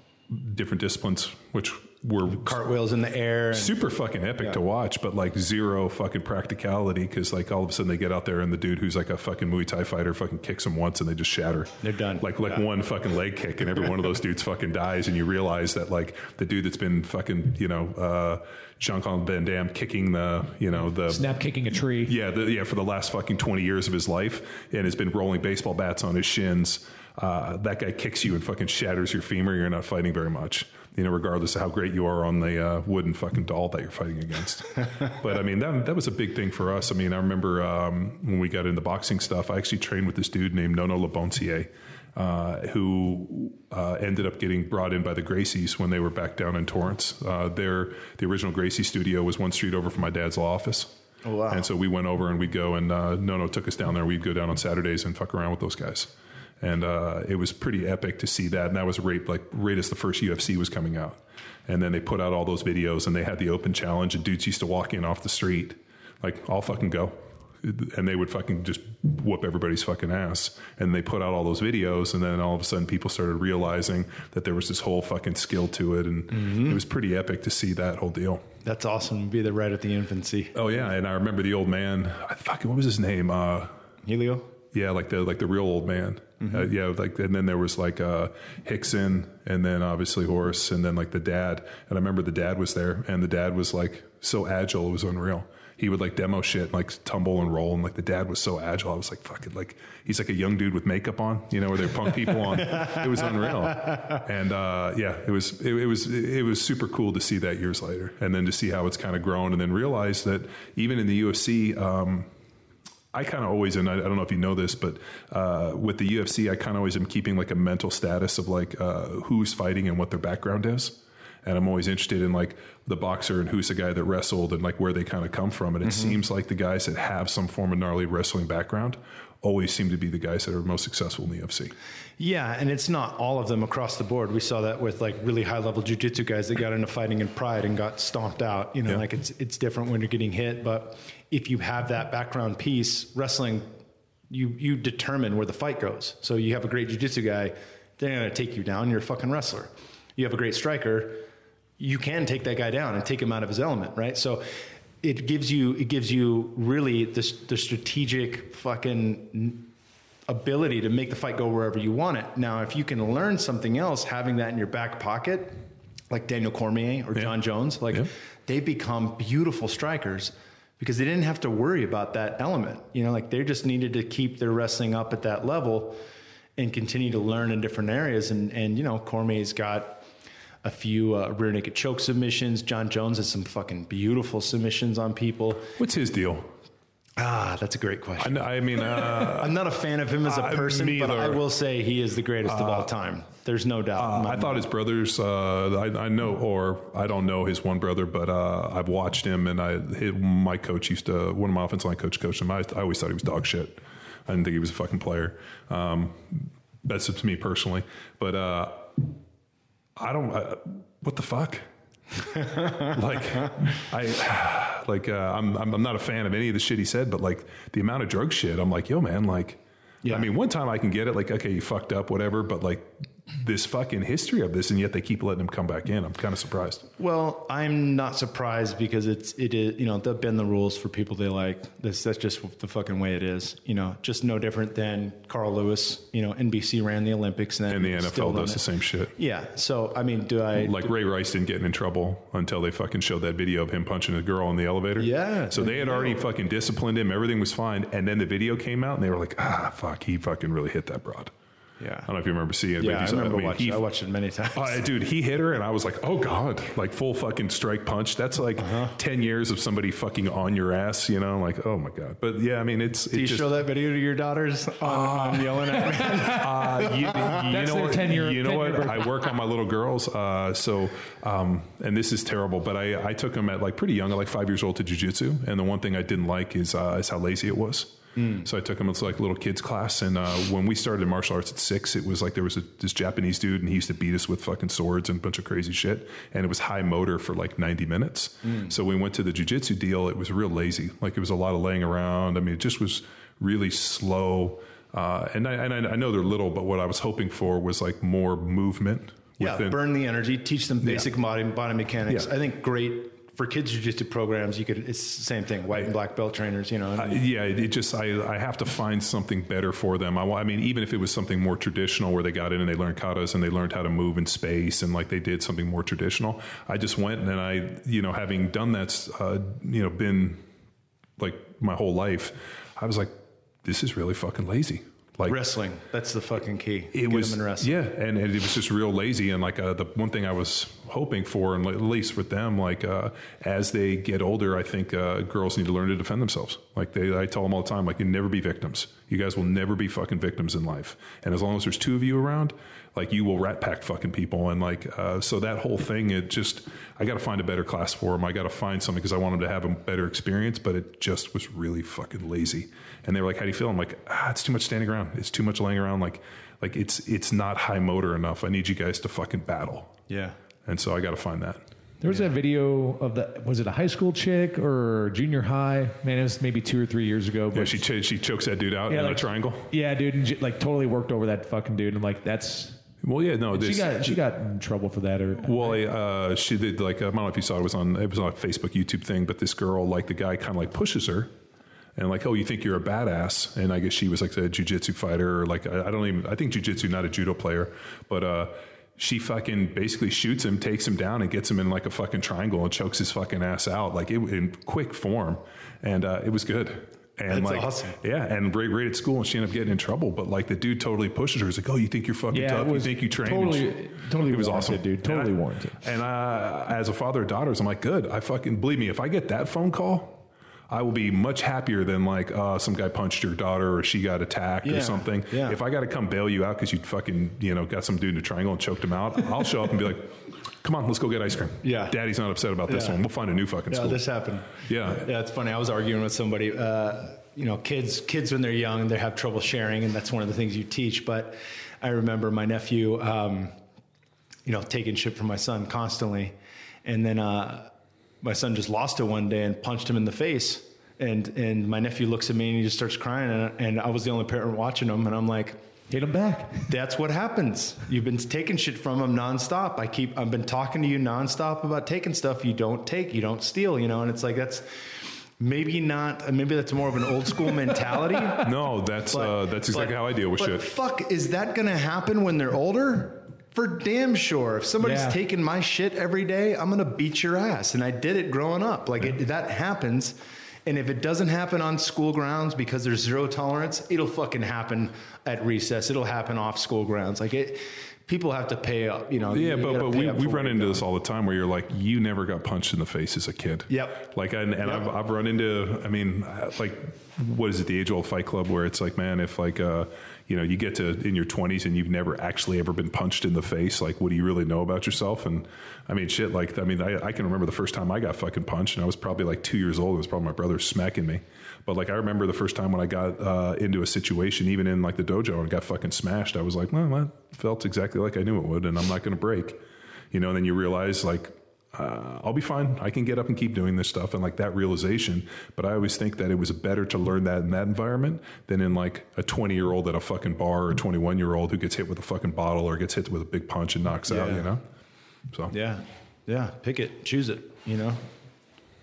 different disciplines, which were Cartwheels in the air. Super fucking epic to watch, but like zero fucking practicality because like all of a sudden they get out there and the dude who's like a fucking Muay Thai fighter fucking kicks them once and they just shatter. They're done. Like like Yeah. one fucking leg kick and every one of those dudes fucking dies and you realize that like the dude that's been fucking you know uh, Jean Claude Van Damme kicking the you know the Snap kicking a tree. yeah, the, yeah, for the last fucking 20 years of his life and has been rolling baseball bats on his shins. Uh, that guy kicks you and fucking shatters your femur. You're not fighting very much. You know, regardless of how great you are on the uh, wooden fucking doll that you're fighting against. but I mean, that, that was a big thing for us. I mean, I remember um, when we got into boxing stuff, I actually trained with this dude named Nono Labontier. Uh, who uh, ended up getting brought in by the Gracies when they were back down in Torrance. Uh, their the original Gracie studio was one street over from my dad's law office. Oh, wow. And so we went over and we'd go and uh, Nono took us down there. We'd go down on Saturdays and fuck around with those guys. And uh, it was pretty epic to see that. And that was right like right as the first UFC was coming out. And then they put out all those videos and they had the open challenge and dudes used to walk in off the street like I'll fucking go and they would fucking just whoop everybody's fucking ass. And they put out all those videos, and then all of a sudden people started realizing that there was this whole fucking skill to it, and it was pretty epic to see that whole deal. That's awesome to be there right at the infancy. Oh yeah, and I remember the old man. I fucking what was his name? Uh, Helio? yeah, like the like the real old man. Uh, yeah, like and then there was like uh, Hickson, and then obviously Horace, and then like the dad. And I remember the dad was there, and the dad was like so agile, it was unreal. He would like demo shit, and, like tumble and roll, and like the dad was so agile. I was like, fucking like he's like a young dude with makeup on, you know, where they're punk people on. It was unreal, and uh, yeah, it was it, it was it was super cool to see that years later, and then to see how it's kind of grown, and then realize that even in the UFC. Um, I kind of always, and I, I don't know if you know this, but uh, with the UFC, I kind of always am keeping like a mental status of like uh, who's fighting and what their background is. And I'm always interested in like the boxer and who's the guy that wrestled and like where they kind of come from. And it seems like the guys that have some form of gnarly wrestling background always seem to be the guys that are most successful in the UFC. Yeah, and it's not all of them across the board. We saw that with like really high level jujitsu guys that got into fighting in pride and got stomped out. You know, Yeah. like it's it's different when you're getting hit, but if you have that background piece, wrestling, you you determine where the fight goes. So you have a great jujitsu guy, they're gonna take you down. You're a fucking wrestler. You have a great striker, you can take that guy down and take him out of his element, right? So it gives you it gives you really the the strategic fucking ability to make the fight go wherever you want it. Now, if you can learn something else, having that in your back pocket, like Daniel Cormier or Jon Jones, like Yeah. they become beautiful strikers because they didn't have to worry about that element. You know, like they just needed to keep their wrestling up at that level and continue to learn in different areas. And and you know, Cormier's got a few uh, rear naked choke submissions. Jon Jones has some fucking beautiful submissions on people. What's his deal? Ah, that's a great question. kn- I mean, uh, I'm not a fan of him as a Uh, person, but I will say he is the greatest of all time. There's no doubt. in my I thought his brothers. Uh, I, I know, or I don't know his one brother, but uh, I've watched him, and I his, my coach used to one of my offensive line coach coached him. I, I always thought he was dog shit. I didn't think he was a fucking player. Um, that's to me personally, but uh, I don't. Uh, what the fuck? Like I like uh, I'm, I'm I'm not a fan of any of the shit he said, but like the amount of drug shit, I'm like, yo, man, like. Yeah. I mean, one time I can get it, like, okay, you fucked up, whatever, but like this fucking history of this, and yet they keep letting him come back in. I'm kind of surprised. Well, I'm not surprised because it's it is you know they'll bend the rules for people they like. This that's just the fucking way it is. You know, just no different than Carl Lewis. You know, NBC ran the Olympics and, And the NFL does it. the same shit. Yeah. So I mean, do I Like Ray Rice didn't get in trouble until they fucking showed that video of him punching a girl in the elevator. Yeah. So they had already fucking disciplined him. Everything was fine. And then the video came out and they were like, ah, fuck, he fucking really hit that broad. Yeah. I don't know if you remember seeing it. Yeah, but I remember mean, watching. he- I watched it many times. Uh, dude, he hit her, and I was like, "Oh God!" Like full fucking strike punch. That's like Uh-huh. ten years of somebody fucking on your ass, you know? Like, oh my God! But yeah, I mean, it's do it you just, show that video to your daughters on, on yelling at me? Uh, you, you That's know what? 10-year you know 10-year what? I work on my little girls, uh, so um, and this is terrible, but I, I took them at like pretty young, at like five years old, to jujitsu, and the one thing I didn't like is uh, is how lazy it was. So I took them to like little kids class, and uh, when we started martial arts at six, it was like there was a, this Japanese dude, and he used to beat us with fucking swords and a bunch of crazy shit, and it was high motor for like ninety minutes. So we went to the jujitsu deal. It was real lazy, like it was a lot of laying around. I mean, it just was really slow. Uh, and I, and I I know they're little, but what I was hoping for was like more movement. yeah, within- burn the energy, teach them basic body, body mechanics. Yeah. I think great for kids jiu-jitsu programs. You could it's the same thing. White and black belt trainers. You know. Uh, yeah, it, it just I, I have to find something better for them. I, I mean, even if it was something more traditional where they got in and they learned katas and they learned how to move in space and like they did something more traditional, I just went and I, you know, having done that, uh, you know, been like my whole life, I was like, this is really fucking lazy. Like Wrestling. That's the fucking key. it Get was them in wrestling. yeah and, and it was just real lazy and like uh, the one thing i was hoping for and at least with them like uh, as they get older i think uh, girls need to learn to defend themselves like they i tell them all the time like you never be victims you guys will never be fucking victims in life and as long as there's two of you around like you will rat pack fucking people and like uh, so that whole thing it just i got to find a better class for them i got to find something because i want them to have a better experience but it just was really fucking lazy and they were like how do you feel i'm like ah it's too much standing around it's too much laying around like like it's it's not high motor enough i need you guys to fucking battle Yeah. and so i got to find that There was that video of the was it a high school chick or junior high? Man, it was maybe two or three years ago. yeah But she ch- she chokes that dude out Yeah, in like- a triangle yeah, dude, and j- like totally worked over that fucking dude. And like that's well yeah no she got she got in trouble for that. Or Well, uh, she did like I don't know if you saw it was on it was on a Facebook YouTube thing, but this girl like the guy kind of like pushes her. And like, oh, you think you're a badass? And I guess she was like a jujitsu fighter, or like I, I don't even. I think jujitsu, not a judo player, but uh, she fucking basically shoots him, takes him down, and gets him in like a fucking triangle and chokes his fucking ass out, like it, in quick form, and uh, it was good. And That's like, awesome. yeah, and great, great at school, and she ended up getting in trouble. But like, the dude totally pushes her. He's like, "Oh, you think you're fucking Yeah, tough? was you think you train?" totally- totally it was awesome, dude. Totally And I- warranted. and uh, as a father of daughters, I'm like, good. I fucking believe me. If I get that phone call, I will be much happier than like uh, some guy punched your daughter or she got attacked Yeah, or something. yeah. If I got to come bail you out because you fucking you know got some dude in a triangle and choked him out, I'll show up and be like, come on, let's go get ice cream. Yeah. Daddy's not upset about this Yeah. one. We'll find a new fucking Yeah, school. this happened. Yeah. yeah. It's funny. I was arguing with somebody. Uh, you know, kids, kids when they're young, they have trouble sharing, and that's one of the things you teach. But I remember my nephew, um, you know, taking shit from my son constantly, and then uh, my son just lost it one day and punched him in the face. And and my nephew looks at me and he just starts crying, and, and I was the only parent watching him, and I'm like. hit him back. That's what happens. You've been taking shit from him nonstop. I keep, I've been talking to you nonstop about taking stuff you don't take, you don't steal, you know, and it's like, that's maybe not, maybe that's more of an old school mentality. no, that's uh, that's exactly but- how I deal with but shit. Fuck, is that going to happen when they're older? For damn sure. If somebody's Yeah. taking my shit every day, I'm to beat your ass. And I did it growing up. Like it, that happens. And if it doesn't happen on school grounds because there's zero tolerance, it'll fucking happen at recess. It'll happen off school grounds. Like it, people have to pay up, you know. Yeah, you but but we, we run into this all the time where you're like, you never got punched in the face as a kid. Yep. Like, and, and Yep. I've, I've run into, I mean, uh, like, what is it, the age old fight club where it's like, man, if like, uh, you know, you get to in your 20s and you've never actually ever been punched in the face, like, what do you really know about yourself? And I mean, shit, like, I mean, I, I can remember the first time I got fucking punched and I was probably like two years old. It was probably my brother smacking me. But like, I remember the first time when I got uh, into a situation, even in like the dojo and got fucking smashed, I was like, well, that felt exactly like I knew it would and I'm not going to break. You know, and then you realize like, uh, I'll be fine. I can get up and keep doing this stuff and like that realization. But I always think that it was better to learn that in that environment than in like a 20 year old at a fucking bar or a 21 year old who gets hit with a fucking bottle or gets hit with a big punch and knocks out, you know? So, Yeah, yeah. Pick it, choose it. You know,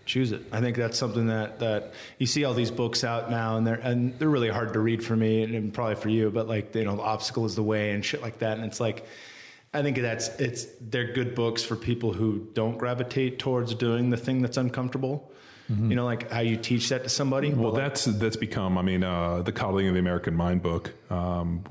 choose it. I think that's something that that you see all these books out now, and they're and they're really hard to read for me, and probably for you. But like you know, the obstacle is the way, and shit like that. And it's like, I think that's it's they're good books for people who don't gravitate towards doing the thing that's uncomfortable. You know, like how you teach that to somebody. Well, that's that's become. I mean, uh, the Coddling of the American Mind book um,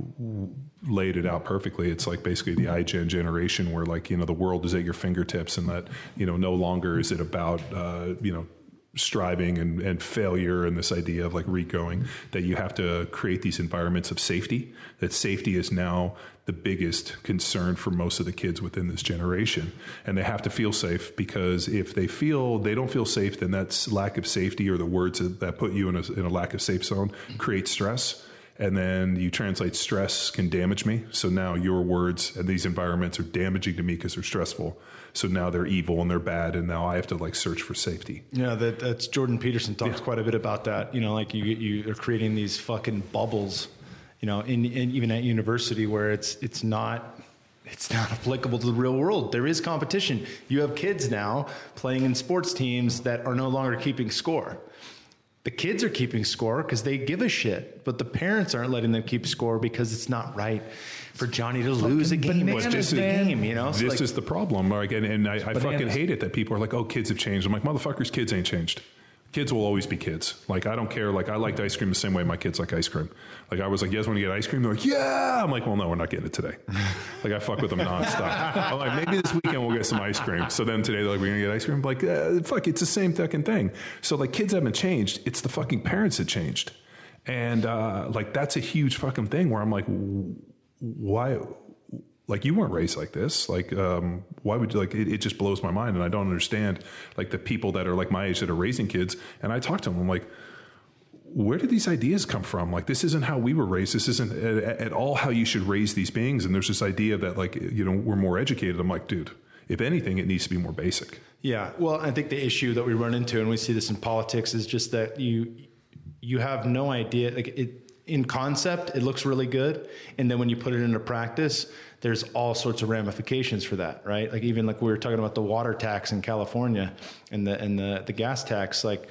laid it out perfectly. It's like basically the iGen generation, where like you know the world is at your fingertips, and that you know no longer is it about uh, you know striving and, and failure and this idea of like regoing that you have to create these environments of safety that safety is now the biggest concern for most of the kids within this generation. And they have to feel safe because if they feel they don't feel safe then that's lack of safety or the words that, that put you in a, in a lack of safe zone create stress. And then you translate stress can damage me. So now your words and these environments are damaging to me because they're stressful. So now they're evil and they're bad and now i have to like search for safety. Yeah, that, that's Jordan Peterson talks quite a bit about that. You know, like you you are creating these fucking bubbles. You know, in, in even at university where it's it's not it's not applicable to the real world. There is competition. You have kids now playing in sports teams that are no longer keeping score. The kids are keeping score because they give a shit, but the parents aren't letting them keep score because it's not right for Johnny to lose a game. bananas, It's just a game, you know. So, this like- is the problem. Like, and, and I, I fucking hate it that people are like, "Oh, kids have changed." I'm like, "Motherfuckers, kids ain't changed. Kids will always be kids. Like I don't care. Like I liked ice cream the same way my kids like ice cream. Like I was like, you guys want to get ice cream? They're like, yeah. I'm like, well, no, we're not getting it today. like I fuck with them nonstop. I'm like, maybe this weekend we'll get some ice cream. So then today they're like, we're gonna get ice cream. I'm like, uh, fuck, it's the same fucking thing. So like kids haven't changed. It's the fucking parents that changed. And uh, like that's a huge fucking thing where I'm like, why? Like you weren't raised like this. Like um, why would you like it, it, just blows my mind. And i don't understand like the people that are like my age that are raising kids. And i talk to them i'm like where did these ideas come from? Like this isn't how we were raised. This isn't at, at all how you should raise these beings. And there's this idea that like you know we're more educated. I'm like dude if anything it needs to be more basic. Yeah. Well i think the issue that we run into and we see this in politics is just that you you have no idea. Like it in concept it looks really good. And then when you put it into practice there's all sorts of ramifications for that, right? Like even like we were talking about the water tax in California and the and the the gas tax, like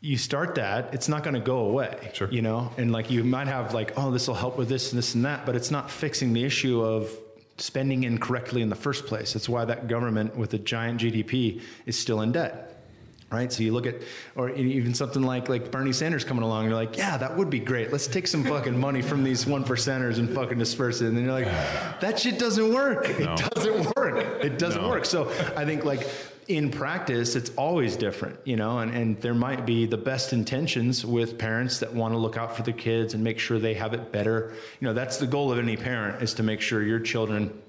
you start that, it's not going to go away, sure. you know. And like you might have like, oh, this will help with this and this and that, but it's not fixing the issue of spending incorrectly in the first place. That's why that government with a giant GDP is still in debt right? So you look at, or even something like like Bernie Sanders coming along, you're like, yeah, that would be great. Let's take some fucking money from these one percenters and fucking disperse it. And then you're like, that shit doesn't work. No. It doesn't work. It doesn't no. work. So I think like in practice, it's always different, you know, and, and there might be the best intentions with parents that want to look out for their kids and make sure they have it better. You know, that's the goal of any parent is to make sure your children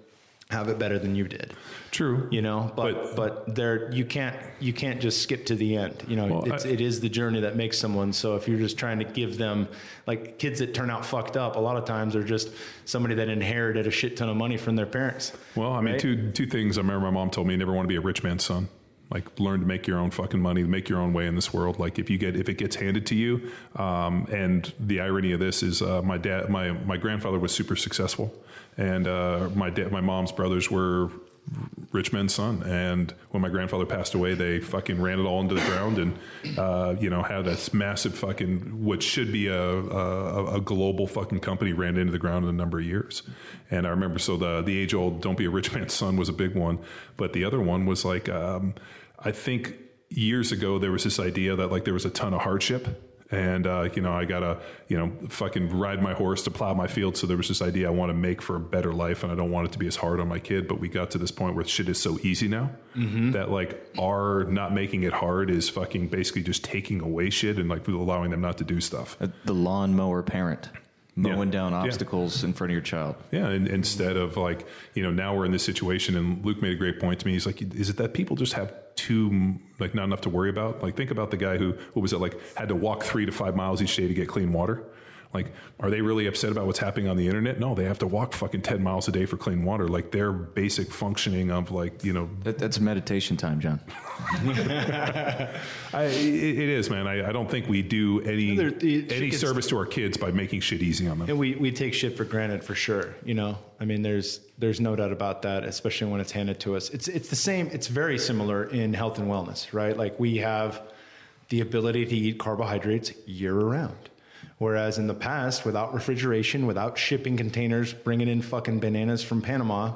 have it better than you did. True. You know, but but, but there you can't you can't just skip to the end. You know, well, it's, I, it is the journey that makes someone. So if you're just trying to give them like kids that turn out fucked up, a lot of times are just somebody that inherited a shit ton of money from their parents. Well, I mean, two two things. I remember my mom told me you never want to be a rich man's son like learn to make your own fucking money make your own way in this world like if you get if it gets handed to you um, and the irony of this is uh, my dad my my grandfather was super successful and uh, my dad, my mom's brothers were rich men's son. And when my grandfather passed away, they fucking ran it all into the ground and, uh, you know, had this massive fucking, what should be a, a, a, global fucking company ran into the ground in a number of years. And I remember, so the, the age old, don't be a rich man's son was a big one. But the other one was like, um, I think years ago, there was this idea that like there was a ton of hardship and uh, you know I gotta you know fucking ride my horse to plow my field. So there was this idea I want to make for a better life, and I don't want it to be as hard on my kid. But we got to this point where shit is so easy now mm-hmm. that like our not making it hard is fucking basically just taking away shit and like allowing them not to do stuff. The lawnmower parent mowing yeah. down obstacles yeah. in front of your child. Yeah, and instead of like, you know, now we're in this situation, and Luke made a great point to me. He's like, is it that people just have too, like, not enough to worry about? Like, think about the guy who, what was it, like, had to walk three to five miles each day to get clean water. Like, are they really upset about what's happening on the internet? No, they have to walk fucking 10 miles a day for clean water. Like, their basic functioning of, like, you know. That, that's meditation time, John. I, it, it is, man. I, I, don't think we do any there, any service to our kids by making shit easy on them. And we, we take shit for granted for sure. You know, I mean, there's there's no doubt about that, especially when it's handed to us. It's it's the same. It's very similar in health and wellness, right? Like we have the ability to eat carbohydrates year round. Whereas in the past, without refrigeration, without shipping containers, bringing in fucking bananas from Panama,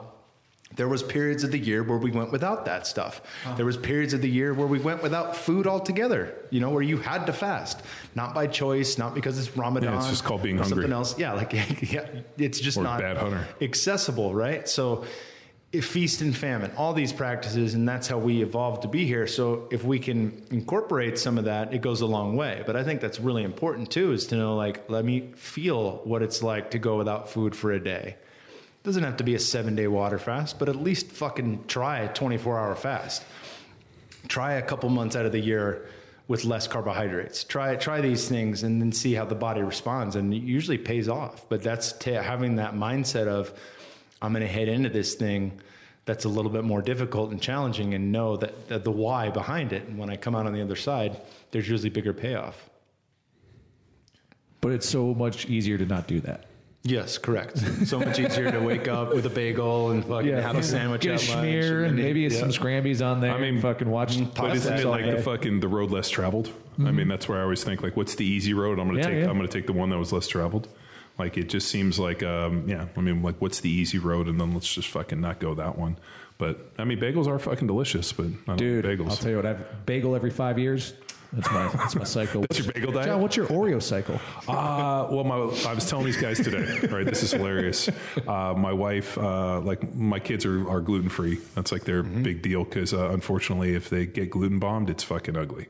there was periods of the year where we went without that stuff. Huh. There was periods of the year where we went without food altogether. You know, where you had to fast, not by choice, not because it's Ramadan. Yeah, it's just called being hungry. Something else. Yeah, like yeah, it's just or not bad hunter. accessible, right? So feast and famine, all these practices, and that's how we evolved to be here. So if we can incorporate some of that, it goes a long way. But I think that's really important too, is to know like, let me feel what it's like to go without food for a day. It doesn't have to be a seven day water fast, but at least fucking try a 24 hour fast. Try a couple months out of the year with less carbohydrates. Try try these things and then see how the body responds, and it usually pays off. But that's t- having that mindset of I'm going to head into this thing that's a little bit more difficult and challenging and know that, that the why behind it. And when I come out on the other side, there's usually bigger payoff. But it's so much easier to not do that. Yes, correct. So much easier to wake up with a bagel and fucking yeah, have a sandwich. Get a schmear and, and maybe yeah. some scrambies on there. I mean, fucking watch. But isn't it like the fucking the road less traveled? Mm-hmm. I mean, that's where I always think like, what's the easy road? I'm gonna yeah, take. I'm gonna take the one that was less traveled. Like it just seems like, um, yeah. I mean, like what's the easy road, and then let's just fucking not go that one. But I mean, bagels are fucking delicious. But I dude, bagels. I'll tell you what, I've bagel every five years. That's my that's my cycle. That's your bagel diet? John, what's your Oreo cycle? Uh, well, my, I was telling these guys today, right? This is hilarious. Uh, my wife, uh, like my kids are, are gluten free. That's like their big deal because uh, unfortunately, if they get gluten bombed, it's fucking ugly.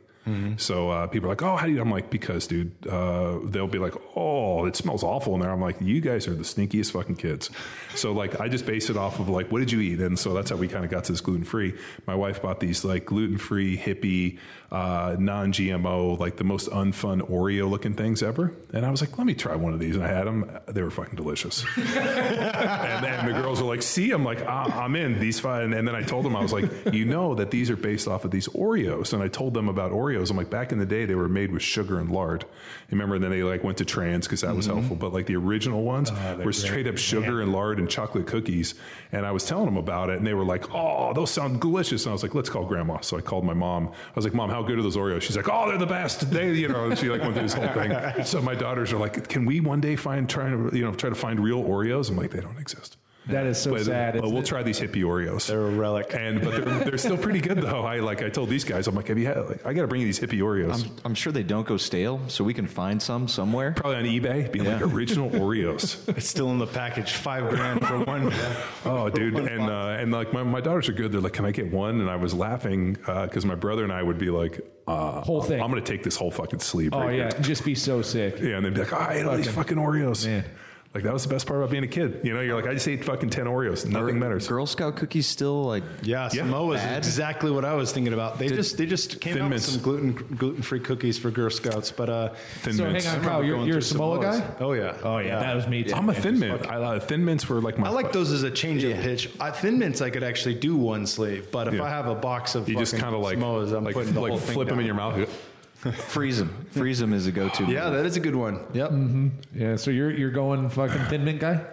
So uh, people are like, "Oh, how do you?" I'm like, "Because, dude." Uh, they'll be like, "Oh, it smells awful in there." I'm like, "You guys are the sneakiest fucking kids." So like, I just base it off of like, what did you eat? And so that's how we kind of got to this gluten free. My wife bought these like gluten free, hippie, uh, non GMO, like the most unfun Oreo looking things ever. And I was like, "Let me try one of these." And I had them. They were fucking delicious. and, and the girls were like, "See," I'm like, ah, "I'm in these fine." And then I told them, I was like, "You know that these are based off of these Oreos." And I told them about Oreos. I'm like, back in the day, they were made with sugar and lard. Remember? And then they like went to trans because that was helpful. But like the original ones were straight up sugar and lard and chocolate cookies. And I was telling them about it, and they were like, "Oh, those sound delicious." And I was like, "Let's call Grandma." So I called my mom. I was like, "Mom, how good are those Oreos?" She's like, "Oh, they're the best." They, you know, and she like went through this whole thing. So my daughters are like, "Can we one day find try to you know try to find real Oreos?" I'm like, "They don't exist." That is so But, sad. but we'll try these hippie Oreos. They're a relic. and but they're, they're still pretty good though. I like I told these guys, I'm like, have you had? Like, I got to bring you these hippie Oreos. I'm, I'm sure they don't go stale, so we can find some somewhere. Probably on eBay, be like Yeah. original Oreos. It's still in the package, five grand for one. Oh, dude, and uh, and like my, my daughters are good. They're like, can I get one? And I was laughing because my brother and I would be like, uh, Whole thing. I'm going to take this whole fucking sleeve. oh right yeah, here. just be so sick. yeah, and they'd be like, oh, I ate all these fucking Oreos. Man. Like that was the best part about being a kid. You know, you're like, I just ate fucking ten Oreos. Nothing matters. Girl Scout cookies still like Yeah, Yeah. Samoa is Bad. exactly what I was thinking about. They just they just came Thin out Mints. with some gluten gluten free cookies for Girl Scouts, but uh, Thin So mints. hang on, I Kyle, you're, you're a through Samoa Samoas. guy. Oh yeah, Oh yeah, that was me. Too. I'm a thin mint. I, uh, thin mints were like my. I like those as a change of pitch. I, thin mints I could actually do one sleeve, but if Yeah. I have a box of You just kind of like Samoas, I'm like, putting the like whole thing flip them down. in your mouth. Freeze them. freeze them is a go-to. Yeah, that is a good one. Yep. Yeah, so you're you're going fucking thin mint guy.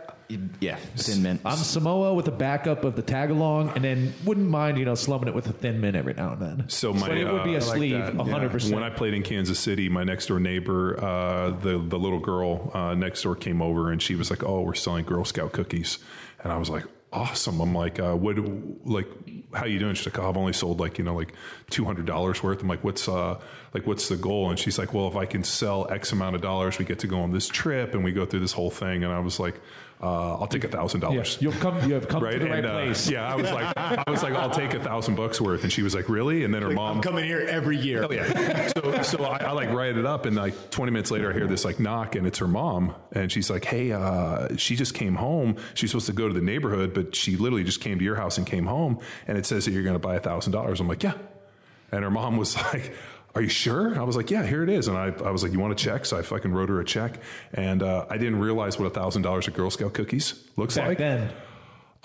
yeah. Thin mint. I'm Samoa with a backup of the tag along, and then wouldn't mind you know slumming it with a thin mint every now and then. So my, it would be uh, a I like sleeve, yeah. hundred percent. When I played in Kansas City, my next door neighbor, uh, the the little girl uh, next door came over and she was like, "Oh, we're selling Girl Scout cookies," and I was like, "Awesome!" I'm like, uh, "What? Like, how you doing?" She's like, oh, "I've only sold like you know like two hundred dollars worth." I'm like, "What's uh like what's the goal?" And she's like, "Well, if I can sell X amount of dollars, we get to go on this trip and we go through this whole thing." And I was like, uh, "I'll take a thousand dollars." you'll come. You have come Right to the right uh, place. yeah, I was like, I was like, I'll take a thousand bucks worth, and she was like, really? And then her mom, I'm coming here every year. Oh yeah. So so I, I like write it up, and like 20 minutes later, I hear this like knock, and it's her mom, and she's like, "Hey, uh, she just came home. She's supposed to go to the neighborhood, but she literally just came to your house and came home, and it says that you're going to buy a thousand dollars." I'm like, "Yeah," and her mom was like. Are you sure? I was like, yeah, here it is. And I, I was like, you want a check? So I fucking wrote her a check. And uh, I didn't realize what a thousand dollars of Girl Scout cookies looks Back like. then,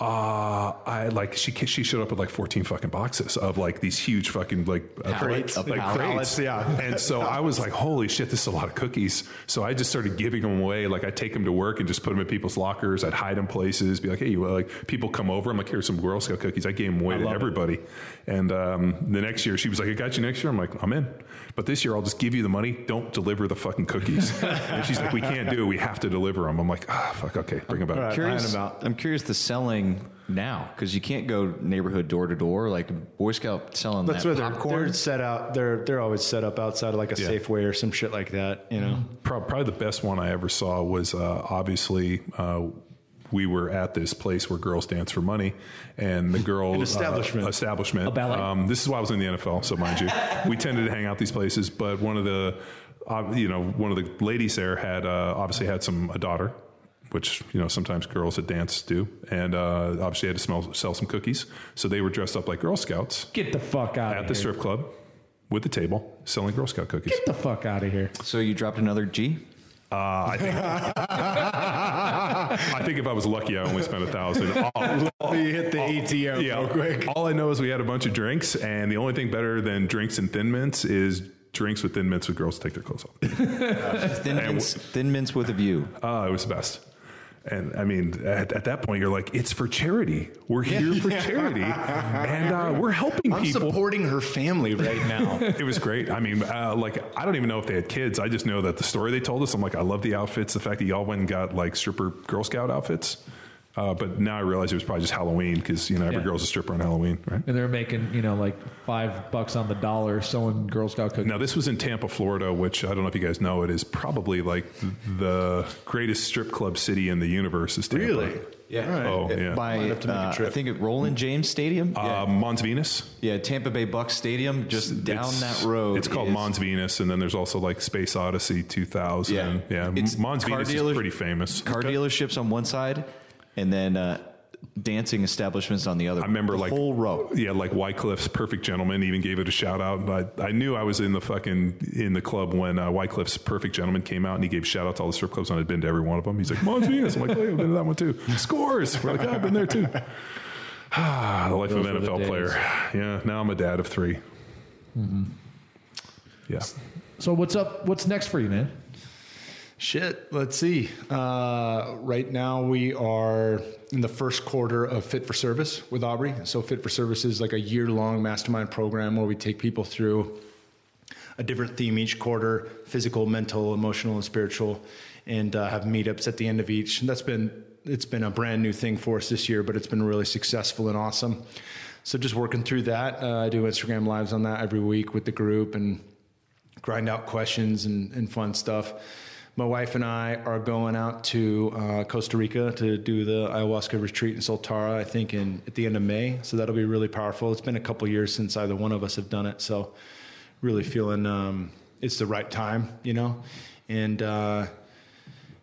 Uh, I like she she showed up with like fourteen fucking boxes of like these huge fucking like uh, Pallets. like Pallets, crates, yeah. And so I was like, holy shit, this is a lot of cookies. So I just started giving them away. Like I take them to work and just put them in people's lockers. I'd hide them places. Be like, hey, you like people come over. I'm like, here's some Girl Scout cookies. I gave them away to everybody. it. Everybody. And um, the next year, she was like, I got you next year. I'm like, I'm in. But this year, I'll just give you the money. Don't deliver the fucking cookies. and she's like, we can't do it. We have to deliver them. I'm like, ah, fuck. Okay, bring them back. All right. curious. About. I'm curious the selling now because you can't go neighborhood door to door like Boy Scout selling That's that where they're, popcorn. they're set out. They're they're always set up outside of like a Yeah. Safeway or some shit like that. You know. Pro- Probably the best one I ever saw was uh, obviously. Uh, we were at this place where girls dance for money, and the girl An establishment. uh, establishment. A ballet? Um, this is why I was in the NFL, so mind you, we tended to hang out these places. But one of the, uh, you know, one of the ladies there had uh, obviously had some a daughter, which you know sometimes girls at dance do, and uh, obviously had to smell, sell some cookies. So they were dressed up like Girl Scouts get the fuck out of at of the here. strip club with the table selling Girl Scout cookies. Get the fuck out of here. so you dropped another G. Uh, I think. I think if I was lucky, I only spent a thousand. All, You hit the ATM yeah, real quick. all I know is we had a bunch of drinks, and the only thing better than drinks and thin mints is drinks with thin mints with girls take their clothes off. Thin mints, thin mints with a view. Uh, it was the best. And I mean, at, at that point, you're like, it's for charity. We're here for charity, and uh, we're helping I'm people. supporting her family right now. It was great. I mean, uh, like I don't even know if they had kids. I just know that the story they told us. I'm like, I love the outfits. The fact that y'all went and got like stripper Girl Scout outfits. Uh, but now I realize it was probably just Halloween because you know every Yeah. girl's a stripper on Halloween, right? And they're making, you know, like five bucks on the dollar selling Girl Scout cookies. Now this was in Tampa, Florida, which I don't know if you guys know. It is probably like the greatest strip club city in the universe. Is Tampa. Really? Yeah. Oh, yeah. By Might have to make a uh, I trip. think at Raymond James Stadium. Uh, Mons Venus. yeah, Tampa Bay Bucks Stadium, just down It's- that road. It's called is- Mons Venus, and then there's also like Space Odyssey 2000. Yeah. yeah. It's Mons car Venus dealer- is pretty famous. Car dealerships on one side, and then uh, dancing establishments on the other. I remember The like whole row. Yeah, like Wyclef's Perfect Gentleman even gave it a shout out. And I, I knew I was in the fucking in the club when uh, Wyclef's Perfect Gentleman came out, and he gave shout out to all the strip clubs. And I'd been to every one of them. He's like Mons Venus. I'm like, oh, yeah, I've been to that one too. Scores. We're like, oh, I've been there too. Ah, the life Those of an NFL player. Yeah. Now I'm a dad of 3 Yeah. So what's up? What's next for you, man? Shit, let's see. Uh, right now, we are in the first quarter of Fit for Service with Aubrey. So, Fit for Service is like a year long mastermind program where we take people through a different theme each quarter physical, mental, emotional, and spiritual and uh, have meetups at the end of each. And that's been it's been a brand new thing for us this year, but it's been really successful and awesome. So, just working through that. Uh, I do Instagram lives on that every week with the group and grind out questions and, and fun stuff. My wife and I are going out to uh, Costa Rica to do the ayahuasca retreat in Soltara, I think, in at the end of May. So that'll be really powerful. It's been a couple years since either one of us have done it, so really feeling um, it's the right time, you know. And uh,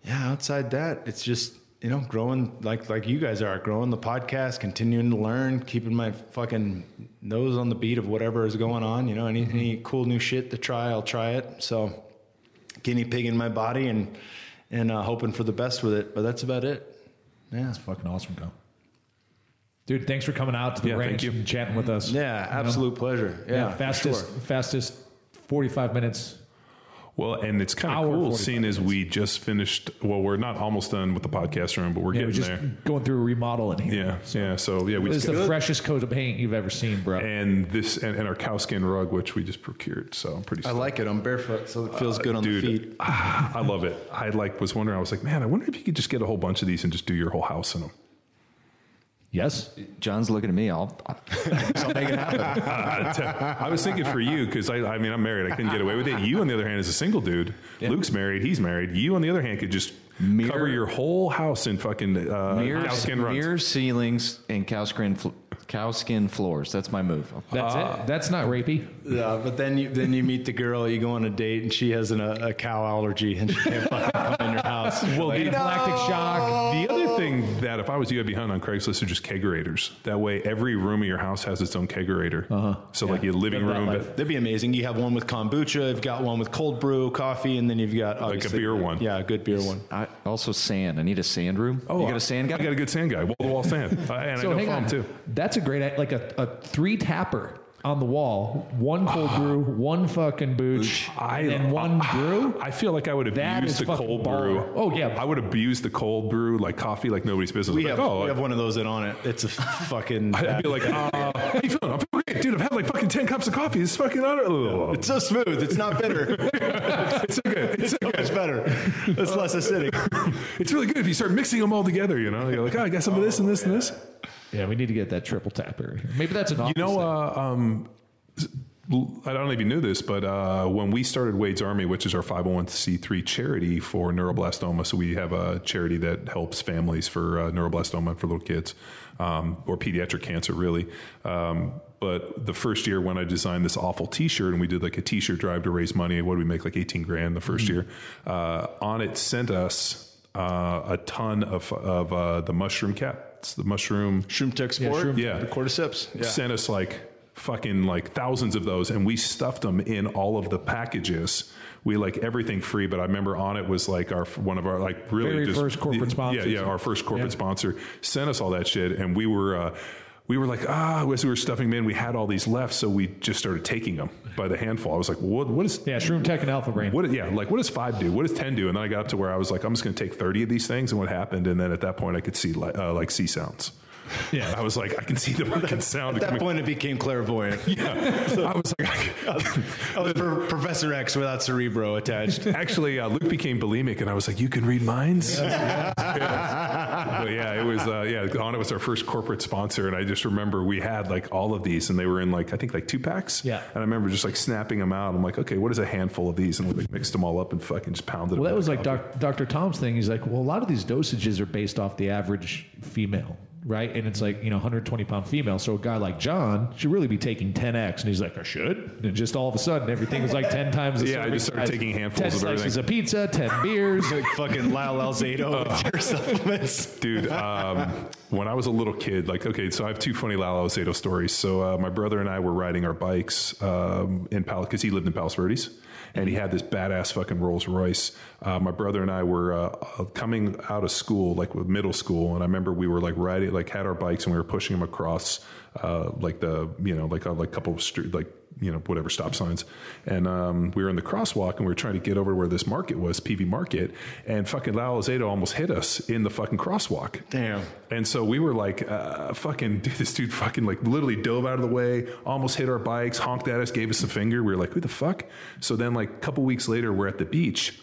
yeah, outside that, it's just you know growing like like you guys are growing the podcast, continuing to learn, keeping my fucking nose on the beat of whatever is going on. You know, any any cool new shit to try, I'll try it. So guinea pig in my body and and uh, hoping for the best with it. But that's about it. Yeah. it's fucking awesome, Kyle. Dude, thanks for coming out to the Yeah, thank ranch you. and chatting with us. Yeah, You know? absolute pleasure. Yeah, Yeah, for fastest sure. fastest forty five minutes. Well, and it's kind of cool 45 seeing as we just finished. Well, we're not almost done with the podcast room, but we're Yeah, we're getting just there. going through a remodel in here. Yeah, yeah. So yeah, we This is the got, freshest coat of paint you've ever seen, bro. and this and, and our cow skin rug, which we just procured. So I'm pretty. Sure. I stoked. like it. I'm barefoot, so it feels uh, good on Dude, the feet. Ah, I love it. I like was wondering. I was like, man, I wonder if you could just get a whole bunch of these and just do your whole house in them. Yes. John's looking at me. I'll, I'll, I'll make it happen. Uh, t- I was thinking for you because I, I mean, I'm married. I couldn't get away with it. You, on the other hand, is a single dude. Luke's married. He's married. You, on the other hand, could just Mirror- cover your whole house in fucking uh, Mirror, cow skin runs. mirror ceilings and cow skin, fl- cow skin floors. That's my move. That's it. That's not rapey. Yeah, but then you then you meet the girl, you go on a date, and she has an, a, a cow allergy, and she can't fucking come in your house. Well, the, Anaphylactic shock. the other thing that if I was you, I'd be hunting on Craigslist are just kegerators. That way, every room of your house has its own kegerator. Uh-huh. So, like your living room, but That'd be amazing. You have one with kombucha, you've got one with cold brew coffee, and then you've got like a obviously- beer one. Yeah, a good beer one. I, also sand. I need a sand room. Oh, you got a sand guy? I got a good sand guy, wall to wall sand, uh, and So I know hang foam on. too. That's a great like a, a three tapper on the wall, one cold ah. brew, one fucking booch, I- and then one ah, brew. I feel like I would That abuse the cold baller. brew. Oh, yeah. I would abuse the cold brew like coffee like nobody's business. We like, have, oh, we have one of those that on it. It's a fucking. I'd be like, uh, how you feeling? I'm feeling great, dude. I've had like fucking ten cups of coffee. It's fucking utter. it's so smooth. It's not bitter. It's so good. It's so so good. much better. It's less acidic. It's really good if you start mixing them all together. You know, you're like, oh, I got some of this and this and this. Yeah, we need to get that triple tapper. here. Maybe that's an You know, uh, um, I don't know if you knew this, but uh, when we started Wade's Army, which is our 501c3 charity for neuroblastoma, so we have a charity that helps families for uh, neuroblastoma for little kids um, or pediatric cancer, really. Um, but the first year when I designed this awful T-shirt and we did like a T-shirt drive to raise money, what did we make? Like 18 grand the 1st year. Uh, Onnit sent us uh, a ton of of uh, the mushroom caps, the mushroom Shroom Tech Sport. shroom- Yeah. The cordyceps. Yeah. sent us like fucking like thousands of those and we stuffed them in all of the packages we like everything free but i remember Onnit was like our one of our like really Very just first corporate sponsor yeah yeah our first corporate Yeah. sponsor sent us all that shit and we were uh we were like, ah, as we were stuffing them in, we had all these left, so we just started taking them by the handful. I was like, what, what is, yeah, Shroom Tech and Alpha Brain. what, yeah, like what does five do? What does 10 do? And then I got up to where I was like, I'm just going to take 30 of these things. And what happened? And then at that point, I could see like, uh, like sea sounds. Yeah. I was like, I can see the fucking sound. At that coming- point, it became clairvoyant. Yeah. I was like, I was Pro- Professor X without Cerebro attached. Actually, uh, Luke became bulimic, and I was like, "You can read minds." but yeah, it was uh, yeah. Onnit was our first corporate sponsor, and I just remember we had like all of these, and they were in like I think like two packs. Yeah. and I remember just like snapping them out. I'm like, okay, what is a handful of these? And we like, mixed them all up and fucking just pounded. Well, that was like doc, Dr. Tom's thing. He's like, well, a lot of these dosages are based off the average female, right? And it's like, you know, 120 pound female. So a guy like John should really be taking 10x. And he's like, I should. And just all of a sudden, everything was like 10 times the Yeah, I serving just started size. taking handfuls 10 of slices everything. of pizza, 10 beers. like fucking Lyle Alzado with your supplements. Dude, um, when I was a little kid, like, okay, so I have two funny Lyle Alzado stories. So uh, my brother and I were riding our bikes um, in Palos, because he lived in Palos Verdes, and he had this badass fucking Rolls Royce. Uh, my brother and I were uh, uh, coming out of school, like with middle school, and I remember we were like riding, like had our bikes, and we were pushing them across, uh, like the, you know, like a like couple of street, like you know, whatever stop signs. And um, we were in the crosswalk and we were trying to get over where this market was, PV Market, and fucking Lyle Alzado almost hit us in the fucking crosswalk. Damn. And so we were like, uh, fucking, dude, this dude fucking like literally dove out of the way, almost hit our bikes, honked at us, gave us a finger. We were like, who the fuck? So then, like, a couple weeks later, we're at the beach.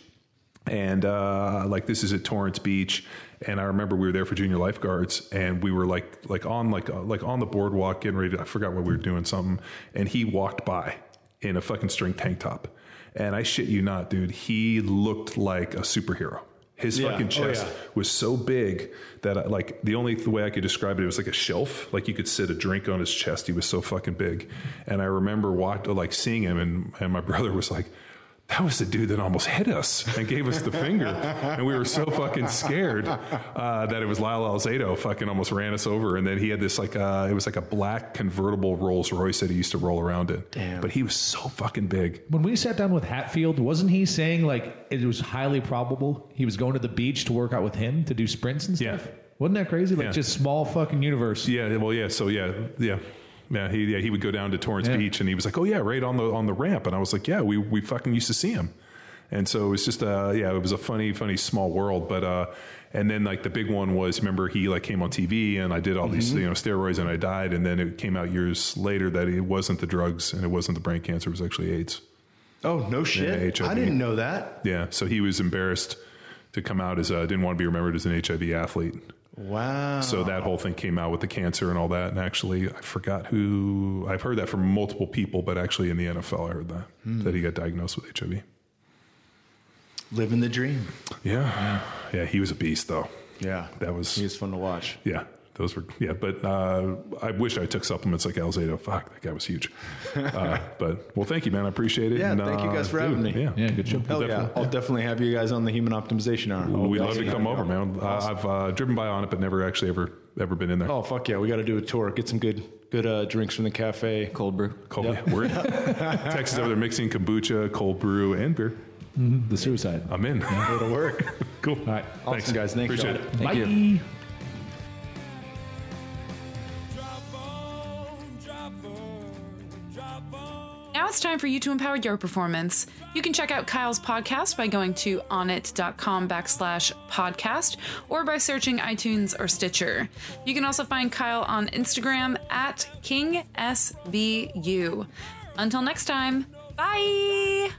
And uh, like this is at Torrance Beach, and I remember we were there for junior lifeguards, and we were like like on like uh, like on the boardwalk getting ready. To, I forgot what we were doing something, and he walked by in a fucking string tank top, and I shit you not, dude, he looked like a superhero. His Yeah. fucking Oh, chest yeah. was so big that I, like the only way I could describe it, it was like a shelf. Like you could sit a drink on his chest. He was so fucking big. And I remember watch, like seeing him, and, and my brother was like, that was the dude that almost hit us and gave us the finger. And we were so fucking scared uh, that it was Lyle Alzado fucking almost ran us over. And then he had this like, uh, it was like a black convertible Rolls Royce that he used to roll around in. Damn. But he was so fucking big. When we sat down with Hatfield, wasn't he saying like it was highly probable he was going to the beach to work out with him to do sprints and stuff? Yeah. Wasn't that crazy? Like Yeah. just small fucking universe. Yeah, well, yeah. So yeah, yeah, yeah. He yeah, he would go down to Torrance Yeah. Beach, and he was like, "Oh yeah, right on the on the ramp." And I was like, "Yeah, we we fucking used to see him." And so it was just uh yeah, it was a funny funny small world, but uh. And then like the big one was remember he like came on TV and I did all these you know steroids and I died and then it came out years later that it wasn't the drugs and it wasn't the brain cancer it was actually AIDS. Oh no shit! HIV. I didn't know that. Yeah, so he was embarrassed to come out as uh, didn't want to be remembered as an HIV athlete. Wow. So that whole thing came out with the cancer and all that. And actually, I forgot who. I've heard that from multiple people, but actually in the NFL, I heard that hmm. that he got diagnosed with HIV. living the dream. Yeah, yeah, he was a beast, though. Yeah, That was- he was fun to watch. Yeah, those were yeah. But uh, I wish I took supplements like Alzado. Fuck, that guy was huge. uh, but well, thank you, man. I appreciate it. Yeah, And, thank you uh, guys for dude, having me. Yeah, Yeah, good show. Hell yeah! Definitely. I'll definitely have you guys on the Human Optimization Hour. We'd love to come over, man. Uh, I've uh, driven by on it, but never actually ever ever been in there. Oh fuck yeah! We got to do a tour. Get some good good uh, drinks from the cafe. Cold brew. Cold, Yep. we're in. Texas over there mixing kombucha, cold brew, and beer. The suicide. I'm in. Go to work. cool. All right. Awesome, guys. Thanks, Thank you. Appreciate it. Bye. you. Now it's time for you to empower your performance. You can check out Kyle's podcast by going to onnit.com backslash podcast or by searching iTunes or Stitcher. You can also find Kyle on Instagram at KingsBu. Until next time, bye!